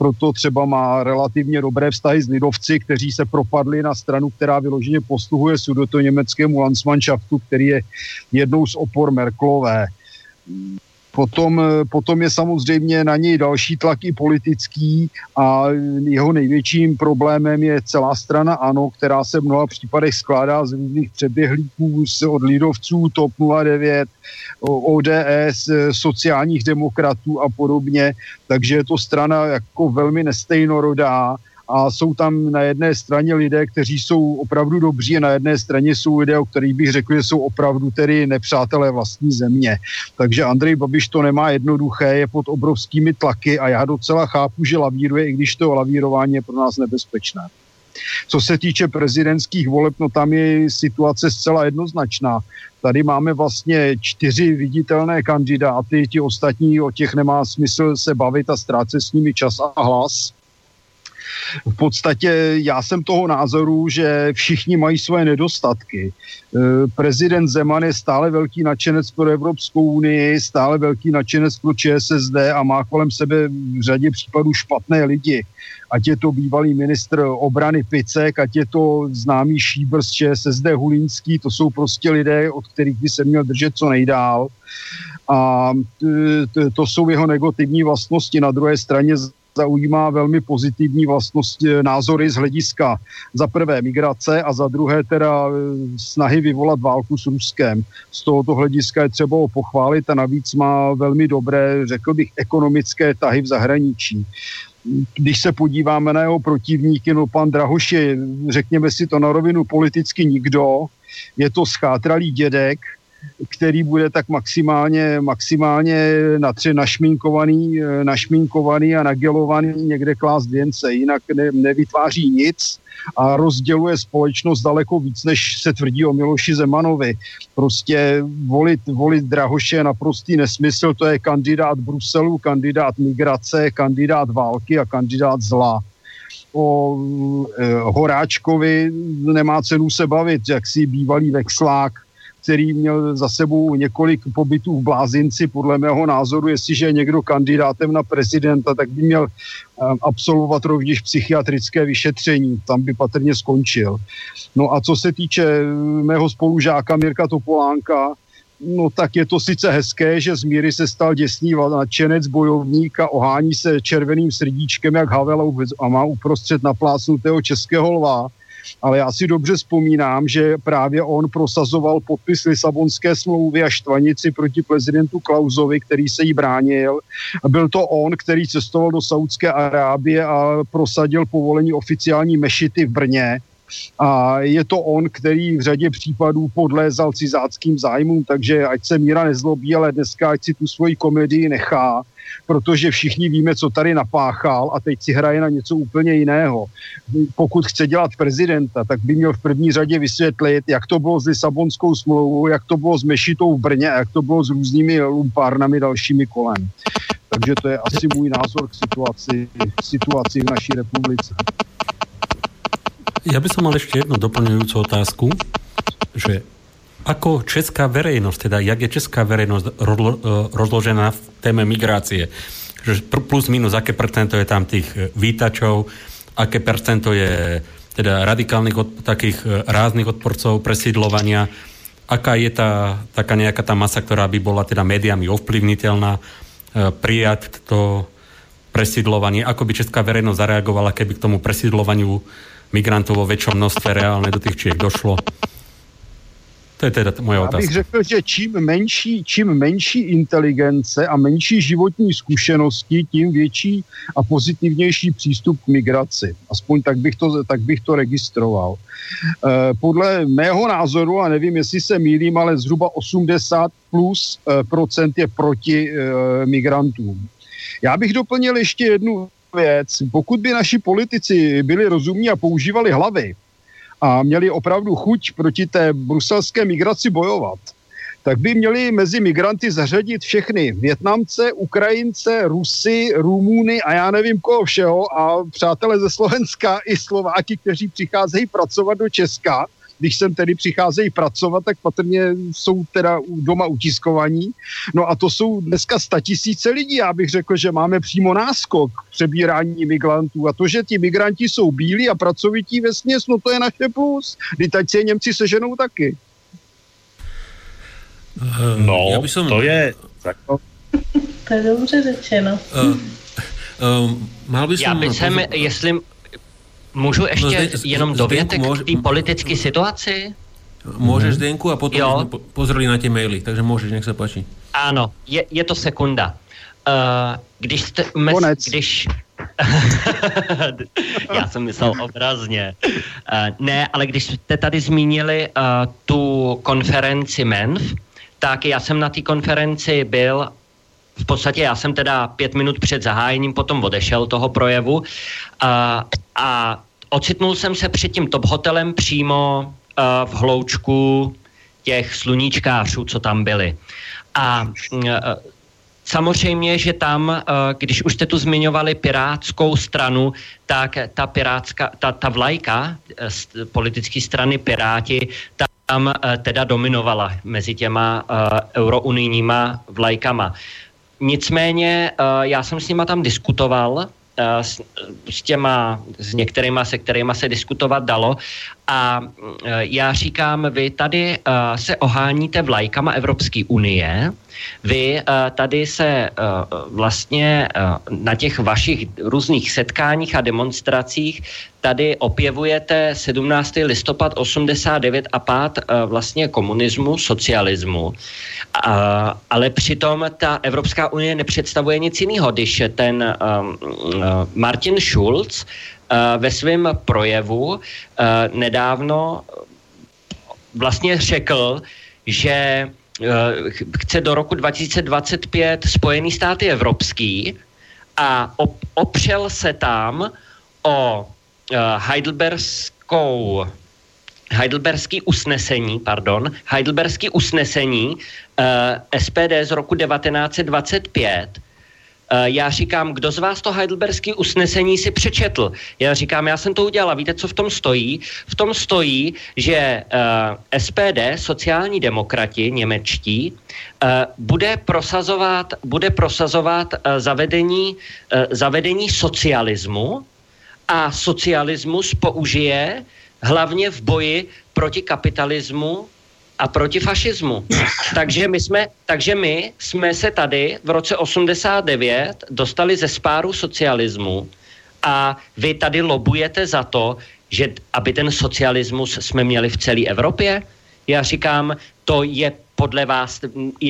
proto třeba má relativně dobré vztahy s lidovci, kteří se propadli na stranu, která vyloženě posluhuje sudoto německému Landsmannschaftu, který je jednou z opor Merklové. Potom, eh, potom je samozřejmě na něj další tlak i politický a jeho největším problémem je celá strana ANO, která se v mnoha případech skládá z různých přeběhlíků od lidovců, TOP 09, ODS, eh, sociálních demokratů a podobně. Takže je to strana jako velmi nestejnorodá a jsou tam na jedné straně lidé, kteří jsou opravdu dobří a na jedné straně jsou lidé, o kterých bych řekl, že jsou opravdu tedy nepřátelé vlastní země. Takže Andrej Babiš to nemá jednoduché, je pod obrovskými tlaky a já docela chápu, že lavíruje, i když to lavírování je pro nás nebezpečné. Co se týče prezidentských voleb, no tam je situace zcela jednoznačná. Tady máme vlastně čtyři viditelné kandidáty, ti ostatní, o těch nemá smysl se bavit a ztrácet s nimi čas a hlas v podstatě já jsem toho názoru, že všichni mají své nedostatky. E, prezident Zeman je stále velký nadšenec pro Evropskou unii, stále velký nadšenec pro ČSSD a má kolem sebe v řadě případů špatné lidi. Ať je to bývalý ministr obrany Picek, ať je to známý šíbr z ČSSD Hulínský, to jsou prostě lidé, od kterých by se měl držet co nejdál a to jsou jeho negativní vlastnosti. Na druhé straně zaujímá velmi pozitivní vlastnosti, eh, názory z hlediska za prvé migrace a za druhé teda eh, snahy vyvolat válku s Ruskem. Z tohoto hlediska je třeba ho pochválit a navíc má velmi dobré, řekl bych, ekonomické tahy v zahraničí. Když se podíváme na jeho protivníky, no pan Drahoš je, řekněme si to na rovinu, politicky nikdo, je to schátralý dědek, který bude tak maximálně, maximálně natře našminkovaný, eh, našminkovaný a nagelovaný někde klást věnce, jinak ne, nevytváří nic a rozděluje společnost daleko víc, než se tvrdí o Miloši Zemanovi. Prostě volit, volit Drahoše je naprostý nesmysl, to je kandidát Bruselu, kandidát migrace, kandidát války a kandidát zla o e, Horáčkovi nemá cenu se bavit, jak si bývalý vexlák který měl za sebou několik pobytů v Blázinci. Podle mého názoru, jestliže je někdo kandidátem na prezidenta, tak by měl eh, absolvovat rovněž psychiatrické vyšetření. Tam by patrně skončil. No a co se týče eh, mého spolužáka Mirka Topolánka, No tak je to sice hezké, že z míry se stal děsný nadšenec, bojovník a ohání se červeným srdíčkem jak Havel a má uprostřed naplácnutého českého lva ale já si dobře vzpomínám, že právě on prosazoval podpis Lisabonské smlouvy a štvanici proti prezidentu Klausovi, který se jí bránil. Byl to on, který cestoval do Saudské Arábie a prosadil povolení oficiální mešity v Brně, a je to on, který v řadě případů podlézal cizáckým zájmům, takže ať se Míra nezlobí, ale dneska ať si tu svoji komedii nechá protože všichni víme, co tady napáchal a teď si hraje na něco úplně jiného. Pokud chce dělat prezidenta, tak by měl v první řadě vysvětlit, jak to bylo s Lisabonskou smlouvou, jak to bylo s Mešitou v Brně a jak to bylo s různými lumpárnami dalšími kolem. Takže to je asi můj názor k situaci, situaci v naší republice. Ja by som mal ešte jednu doplňujúcu otázku, že ako česká verejnosť, teda jak je česká verejnosť e, rozložená v téme migrácie? Že plus minus, aké percento je tam tých e, výtačov, aké percento je teda radikálnych od, takých e, ráznych odporcov presídlovania, aká je tá, taká nejaká tá masa, ktorá by bola teda médiami ovplyvniteľná, prijať to presídlovanie, ako by česká verejnosť zareagovala, keby k tomu presídlovaniu migrantov vo väčšom množstve reálne do tých Čiech došlo. To je teda moje otázka. Já bych řekl, že čím menší, čím menší inteligence a menší životní zkušenosti, tím větší a pozitivnější přístup k migraci. Aspoň tak bych to, tak bych to registroval. E, podle mého názoru, a nevím, jestli se mýlím, ale zhruba 80 plus e, procent je proti e, migrantům. Já bych doplnil ještě jednu věc. Pokud by naši politici byli rozumní a používali hlavy, a měli opravdu chuť proti té bruselské migraci bojovat, tak by měli mezi migranty zařadit všechny Větnamce, Ukrajince, Rusy, Rumuny a já nevím koho všeho a přátelé ze Slovenska i Slováky, kteří přicházejí pracovat do Česka když sem tedy přicházejí pracovat, tak patrně jsou teda doma utiskovaní. No a to jsou dneska statisíce lidí. Já bych řekl, že máme přímo náskok přebírání imigrantů. A to, že ti migranti jsou bílí a pracovití ve směs, no to je naše plus. Kdy teď se Němci seženou taky. Uh, no, já som... to je... To je dobře řečeno. Uh, uh, mal by som... Já bych sem, jestli Můžu ještě no, zde, jenom dovětek k té politické situaci? Můžeš, Zdenku, a potom jo. jsme pozreli na ty maily, takže můžeš, nech se páči. Ano, je, je to sekunda. Uh, když jste, mes, když, Já jsem myslel obrazně. Uh, ne, ale když jste tady zmínili uh, tu konferenci MENF, tak já jsem na té konferenci byl v podstatě já jsem teda pět minut před zahájením potom odešel toho projevu a, a ocitnul jsem se před tím top hotelem přímo a, v hloučku těch sluníčkářů, co tam byli. A, a Samozřejmě, že tam, když už jste tu zmiňovali pirátskou stranu, tak ta, pirátská, ta, ta vlajka e, politické strany Piráti, tam teda dominovala mezi těma eurounijníma vlajkama. Nicméně uh, já jsem s nima tam diskutoval, uh, s, s těma, s některýma, se kterýma se diskutovat dalo a uh, já říkám, vy tady uh, se oháníte vlajkama Evropské unie, vy uh, tady se vlastně na těch vašich různých setkáních a demonstracích tady opěvujete 17. listopad 89 a pád vlastně komunismu, socialismu. Ale přitom ta Evropská unie nepředstavuje nic jiného, když ten Martin Schulz ve svém projevu uh, nedávno vlastně řekl, že uh, chce do roku 2025 Spojený státy evropský a op- opřel se tam o Heidelbergskou Heidelberský usnesení, pardon, Heidelberský usnesení uh, eh, SPD z roku 1925, Uh, eh, já říkám, kdo z vás to Heidelberský usnesení si přečetl? Já říkám, já jsem to udělal. Víte, co v tom stojí? V tom stojí, že eh, SPD, sociální demokrati němečtí, uh, bude prosazovat, bude prosazovat zavedení, zavedení socialismu a socialismus použije hlavně v boji proti kapitalismu a proti fašismu. Takže my jsme, takže my jsme se tady v roce 89 dostali ze spáru socialismu a vy tady lobujete za to, že aby ten socialismus jsme měli v celé Evropě? Já říkám, to je podle vás,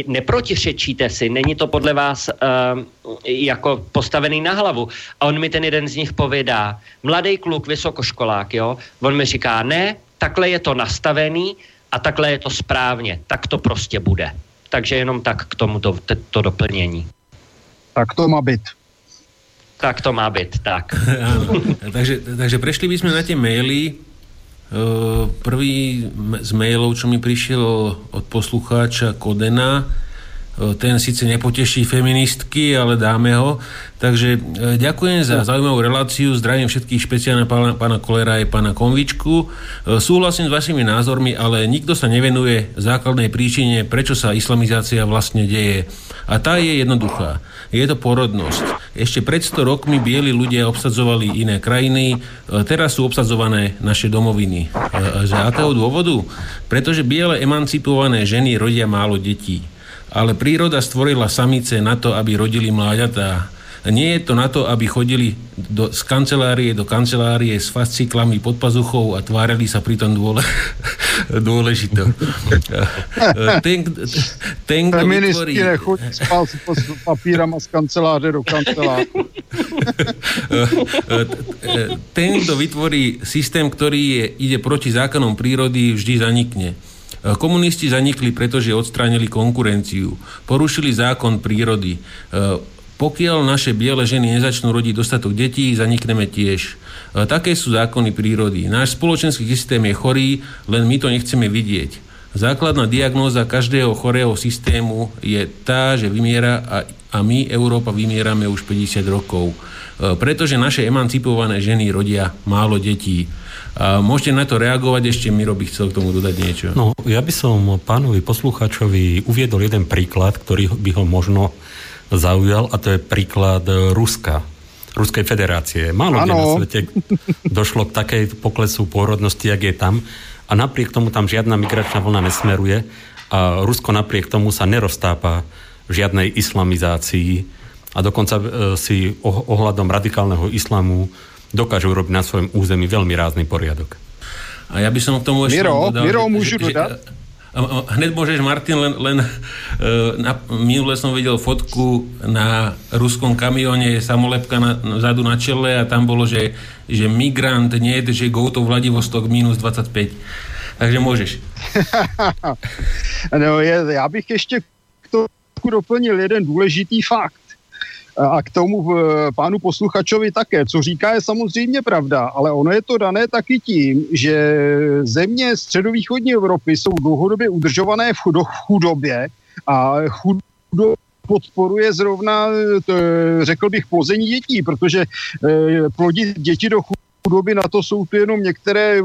neprotiřečíte si, není to podle vás uh, jako postavený na hlavu. A on mi ten jeden z nich povědá, mladý kluk, vysokoškolák, jo, on mi říká, ne, takhle je to nastavený a takhle je to správně, tak to prostě bude. Takže jenom tak k tomu to, to doplnění. Tak to má být. Tak to má být, tak. takže, takže prešli bychom na tie maily. Eh, prvý z mailov, čo mi prišiel od poslucháča Kodena, ten síce nepoteší feministky, ale dáme ho. Takže eh, ďakujem za zaujímavú reláciu, zdravím všetkých špeciálne pána, pána Kolera aj pána Konvičku. Súhlasím s vašimi názormi, ale nikto sa nevenuje základnej príčine, prečo sa islamizácia vlastne deje. A tá je jednoduchá je to porodnosť. Ešte pred 100 rokmi bieli ľudia obsadzovali iné krajiny, teraz sú obsadzované naše domoviny. Z akého dôvodu? Pretože biele emancipované ženy rodia málo detí. Ale príroda stvorila samice na to, aby rodili mláďatá nie je to na to, aby chodili do, z kancelárie do kancelárie s fasciklami pod pazuchou a tvárali sa pritom dôle, dôležito. ten, ten, kto vytvorí... s papírama z kanceláře do kanceláře. ten, kto vytvorí systém, ktorý je, ide proti zákonom prírody, vždy zanikne. Komunisti zanikli, pretože odstránili konkurenciu, porušili zákon prírody, pokiaľ naše biele ženy nezačnú rodiť dostatok detí, zanikneme tiež. E, také sú zákony prírody. Náš spoločenský systém je chorý, len my to nechceme vidieť. Základná diagnóza každého chorého systému je tá, že vymiera a, a my, Európa, vymierame už 50 rokov. Pretože naše emancipované ženy rodia málo detí. A môžete na to reagovať, ešte mi by chcel k tomu dodať niečo. No, ja by som pánovi poslucháčovi uviedol jeden príklad, ktorý by ho možno zaujal, a to je príklad Ruska. Ruskej federácie. Málo kde na svete došlo k takej poklesu pôrodnosti, jak je tam. A napriek tomu tam žiadna migračná vlna nesmeruje. A Rusko napriek tomu sa neroztápa v žiadnej islamizácii. A dokonca e, si ohľadom radikálneho islamu dokážu robiť na svojom území veľmi rázny poriadok. A ja by som k tomu ešte... Miro, dodal, Miro, môžu že, dodať? Že, Hned môžeš, Martin, len, len e, na, minule som videl fotku na ruskom kamióne, samolepka na, vzadu na čele a tam bolo, že, že migrant nie, že go to Vladivostok minus 25. Takže môžeš. no, já bych ještě k tomu doplnil jeden důležitý fakt a k tomu eh, pánu posluchačovi také. Co říká je samozřejmě pravda, ale ono je to dané taky tím, že země středovýchodní Evropy jsou dlouhodobě udržované v chudobě a chudobu podporuje zrovna, řekl bych, plození dětí, protože eh, plodit děti do chudoby chudoby, na to jsou tu jenom některé,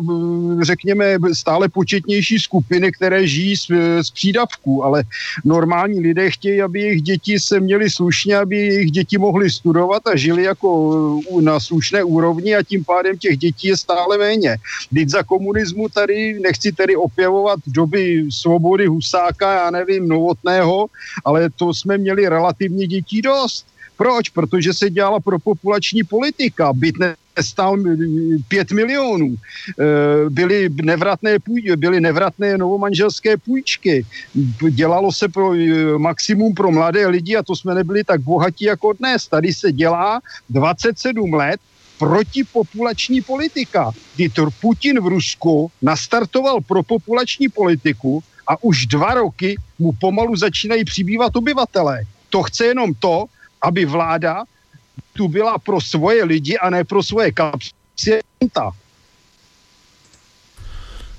řekněme, stále početnější skupiny, které žijí z, z přídavků, ale normální lidé chtějí, aby jejich děti se měly slušně, aby jejich děti mohly studovat a žili jako na slušné úrovni a tím pádem těch dětí je stále méně. Teď za komunismu tady, nechci tedy opěvovat doby svobody Husáka, já nevím, Novotného, ale to jsme měli relativně dětí dost. Proč? Protože se dělala pro populační politika. Byt stál 5 milionů. Eh, byly nevratné, půjčky, byly nevratné novomanželské půjčky. Dělalo se pro eh, maximum pro mladé lidi a to jsme nebyli tak bohatí jako dnes. Tady se dělá 27 let protipopulační politika, to Putin v Rusku nastartoval pro populační politiku a už dva roky mu pomalu začínají přibývat obyvatelé. To chce jenom to, aby vláda tu byla pro svoje lidi a ne pro svoje kapsy.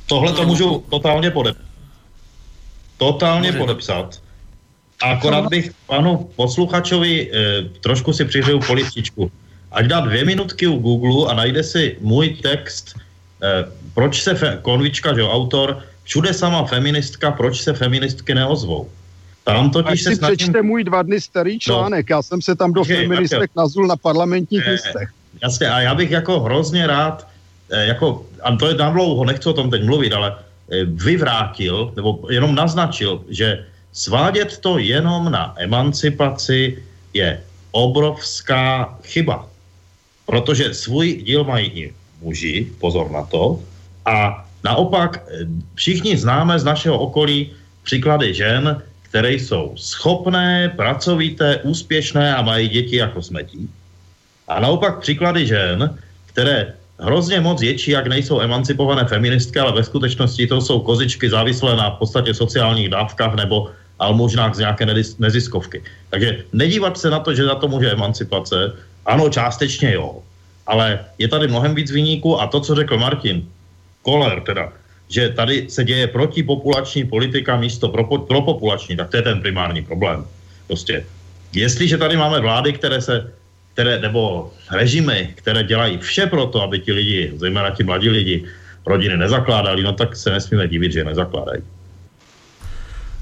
Tohle to můžu totálně podepsat. Totálně Může. podepsat. Akorát bych panu posluchačovi eh, trošku si přihřeju polističku. Ať dá dvě minutky u Google a najde si můj text, eh, proč se, fe, konvička, že autor, všude sama feministka, proč se feministky neozvou. Tam totiž Až se si přečte můj dva dny starý no. článek, no. já jsem se tam do okay, feministek nazul na parlamentních eh, listech. Jasně, a já bych jako hrozně rád, eh, jako, a to je dlouho, nechci o tom teď mluvit, ale eh, vyvrátil, nebo jenom naznačil, že svádět to jenom na emancipaci je obrovská chyba. Protože svůj díl mají i muži, pozor na to, a naopak všichni známe z našeho okolí příklady žen, které jsou schopné, pracovité, úspěšné a mají děti jako smetí. A naopak příklady žen, které hrozně moc ječí, jak nejsou emancipované feministky, ale ve skutečnosti to jsou kozičky závislé na podstatě sociálních dávkách nebo almužnách z nějaké neziskovky. Takže nedívat se na to, že za to může emancipace, ano, částečně jo, ale je tady mnohem víc vyníků a to, co řekl Martin, Koller teda, že tady se děje protipopulační politika místo pro, pro populační, tak to je ten primární problém. Prostě, jestliže tady máme vlády, které se, které, nebo režimy, které dělají vše pro to, aby ti lidi, zejména ti mladí lidi, rodiny nezakládali, no tak se nesmíme divit, že nezakládají.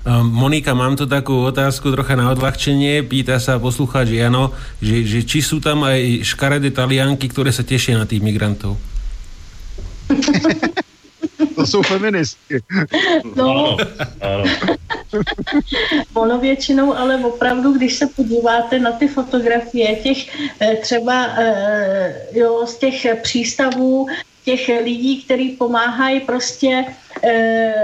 Ehm, Monika, mám tu takú otázku trocha na odľahčenie. Pýta sa poslucháč Jano, že, že či sú tam aj škaredé talianky, ktoré sa tešia na tých migrantov. To jsou feministky. No, ono většinou, ale opravdu, když se podíváte na ty fotografie těch eh, třeba eh, jo, z těch přístavů, těch lidí, kteří pomáhají prostě e,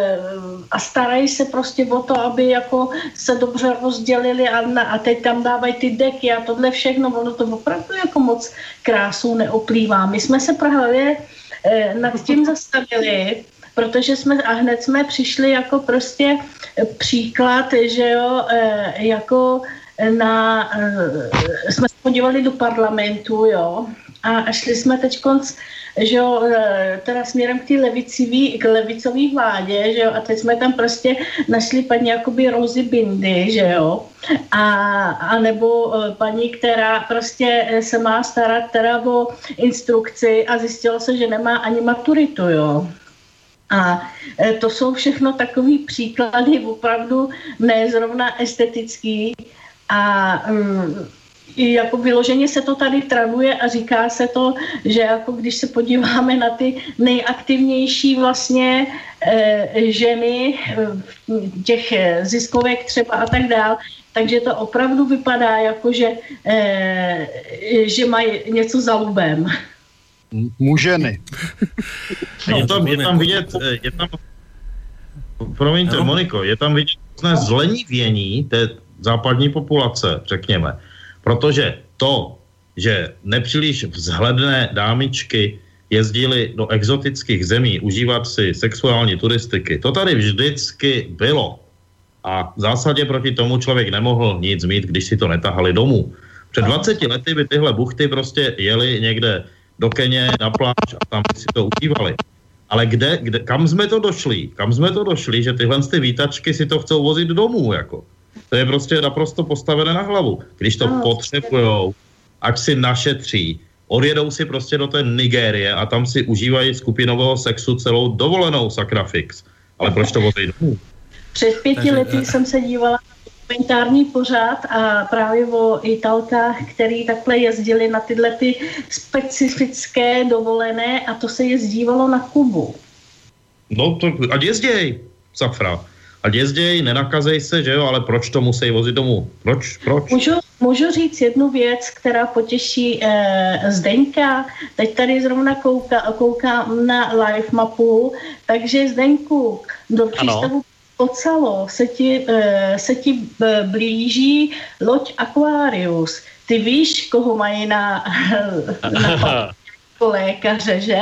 a starají se prostě o to, aby jako se dobře rozdělili a, na, a teď tam dávají ty deky a tohle všechno, ono to opravdu jako moc krásou neoplývá. My jsme se právě e, nad tím zastavili, protože jsme a hned jsme přišli jako prostě příklad, že jo, eh, jako na, eh, jsme se podívali do parlamentu, jo, a šli jsme teď konc, že jo, e, teda směrem k té levicový, k levicový vládě, že jo, a teď jsme tam prostě našli paní jakoby Rozy Bindy, že jo, a, a nebo e, paní, která prostě se má starat teda o instrukci a zjistilo se, že nemá ani maturitu, jo. A e, to jsou všechno takové příklady opravdu nezrovna estetický a mm, jako vyloženě se to tady traduje a říká se to, že jako když se podíváme na ty nejaktivnější vlastně e, ženy e, těch ziskovek třeba a tak dál, takže to opravdu vypadá jako, že, e, že mají něco za lubem. Muženy. No, je, tam, je tam vidět, je tam, promiňte, no. Moniko, je tam vidět zlenivění té západní populace, řekněme. Protože to, že nepříliš vzhledné dámičky jezdili do exotických zemí užívat si sexuální turistiky, to tady vždycky bylo. A v zásadě proti tomu člověk nemohl nic mít, když si to netahali domů. Před 20 lety by tyhle buchty prostě jeli někde do Keně na pláž a tam si to užívali. Ale kde, kde, kam jsme to došli? Kam jsme to došli, že tyhle ty výtačky si to chcou vozit domů, jako? To je prostě naprosto postavené na hlavu. Když to no, potřebujou, ať si našetří, odjedou si prostě do té Nigérie a tam si užívají skupinového sexu celou dovolenou sakrafix. Ale proč to vozí domů? Před pěti lety jsem se dívala dokumentární pořád a právě o Italkách, který takhle jezdili na tyhle ty specifické dovolené a to se jezdívalo na Kubu. No to, ať jezděj, Safra. Ať jezděj, nenakazej se, že jo, ale proč to musí vozit domů? Proč? Proč? Můžu, můžu říct jednu věc, která potěší eh, Zdeňka. Teď tady zrovna kouka, koukám na live mapu, takže Zdeňku, do přístavu Ocalo se ti, eh, se ti eh, blíží loď Aquarius. Ty víš, koho mají na, na lékaře, že?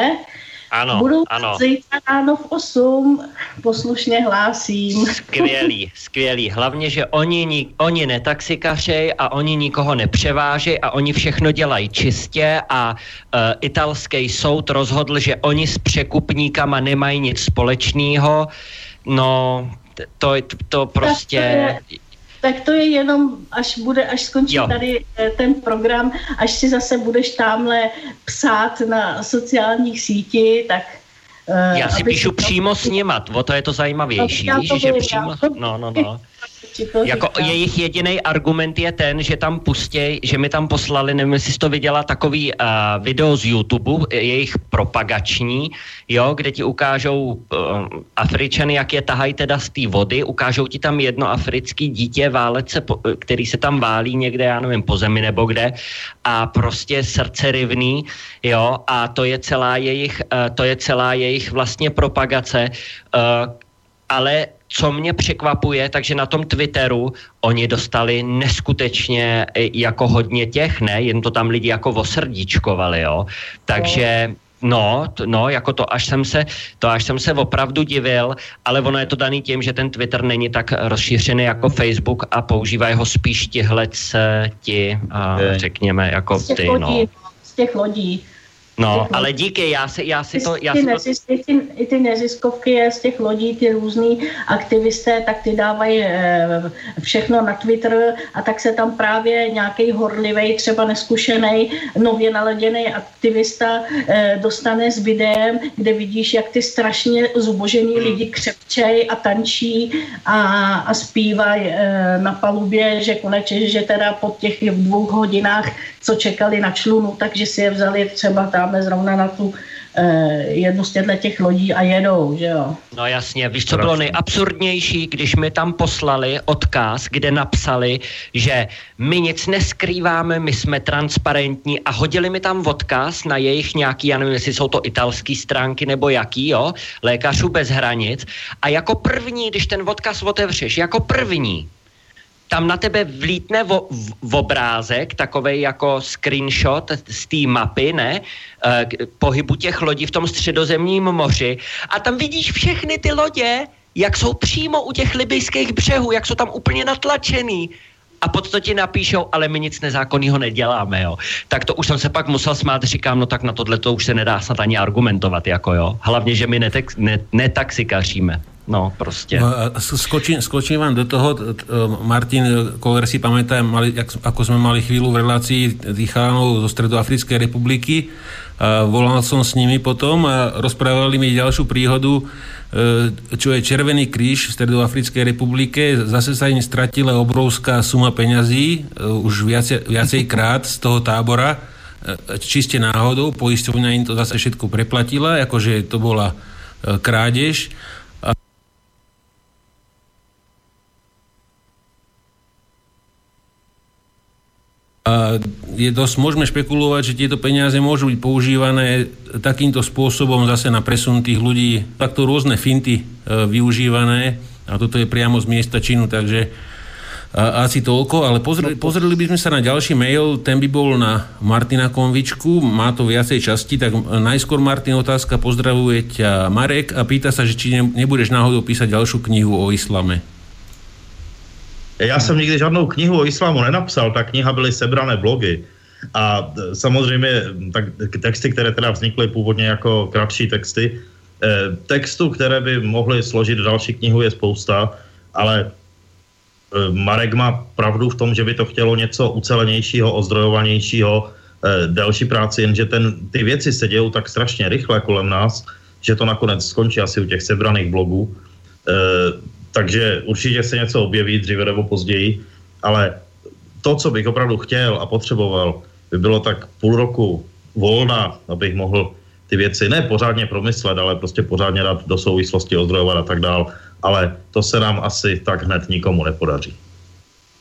Ano, Budou ano. zítra ráno v 8, poslušně hlásím. Skvělý, skvělý. Hlavně, že oni, oni netaxikařej a oni nikoho nepřevážejí a oni všechno dělají čistě a uh, italský soud rozhodl, že oni s překupníkama nemají nic společného. No, to, to prostě... Tak to je, tak to je jenom, až bude, až skončí jo. tady eh, ten program, až si zase budeš tamhle psát na sociálních síti, tak uh, já si píšu to... přímo s nima, o to je to zajímavější, no, víš, že přímo, no, no, no. Jako jejich jediný argument je ten, že tam pustěj, že mi tam poslali, nevím, jestli jsi to viděla, takový uh, video z YouTube, jejich propagační, jo, kde ti ukážou uh, Afričany, jak je tahají teda z té vody, ukážou ti tam jedno africký dítě válece, který se tam válí někde, já nevím, po zemi nebo kde a prostě srdce rivný, jo, a to je celá jejich, uh, to je celá jejich vlastně propagace, uh, ale co mě překvapuje, takže na tom Twitteru oni dostali neskutečně e, jako hodně těch, ne, jen to tam lidi jako osrdíčkovali, jo. Takže No, no, jako to až jsem se, to až jsem se opravdu divil, ale ono je to daný tím, že ten Twitter není tak rozšířený jako Facebook a používají ho spíš tihlec ti, a, řekněme, jako ty, no. Z těch lodí. No, ale díky, já si, já si to... Já ty, si nezis, to... ty, i ty neziskovky z těch lodí, ty různý aktivisté, tak ty dávají e, všechno na Twitter a tak se tam právě nějaký horlivý, třeba neskušený, nově naladěný aktivista e, dostane s videem, kde vidíš, jak ty strašně zubožený hmm. lidi křepčej a tančí a, a zpívají e, na palubě, že konečně, že teda po těch dvou hodinách, co čekali na člunu, takže si je vzali třeba tam zrovna na tu eh, jednu z těchto těch lodí a jedou, že jo. No jasně, víš, co bylo nejabsurdnější, když mi tam poslali odkaz, kde napsali, že my nic neskrýváme, my jsme transparentní a hodili mi tam odkaz na jejich nějaký, já nevím, jestli jsou to italské stránky nebo jaký, jo, lékařů bez hranic a jako první, když ten odkaz otevřeš, jako první, tam na tebe vlítne v, v obrázek, takový jako screenshot z té mapy, ne, e, pohybu těch lodí v tom středozemním moři a tam vidíš všechny ty lodě, jak jsou přímo u těch libyjských břehů, jak jsou tam úplně natlačený. a pod to ti napíšou, ale my nic nezákonného neděláme, jo. Tak to už jsem se pak musel smát, říkám, no tak na tohle to už se nedá snad ani argumentovat, jako jo. Hlavně, že my netek, ne, netaxikaříme. No, prostě. No, skočím, skočím vám do toho, Martin Koller si pamätá, mali, jak, ako sme mali chvíľu v relácii tých chalanov zo republiky, a volal som s nimi potom a rozprávali mi ďalšiu príhodu, E, čo je Červený kríž v Stredoafrickej republike. Zase sa im stratila obrovská suma peňazí, e, už viacej, viacej krát z toho tábora, e, čiste náhodou, poisťovňa im to zase všetko preplatila, akože to bola krádež A je dosť, môžeme špekulovať, že tieto peniaze môžu byť používané takýmto spôsobom zase na presun tých ľudí. Takto rôzne finty e, využívané a toto je priamo z miesta činu, takže a, asi toľko, ale pozreli, pozreli by sme sa na ďalší mail, ten by bol na Martina Konvičku, má to viacej časti, tak najskôr Martin otázka, pozdravuje ťa Marek a pýta sa, že či nebudeš náhodou písať ďalšiu knihu o islame. Já jsem nikdy žádnou knihu o islámu nenapsal, ta kniha byly sebrané blogy. A e, samozřejmě tak, texty, které teda vznikly původně jako kratší texty, eh, textů, které by mohly složit další knihu, je spousta, ale eh, Marek má pravdu v tom, že by to chtělo něco ucelenějšího, ozdrojovanějšího, eh, delší práci, jenže ten, ty věci se dějou tak strašně rychle kolem nás, že to nakonec skončí asi u těch sebraných blogů. Takže určitě se něco objeví dříve nebo později, ale to, co bych opravdu chtěl a potřeboval, by bylo tak půl roku volna, abych mohl ty věci ne pořádně promyslet, ale prostě pořádně dát do souvislosti, ozdrojovat a tak dál. Ale to se nám asi tak hned nikomu nepodaří.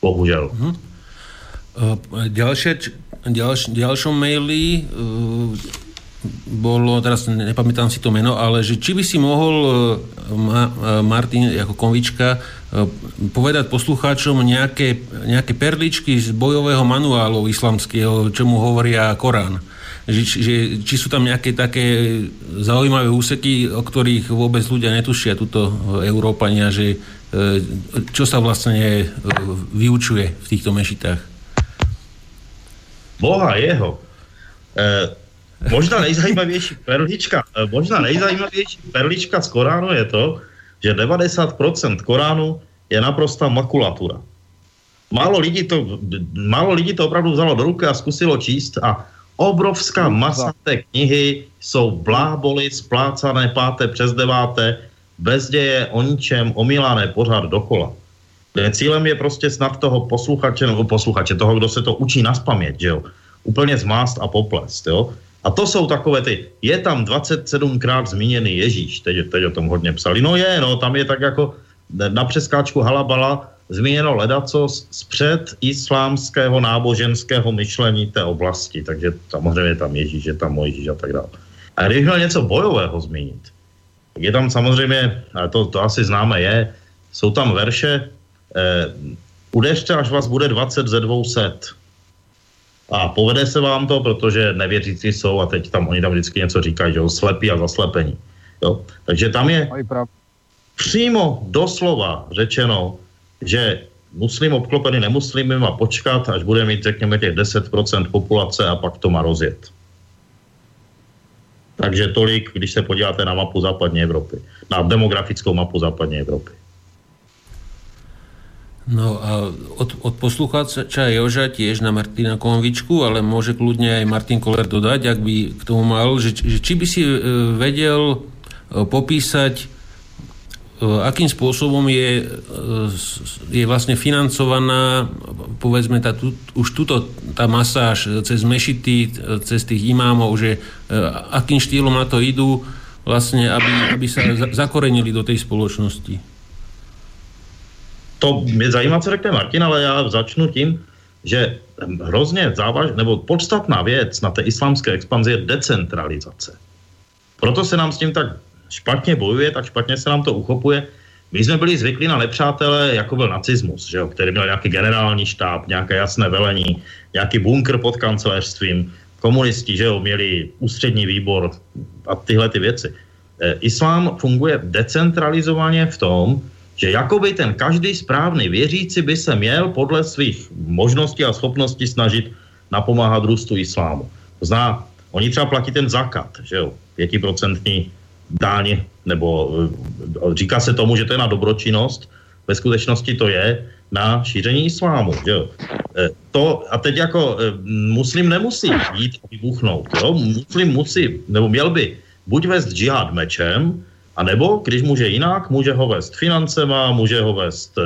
Bohužel. Uh-huh. Uh, ďalšie, ďalš, ďalšom maili uh, bolo, teraz nepamätám si to meno, ale že či by si mohol e, Ma, e, Martin ako konvička e, povedať poslucháčom nejaké, nejaké perličky z bojového manuálu islamského, čo mu hovoria Korán. Že, že, či sú tam nejaké také zaujímavé úseky, o ktorých vôbec ľudia netušia, tuto Európania, že čo sa vlastne vyučuje v týchto mešitách? Boha jeho. E, Možná nejzajímavější perlička, eh, možná nejzajímavější perlička z Koránu je to, že 90% Koránu je naprostá makulatura. Málo lidí, to, málo lidí to opravdu vzalo do ruky a zkusilo číst a obrovská masa té knihy jsou bláboli, splácané páté přes deváté, bez děje, o ničem, omílané pořád dokola. Cílem je prostě snad toho posluchače, nebo posluchače, toho, kdo se to učí na spaměť, že jo, úplně zmást a poplest, jo. A to jsou takové ty, je tam 27krát zmíněný Ježíš, teď, teď o tom hodně psali. No je, no, tam je tak jako na přeskáčku halabala zmíněno ledaco z před islámského náboženského myšlení té oblasti, takže samozřejmě tam Ježíš, je tam Mojžíš a tak dále. A když měl něco bojového zmínit, tak je tam samozřejmě, a to, to asi známe je, jsou tam verše, eh, udeřte, až vás bude 20 ze 200 a povede se vám to, protože nevěřící jsou a teď tam oni tam vždycky něco říkají, že jo, slepí a zaslepení. Jo? Takže tam je přímo doslova řečeno, že muslim obklopený nemuslimem a počkat, až bude mít, řekněme, těch 10% populace a pak to má rozjet. Takže tolik, když se podíváte na mapu západní Evropy, na demografickou mapu západní Evropy. No a od, od poslucháča Joža tiež na Martina Konvičku, ale môže kľudne aj Martin Koller dodať, ak by k tomu mal, že, že či by si e, vedel e, popísať, e, akým spôsobom je, je vlastne financovaná, povedzme, tá, tu, už tuto tá masáž cez mešity, cez tých imámov, že akým štýlom na to idú, vlastne, aby, aby sa zakorenili do tej spoločnosti to mě zajímá, co řekne Martin, ale já začnu tím, že hrozně závaž, nebo podstatná věc na té islámské expanzi je decentralizace. Proto se nám s tím tak špatně bojuje, tak špatně se nám to uchopuje. My jsme byli zvyklí na nepřátele, jako byl nacismus, že jo, který měl nějaký generální štáb, nějaké jasné velení, nějaký bunkr pod kancelářstvím, komunisti, že jo, měli ústřední výbor a tyhle ty věci. E, islám funguje decentralizovaně v tom, že jakoby ten každý správný věřící by se měl podle svých možností a schopností snažit napomáhat růstu islámu. To znamená, oni třeba platí ten zakat, že jo, pětiprocentní dáň, nebo eh, říká se tomu, že to je na dobročinnost, ve skutečnosti to je na šíření islámu. Že jo. Eh, to, a teď jako eh, muslim nemusí jít a vybuchnout. Jo. Muslim musí, nebo měl by buď vést džihad mečem, a nebo, když může jinak, může ho vést financema, může ho vést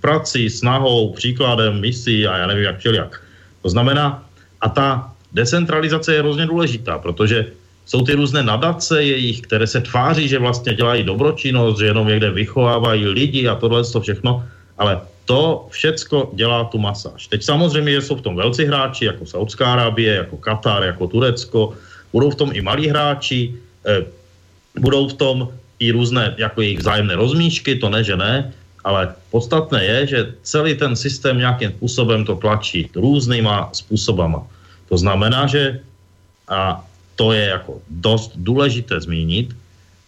prací, snahou, příkladem, misí a já nevím jak všelijak. To znamená, a ta decentralizace je hrozně důležitá, protože jsou ty různé nadace jejich, které se tváří, že vlastně dělají dobročinnost, že jenom někde vychovávají lidi a tohle to všechno, ale to všecko dělá tu masáž. Teď samozřejmě, že jsou v tom velcí hráči, jako Saudská Arábie, jako Katar, jako Turecko, budou v tom i malí hráči, eh, budou v tom i různé jako jejich vzájemné rozmíšky, to ne, že ne, ale podstatné je, že celý ten systém nějakým způsobem to tlačí různýma způsobama. To znamená, že a to je jako dost důležité zmínit,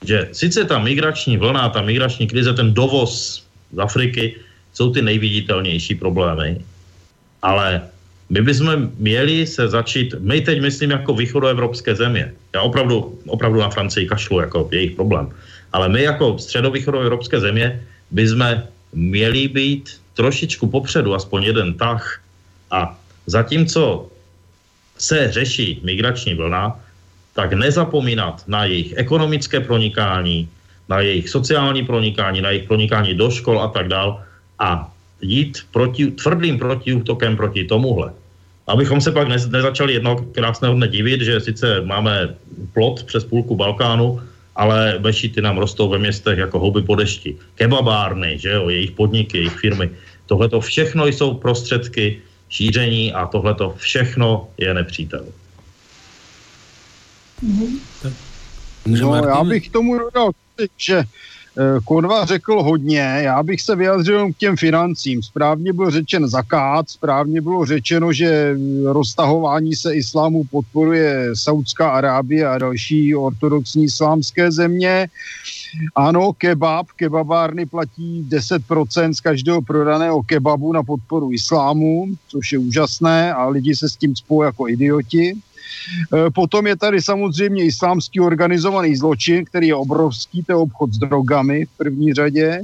že sice ta migrační vlna, ta migrační krize, ten dovoz z Afriky jsou ty nejviditelnější problémy, ale my bychom měli se začít, my teď myslím jako východoevropské země, já opravdu, opravdu na Francii kašlu jako jejich problém, ale my jako středovýchodoevropské země bychom měli být trošičku popředu, aspoň jeden tah a zatímco se řeší migrační vlna, tak nezapomínat na jejich ekonomické pronikání, na jejich sociální pronikání, na jejich pronikání do škol a tak dál a jít proti, tvrdým protiútokem proti tomuhle. Abychom se pak ne, nezačali jedno krásného dne divit, že sice máme plot přes půlku Balkánu, ale bešity nám rostou ve městech jako houby po dešti. Kebabárny, že jo, jejich podniky, jejich firmy. Tohle to všechno jsou prostředky šíření a tohle to všechno je nepřítel. Mm-hmm. No, já bych tomu dodal, že Konva řekl hodně, já bych se vyjadřil k těm financím. Správně byl řečen zakát, správně bylo řečeno, že roztahování se islámu podporuje Saudská Arábie a další ortodoxní islámské země. Ano, kebab, kebabárny platí 10% z každého prodaného kebabu na podporu islámu, což je úžasné a lidi se s tím spou jako idioti. Eh, potom je tady samozřejmě islámský organizovaný zločin, který je obrovský, to je obchod s drogami v první řadě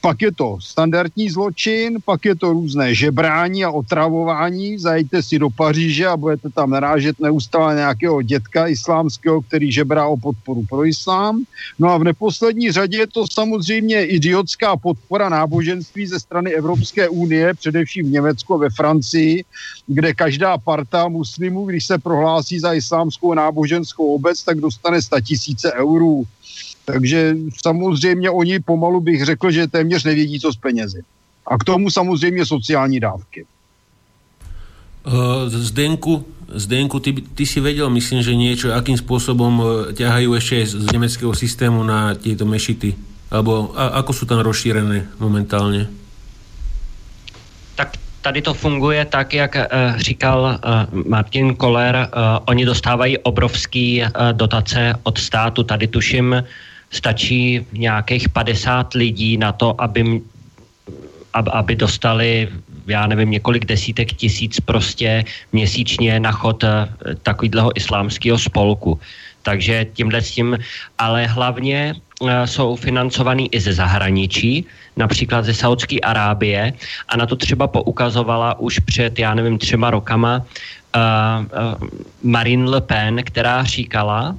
pak je to standardní zločin, pak je to různé žebrání a otravování. Zajďte si do Paříže a budete tam narážet neustále nějakého dětka islámského, který žebrá o podporu pro islám. No a v neposlední řadě je to samozřejmě idiotská podpora náboženství ze strany Evropské unie, především v Německu a ve Francii, kde každá parta muslimů, když se prohlásí za islámskou náboženskou obec, tak dostane 100 tisíce eurů. Takže samozřejmě oni pomalu bych řekl, že téměř nevědí, co s penězi. A k tomu samozřejmě sociální dávky. Uh, Zdenku, Zdenku, ty, ty si vedel, myslím, že niečo, akým spôsobom uh, ťahajú ešte z nemeckého systému na tieto mešity? Alebo a, ako sú tam rozšírené momentálně? Tak tady to funguje tak, jak uh, říkal uh, Martin Koller. Uh, oni dostávají obrovský uh, dotace od státu. Tady tuším stačí nějakých 50 lidí na to, aby, aby dostali já nevím, několik desítek tisíc prostě měsíčně na chod eh, takového islámského spolku. Takže tímhle s tím, ale hlavně uh, jsou financovaný i ze zahraničí, například ze Saudské Arábie a na to třeba poukazovala už před, já nevím, třema rokama uh, uh, Marine Le Pen, která říkala,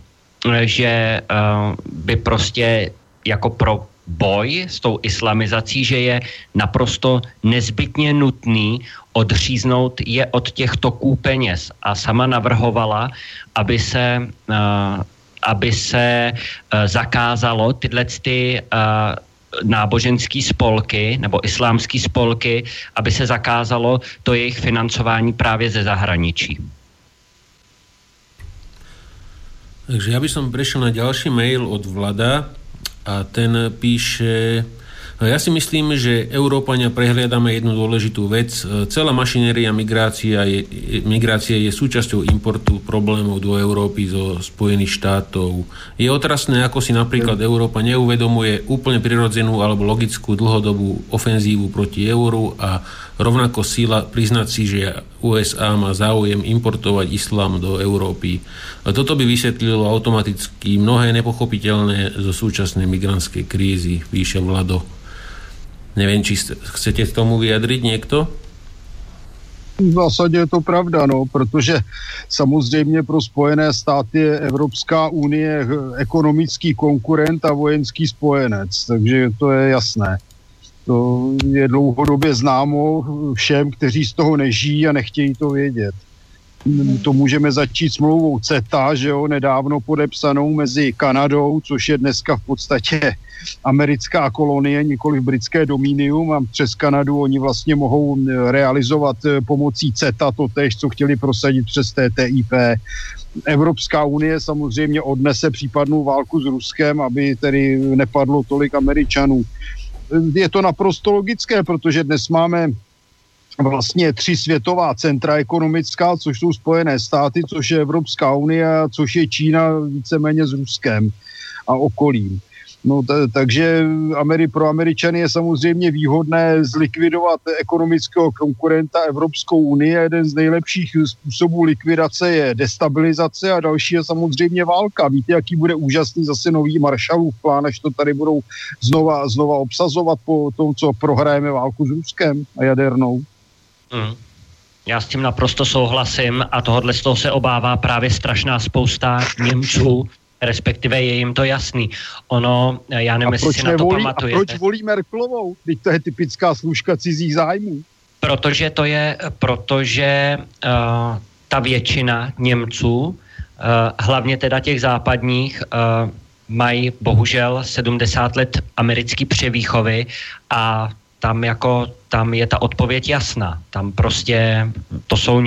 že uh, by prostě jako pro boj s tou islamizací, že je naprosto nezbytně nutný odříznout je od těch toků peněz. A sama navrhovala, aby se, uh, aby se uh, zakázalo tyhle ty náboženské spolky nebo islámské spolky, aby se zakázalo to jejich financování právě ze zahraničí. Takže ja by som prešiel na ďalší mail od Vlada a ten píše Ja si myslím, že Európania prehliadame jednu dôležitú vec. Celá mašinéria migrácia je, migrácie je súčasťou importu problémov do Európy zo Spojených štátov. Je otrasné, ako si napríklad Európa neuvedomuje úplne prirodzenú alebo logickú dlhodobú ofenzívu proti euru a rovnako síla priznať si, že USA má záujem importovať islám do Európy. Toto by vysvetlilo automaticky mnohé nepochopiteľné zo súčasnej migrantskej krízy, píše Vlado. Nevím, či chcete k tomu vyjadřit někdo? V zásadě je to pravda, no, protože samozřejmě pro Spojené státy je Evropská unie ekonomický konkurent a vojenský spojenec, takže to je jasné. To je dlouhodobě známo všem, kteří z toho nežijí a nechtějí to vědět. To můžeme začít smlouvou CETA, že jo, nedávno podepsanou mezi Kanadou, což je dneska v podstatě americká kolonie, nikoli britské dominium a přes Kanadu oni vlastně mohou realizovat eh, pomocí CETA to tež, co chtěli prosadit přes TTIP. Evropská unie samozřejmě odnese případnou válku s Ruskem, aby tedy nepadlo tolik Američanů. Je to naprosto logické, protože dnes máme vlastně tři světová centra ekonomická, což jsou Spojené státy, což je Evropská unie, což je Čína víceméně s Ruskem a okolím. No, t- takže Ameri- pro Američany je samozřejmě výhodné zlikvidovat ekonomického konkurenta Evropskou unii. Jeden z nejlepších způsobů likvidace je destabilizace a další je samozřejmě válka. Víte, jaký bude úžasný zase nový Marshallův plán, až to tady budou znova, znova obsazovat po tom, co prohrajeme válku s Ruskem a jadernou. Hmm. Já s tím naprosto souhlasím a tohohle z toho se obává právě strašná spousta Němců, respektive je jim to jasný. Ono, já nevím, jestli si na to pamatujete. A proč volí Merklovou? Teď to je typická služka cizích zájmů. Protože to je, protože uh, ta většina Němců, uh, hlavně teda těch západních, uh, mají bohužel 70 let americký převýchovy a tam jako, tam je ta odpověď jasná. Tam prostě, to jsou,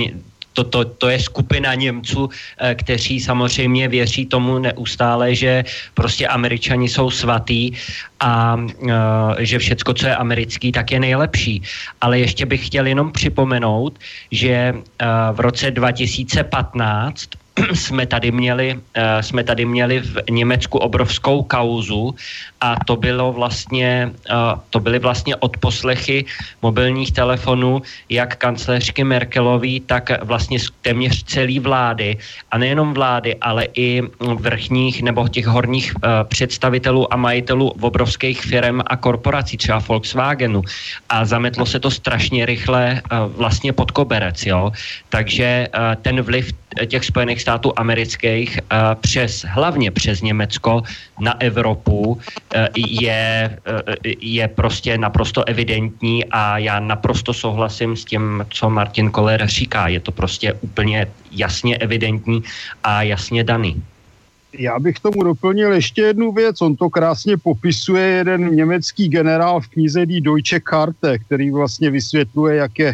to, to, to je skupina Němců, eh, kteří samozřejmě věří tomu neustále, že prostě američani jsou svatý a eh, že všecko, co je americký, tak je nejlepší. Ale ještě bych chtěl jenom připomenout, že eh, v roce 2015 jsme tady měli, uh, jsme tady měli v Německu obrovskou kauzu a to bylo vlastně, uh, to byly vlastně odposlechy mobilních telefonů jak kancléřky Merkelový, tak vlastně téměř celý vlády a nejenom vlády, ale i vrchních nebo těch horních uh, představitelů a majitelů obrovských firm a korporací, třeba Volkswagenu a zametlo se to strašně rychle vlastně pod koberec, jo. Takže ten vliv těch Spojených států amerických uh, přes, hlavně přes Německo na Evropu uh, je, uh, je prostě naprosto evidentní a já naprosto souhlasím s tím, co Martin Koller říká. Je to prostě úplně jasně evidentní a jasně daný. Já bych tomu doplnil ještě jednu věc. On to krásně popisuje jeden německý generál v knize Die Deutsche Karte, který vlastně vysvětluje, jak je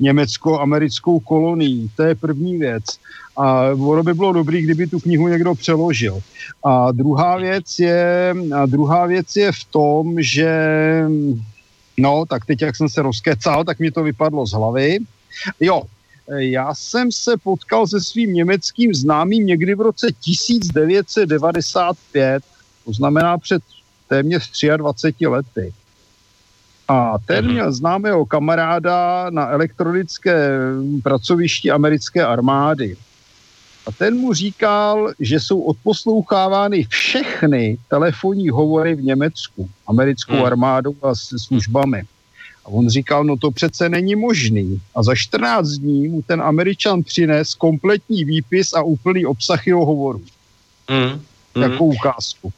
německo-americkou kolonií. To je první věc. A ono by bylo dobrý, kdyby tu knihu někdo přeložil. A druhá věc je, a druhá věc je v tom, že no, tak teď, jak jsem se rozkecal, tak mi to vypadlo z hlavy. Jo, já jsem se potkal se svým německým známým někdy v roce 1995, to znamená před téměř 23 lety. A ten mhm. měl známého kamaráda na elektronické pracovišti americké armády. A ten mu říkal, že jsou odposlouchávány všechny telefonní hovory v Německu, americkou hmm. armádou a se službami. A on říkal, no to přece není možný. A za 14 dní mu ten američan přines kompletní výpis a úplný obsah jeho hovoru. Hmm. Hmm. Jako ukázku.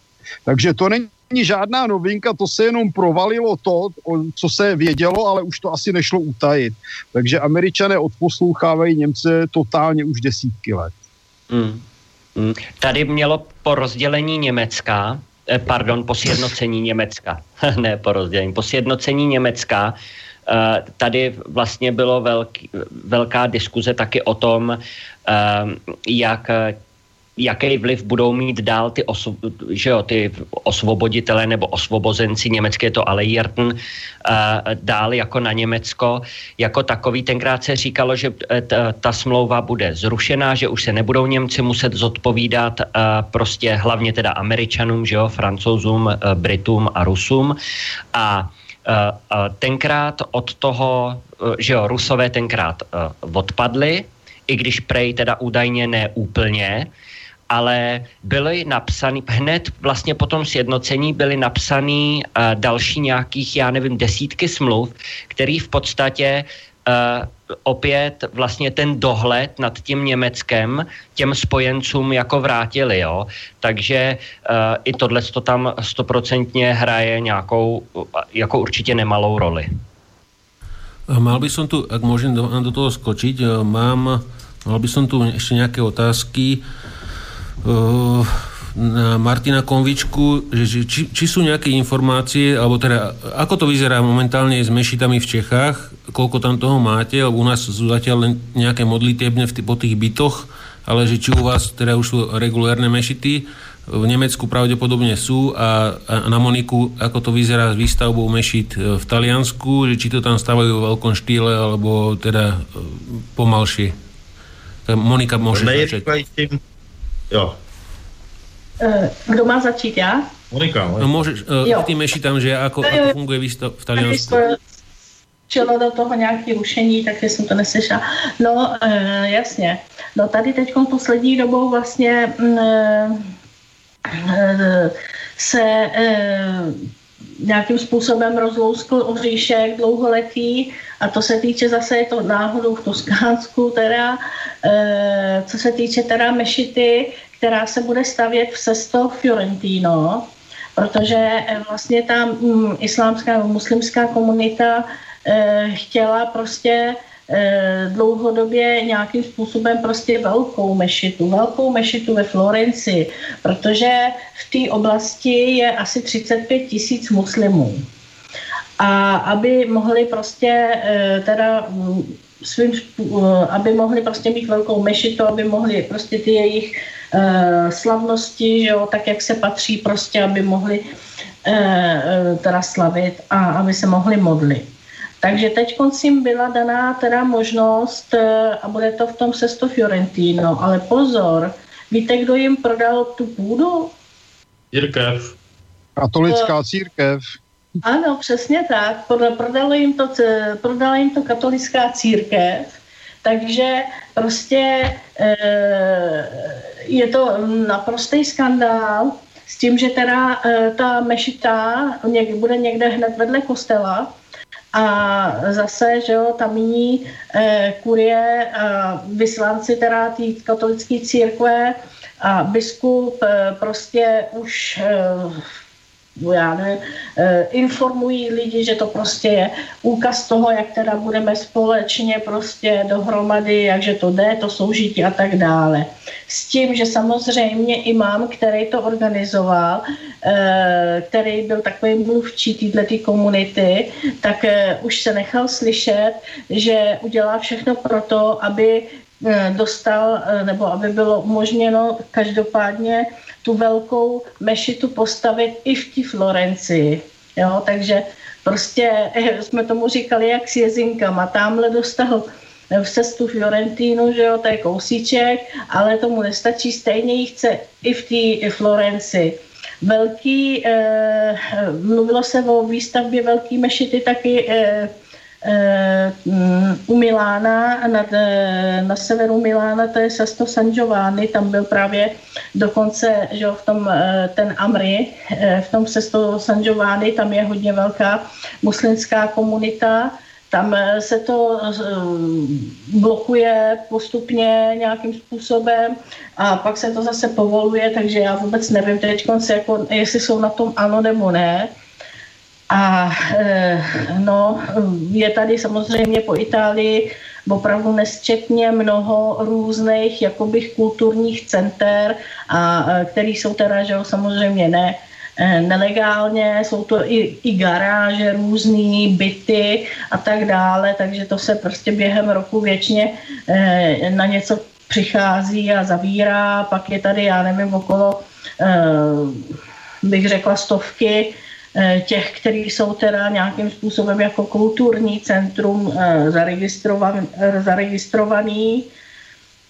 Takže to není žádná novinka, to se jenom provalilo to, co se vědělo, ale už to asi nešlo utajit. Takže američané odposlouchávají Němce totálně už desítky let. Hmm. Hmm. Tady mělo po rozdělení Německa, eh, pardon, po sjednocení Německa, ne po rozdělení, po sjednocení Německa, eh, tady vlastně bylo velký, velká diskuze taky o tom, eh, jak jaký vliv budou mít dál ty, oso, že jo, ty osvoboditele nebo osvobozenci, německé je to Alejjerten, uh, dál jako na Německo. Jako takový tenkrát se říkalo, že ta, ta smlouva bude zrušená, že už se nebudou Němci muset zodpovídat uh, prostě hlavně teda Američanům, že jo, Francouzům, Britům a Rusům. A tenkrát od toho, že jo, Rusové tenkrát odpadli, i když prej teda údajně neúplně, ale byly napsaný, hned vlastně po tom sjednocení byly napsaný uh, další nějakých, já nevím, desítky smluv, který v podstatě uh, opět vlastně ten dohled nad tím Německem těm spojencům jako vrátili, jo. Takže uh, i tohle to tam stoprocentně hraje nějakou, jako určitě nemalou roli. Mal by som tu, ak môžem do, do toho skočiť, mám, mal by som tu ešte nejaké otázky. Na Martina Konvičku, že, či, či sú nejaké informácie, alebo teda ako to vyzerá momentálne s mešitami v Čechách, koľko tam toho máte, alebo u nás sú zatiaľ len nejaké modlitebne v t- po tých bytoch, ale že či u vás teda už sú regulérne mešity, v Nemecku pravdepodobne sú a, a na Moniku, ako to vyzerá s výstavbou mešit v Taliansku, že či to tam stavajú v veľkom štýle, alebo teda pomalšie. Tak Monika môže začať. Jo. Eh, kdo má začít, já? Monika, no můžeš, uh, ty mešitám, že ako, ako funguje výstav v Taliansku. Čelo do toho nějaké rušení, takže jsem to neslyšela. No, e, jasně. No tady teď poslední dobou vlastně e, e, se e, nějakým způsobem rozlouskl oříšek dlouholetý a to se týče zase je to náhodou v Toskánsku teda, e, co se týče teda mešity, která se bude stavět v Sesto Fiorentino, protože eh, vlastně ta mm, islámská nebo muslimská komunita e, chtěla prostě dlouhodobě nějakým způsobem prostě velkou mešitu, velkou mešitu ve Florenci, protože v té oblasti je asi 35 tisíc muslimů. A aby mohli prostě e, teda mm, svým, aby mohli prostě mít velkou mešitu, aby mohli prostě ty jejich slavnosti, že jo, tak jak se patří prostě, aby mohli teda slavit a aby se mohli modlit. Takže teď jim byla daná teda možnost uh, a bude to v tom Sesto Fiorentino, ale pozor, víte, kdo jim prodal tu půdu? Církev. Katolická církev. Ano, přesně tak. Prodala jim to, prodala jim to katolická církev, takže prostě e, je to naprostý skandál s tím, že teda ta mešita bude někde hned vedle kostela a zase, že jo, tamní e, kurie a vyslanci teda té katolické církve a biskup e, prostě už e, já nevím, eh, informují lidi, že to prostě je úkaz toho, jak teda budeme společně prostě dohromady, jakže to jde, to soužití a tak dále. S tím, že samozřejmě imám, který to organizoval, eh, který byl takový mluvčí této komunity, tak eh, už se nechal slyšet, že udělá všechno pro to, aby dostal, nebo aby bylo umožněno každopádně tu velkou mešitu postavit i v té Florencii. Jo, takže prostě eh, jsme tomu říkali jak s jezinkama. Tamhle dostal v cestu Fiorentínu, že jo, to je kousíček, ale tomu nestačí, stejně jí chce i v té Florenci. Velký, eh, mluvilo se o výstavbě velký mešity taky eh, Eh, u Milána, nad, eh, na severu Milána, to je Sesto San Giovanni, tam byl právě dokonce, že v tom eh, ten Amri, v tom Sesto San Giovanni, tam je hodně velká muslimská komunita, tam se to blokuje postupně nějakým způsobem a pak se to zase povoluje, takže já vůbec nevím teď, jako, jestli jsou na tom ano nebo ne. A eh, no, je tady samozřejmě po Itálii opravdu nesčetně mnoho různých jakoby kulturních center, a, eh, který jsou teda, že jo, samozřejmě ne, eh, nelegálně, jsou to i, i garáže, různé byty a tak dále, takže to se prostě během roku věčně na něco přichází a zavírá, pak je tady, já nevím, okolo, bych řekla, stovky těch, kteří jsou teda nějakým způsobem jako kulturní centrum zaregistrovaný, zaregistrovaný.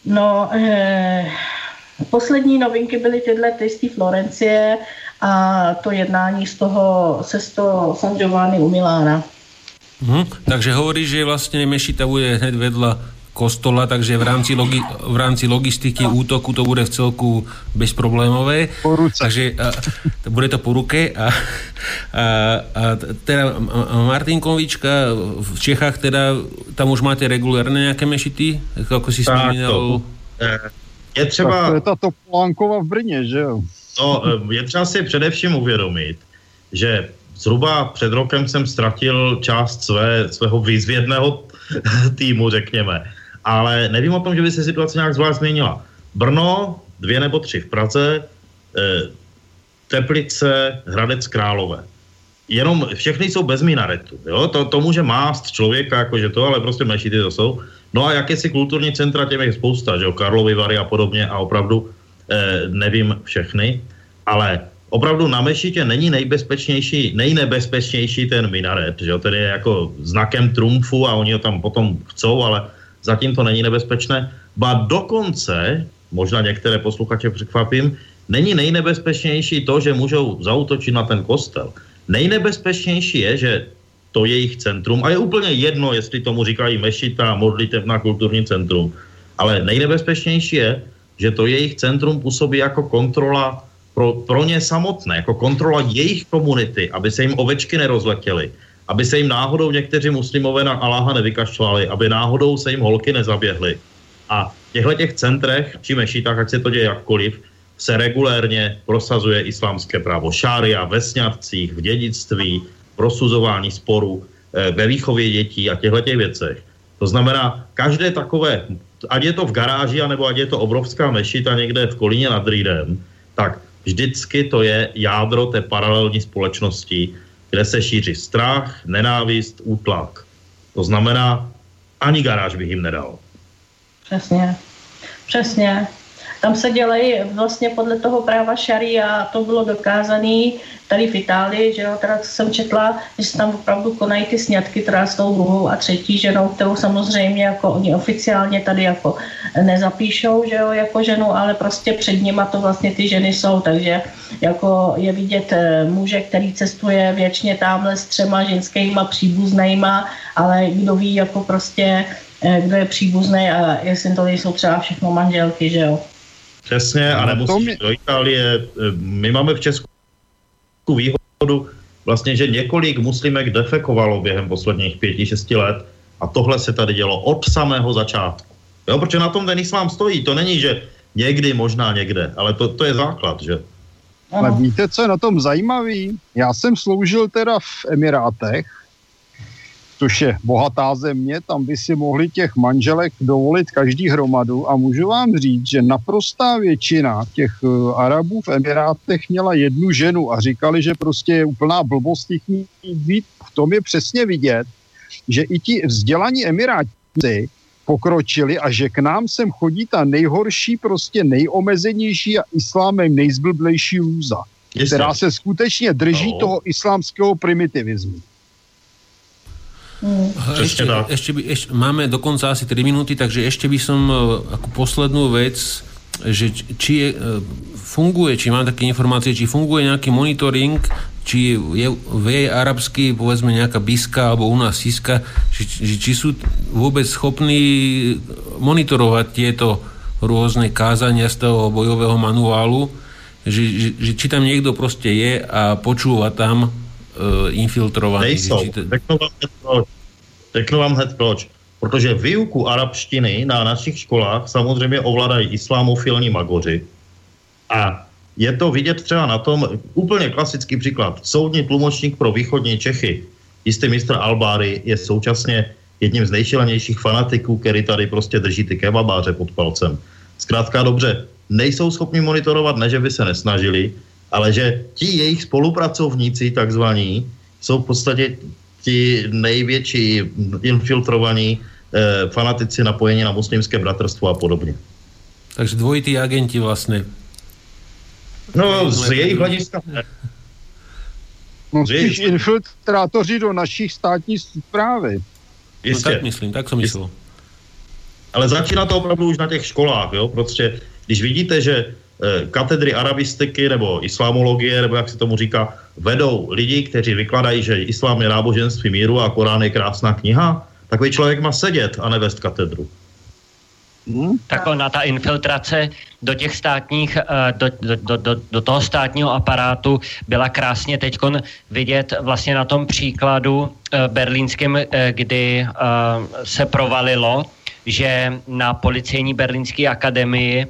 No, poslední novinky byly tyhle ty Florencie a to jednání z toho sesto San Giovanni u Milána. Hmm, takže hovorí, že vlastne Mešita bude hned vedľa kostola, takže v rámci, logi, v rámci logistiky útoku to bude v celku bezproblémové. Po ruce. Takže a, bude to po ruke a, a, a teda Martinkovička v Čechách teda tam už máte regulérne nejaké mešity, ako si spomínal? Je třeba... Tak to je ta Topolánkova v Brně, že jo? No, je třeba si především uvědomit, že zhruba před rokem jsem ztratil část své, svého výzvědného týmu, řekněme. Ale nevím o tom, že by se situace nějak zvlášť změnila. Brno, dvě nebo tři v Praze, eh, Teplice, Hradec Králové. Jenom všechny jsou bez minaretu. Jo? To, to může mást člověka, jakože to, ale prostě mešity to jsou. No a jaké si kulturní centra, těm je spousta, že jo, Karlovy Vary a podobně a opravdu eh, nevím všechny, ale opravdu na mešitě není nejbezpečnější, nejnebezpečnější ten minaret, že jo, ten je jako znakem trumfu a oni ho tam potom chcou, ale zatím to není nebezpečné. Ba dokonce, možná některé posluchače překvapím, není nejnebezpečnější to, že můžou zautočit na ten kostel. Nejnebezpečnější je, že to jejich centrum, a je úplně jedno, jestli tomu říkají mešita, modlitevná kulturní centrum, ale nejnebezpečnější je, že to jejich centrum působí jako kontrola pro, pro ně samotné, jako kontrola jejich komunity, aby se jim ovečky nerozletěly, aby se jim náhodou někteří muslimové na Aláha nevykašlali, aby náhodou se jim holky nezaběhly. A v těchto těch centrech, či mešitách, ať se to děje jakkoliv, se regulérně prosazuje islámské právo šária ve sňatcích, v dědictví, prosuzování sporů, eh, ve výchově dětí a těchto těch věcech. To znamená, každé takové, ať je to v garáži, anebo ať je to obrovská mešita někde v Kolíně nad Rýdem, tak vždycky to je jádro té paralelní společnosti, kde se šíří strach, nenávist, útlak. To znamená, ani garáž bych jim nedal. Přesně. Přesně. Tam se dělají vlastně podle toho práva šaria, to bylo dokázané tady v Itálii, že jo, teda jsem četla, že se tam opravdu konají ty sňatky teda s tou druhou a třetí ženou, kterou samozřejmě jako oni oficiálně tady jako nezapíšou, že jo, jako ženu, ale prostě před nima to vlastně ty ženy jsou, takže jako je vidět eh, muže, který cestuje věčně tamhle s třema ženskýma příbuznýma, ale kdo ví jako prostě, eh, kdo je příbuzný a jestli to nejsou třeba všechno manželky, že jo. Přesně, a nemusíš mě... do Itálie. My máme v Česku výhodu, vlastně, že několik muslimek defekovalo během posledních pěti, šesti let a tohle se tady dělo od samého začátku. Jo, protože na tom ten islám stojí. To není, že někdy, možná někde, ale to, to je základ, že? Ale víte, co je na tom zajímavý? Já jsem sloužil teda v Emirátech což je bohatá země, tam by si mohli těch manželek dovolit každý hromadu a můžu vám říct, že naprostá většina těch uh, Arabů v Emirátech měla jednu ženu a říkali, že prostě je úplná blbost jich mít. V tom je přesně vidět, že i ti vzdělaní Emiráti pokročili a že k nám sem chodí ta nejhorší, prostě nejomezenější a islámem nejzblblejší lůza, která se skutečně drží no. toho islámského primitivismu. Mm. Ešte, ešte, by, ešte, máme dokonca asi 3 minúty, takže ešte by som e, ako poslednú vec, že či je, e, funguje, či mám také informácie, či funguje nejaký monitoring, či je, vie arabský, povedzme nejaká biska alebo u nás siska, či, či, či sú vôbec schopní monitorovať tieto rôzne kázania z toho bojového manuálu, že, že, že či tam niekto proste je a počúva tam uh, infiltrovaný. Nejsou. Řeknu vám, proč. Řeknu vám hned proč. Protože výuku arabštiny na našich školách samozřejmě ovládají islámofilní magoři. A je to vidět třeba na tom, úplně klasický příklad, soudní tlumočník pro východní Čechy, jistý mistr Albáry je současně jedním z nejšilenějších fanatiků, který tady prostě drží ty kebabáře pod palcem. Zkrátka dobře, nejsou schopni monitorovat, ne že by se nesnažili, ale že ti jejich spolupracovníci, takzvaní, jsou v podstatě ti největší infiltrovaní eh, fanatici napojení na muslimské bratrstvo a podobně. Takže dvojití agenti vlastně. No, z jejich hlediska No spíš infiltrátoři do naší státní zprávy. No tak myslím, tak jsem myslel. Ale začíná to opravdu už na těch školách, jo? Prostě, když vidíte, že katedry arabistiky nebo islamologie, nebo jak se tomu říká, vedou lidi, kteří vykladají, že islám je náboženství míru a Korán je krásná kniha, takový člověk má sedět a nevést katedru. Hmm? Tak ona, ta infiltrace do těch státních, eh, do, do, do, do toho státního aparátu byla krásně teď vidět vlastně na tom příkladu eh, berlínském, eh, kdy se provalilo, že na policejní berlínské akademii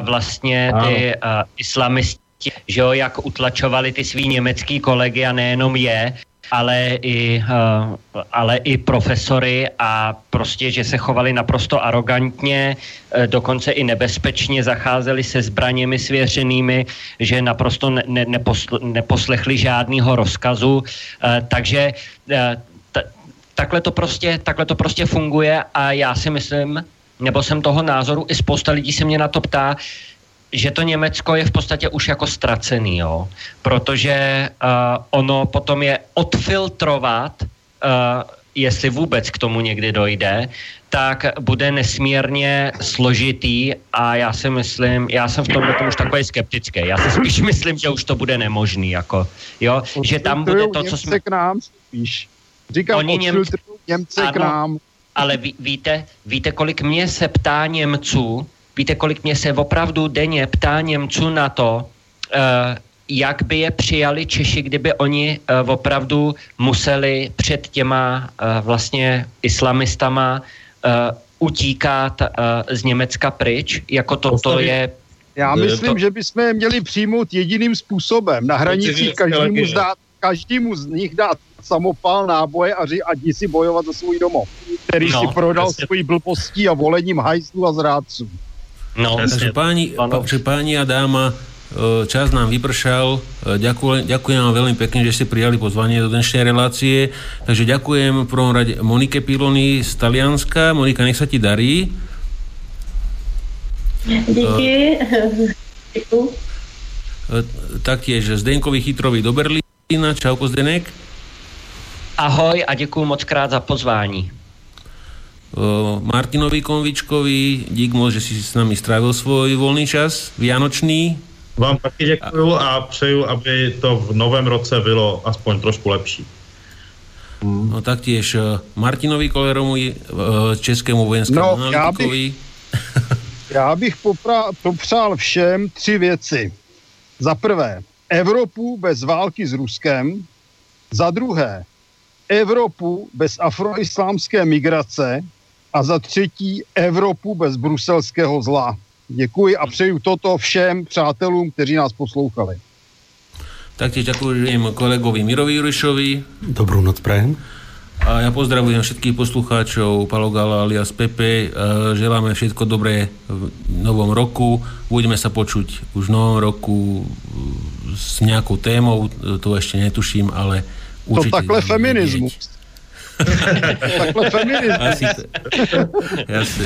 vlastně ty islamisti, že jo, jak utlačovali ty svý německý kolegy a nejenom je, ale i, uh, ale i profesory a prostě, že se chovali naprosto arrogantně, uh, dokonce i nebezpečně zacházeli se zbraněmi svěřenými, že naprosto ne, ne, neposl, neposlechli žádného rozkazu, uh, takže takhle, to prostě, takhle to prostě funguje a já si myslím, nebo jsem toho názoru, i spousta lidí se mě na to ptá, že to Německo je v podstatě už jako ztracený, jo? protože uh, ono potom je odfiltrovat, uh, jestli vůbec k tomu někdy dojde, tak bude nesmírně složitý a já si myslím, já jsem v tomhle už takový skeptický. Já si spíš myslím, že už to bude nemožný, jako, jo, že tam bude to, co jsme... k nám spíš. Říkám, Oni Němci, Němce ano, k nám. Ale ví, víte, víte, kolik mě se ptá Němců, Víte, kolik mě se opravdu denně ptá Němců na to, uh, jak by je přijali Češi, kdyby oni uh, opravdu museli před těma uh, vlastně islamistama uh, utíkat uh, z Německa pryč, jako to, to je... Já myslím, to... že bychom je měli přijmout jediným způsobem. Na hranicích každému, zdát, každému z nich dát samopal, náboje a říct, ať si bojovat za svůj domov, který no, si prodal svojí blbostí a volením hajzlu a zrádců. No, takže páni, že páni a dáma, e, čas nám vypršal. E, ďakujem, ďakujem vám veľmi pekne, že ste prijali pozvanie do dnešnej relácie. Takže ďakujem v prvom rade Monike Pilony z Talianska. Monika, nech sa ti darí. Díky. E, taktiež Zdenkovi Chytrovi do Berlína. Čauko Zdenek. Ahoj a děkuji moc krát za pozvání. Martinovi Konvičkovi, dík moc, že si s nami strávil svůj volný čas, vianočný. Vám taky děkuju a přeju, aby to v novém roce bylo aspoň trošku lepší. No taktiež Martinovi Koleromu, českému vojenskému no, analytikovi. Já bych, já bych popra- popřál všem tři věci. Za prvé, Evropu bez války s Ruskem. Za druhé, Evropu bez afroislámské migrace a za třetí Evropu bez bruselského zla. Děkuji a přeju toto všem přátelům, kteří nás poslouchali. Taktiež ďakujem kolegovi Mirovi Jurišovi. Dobrú noc prajem. A ja pozdravujem všetkých poslucháčov Palo Gala alias Pepe. Želáme všetko dobré v novom roku. Budeme sa počuť už v novom roku s nejakou témou, to ešte netuším, ale určite... To takhle feminismus. Takhle feminismus. Asi, jasne.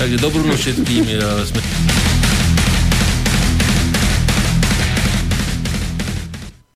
Takže dobrú noc všetkým. Sme...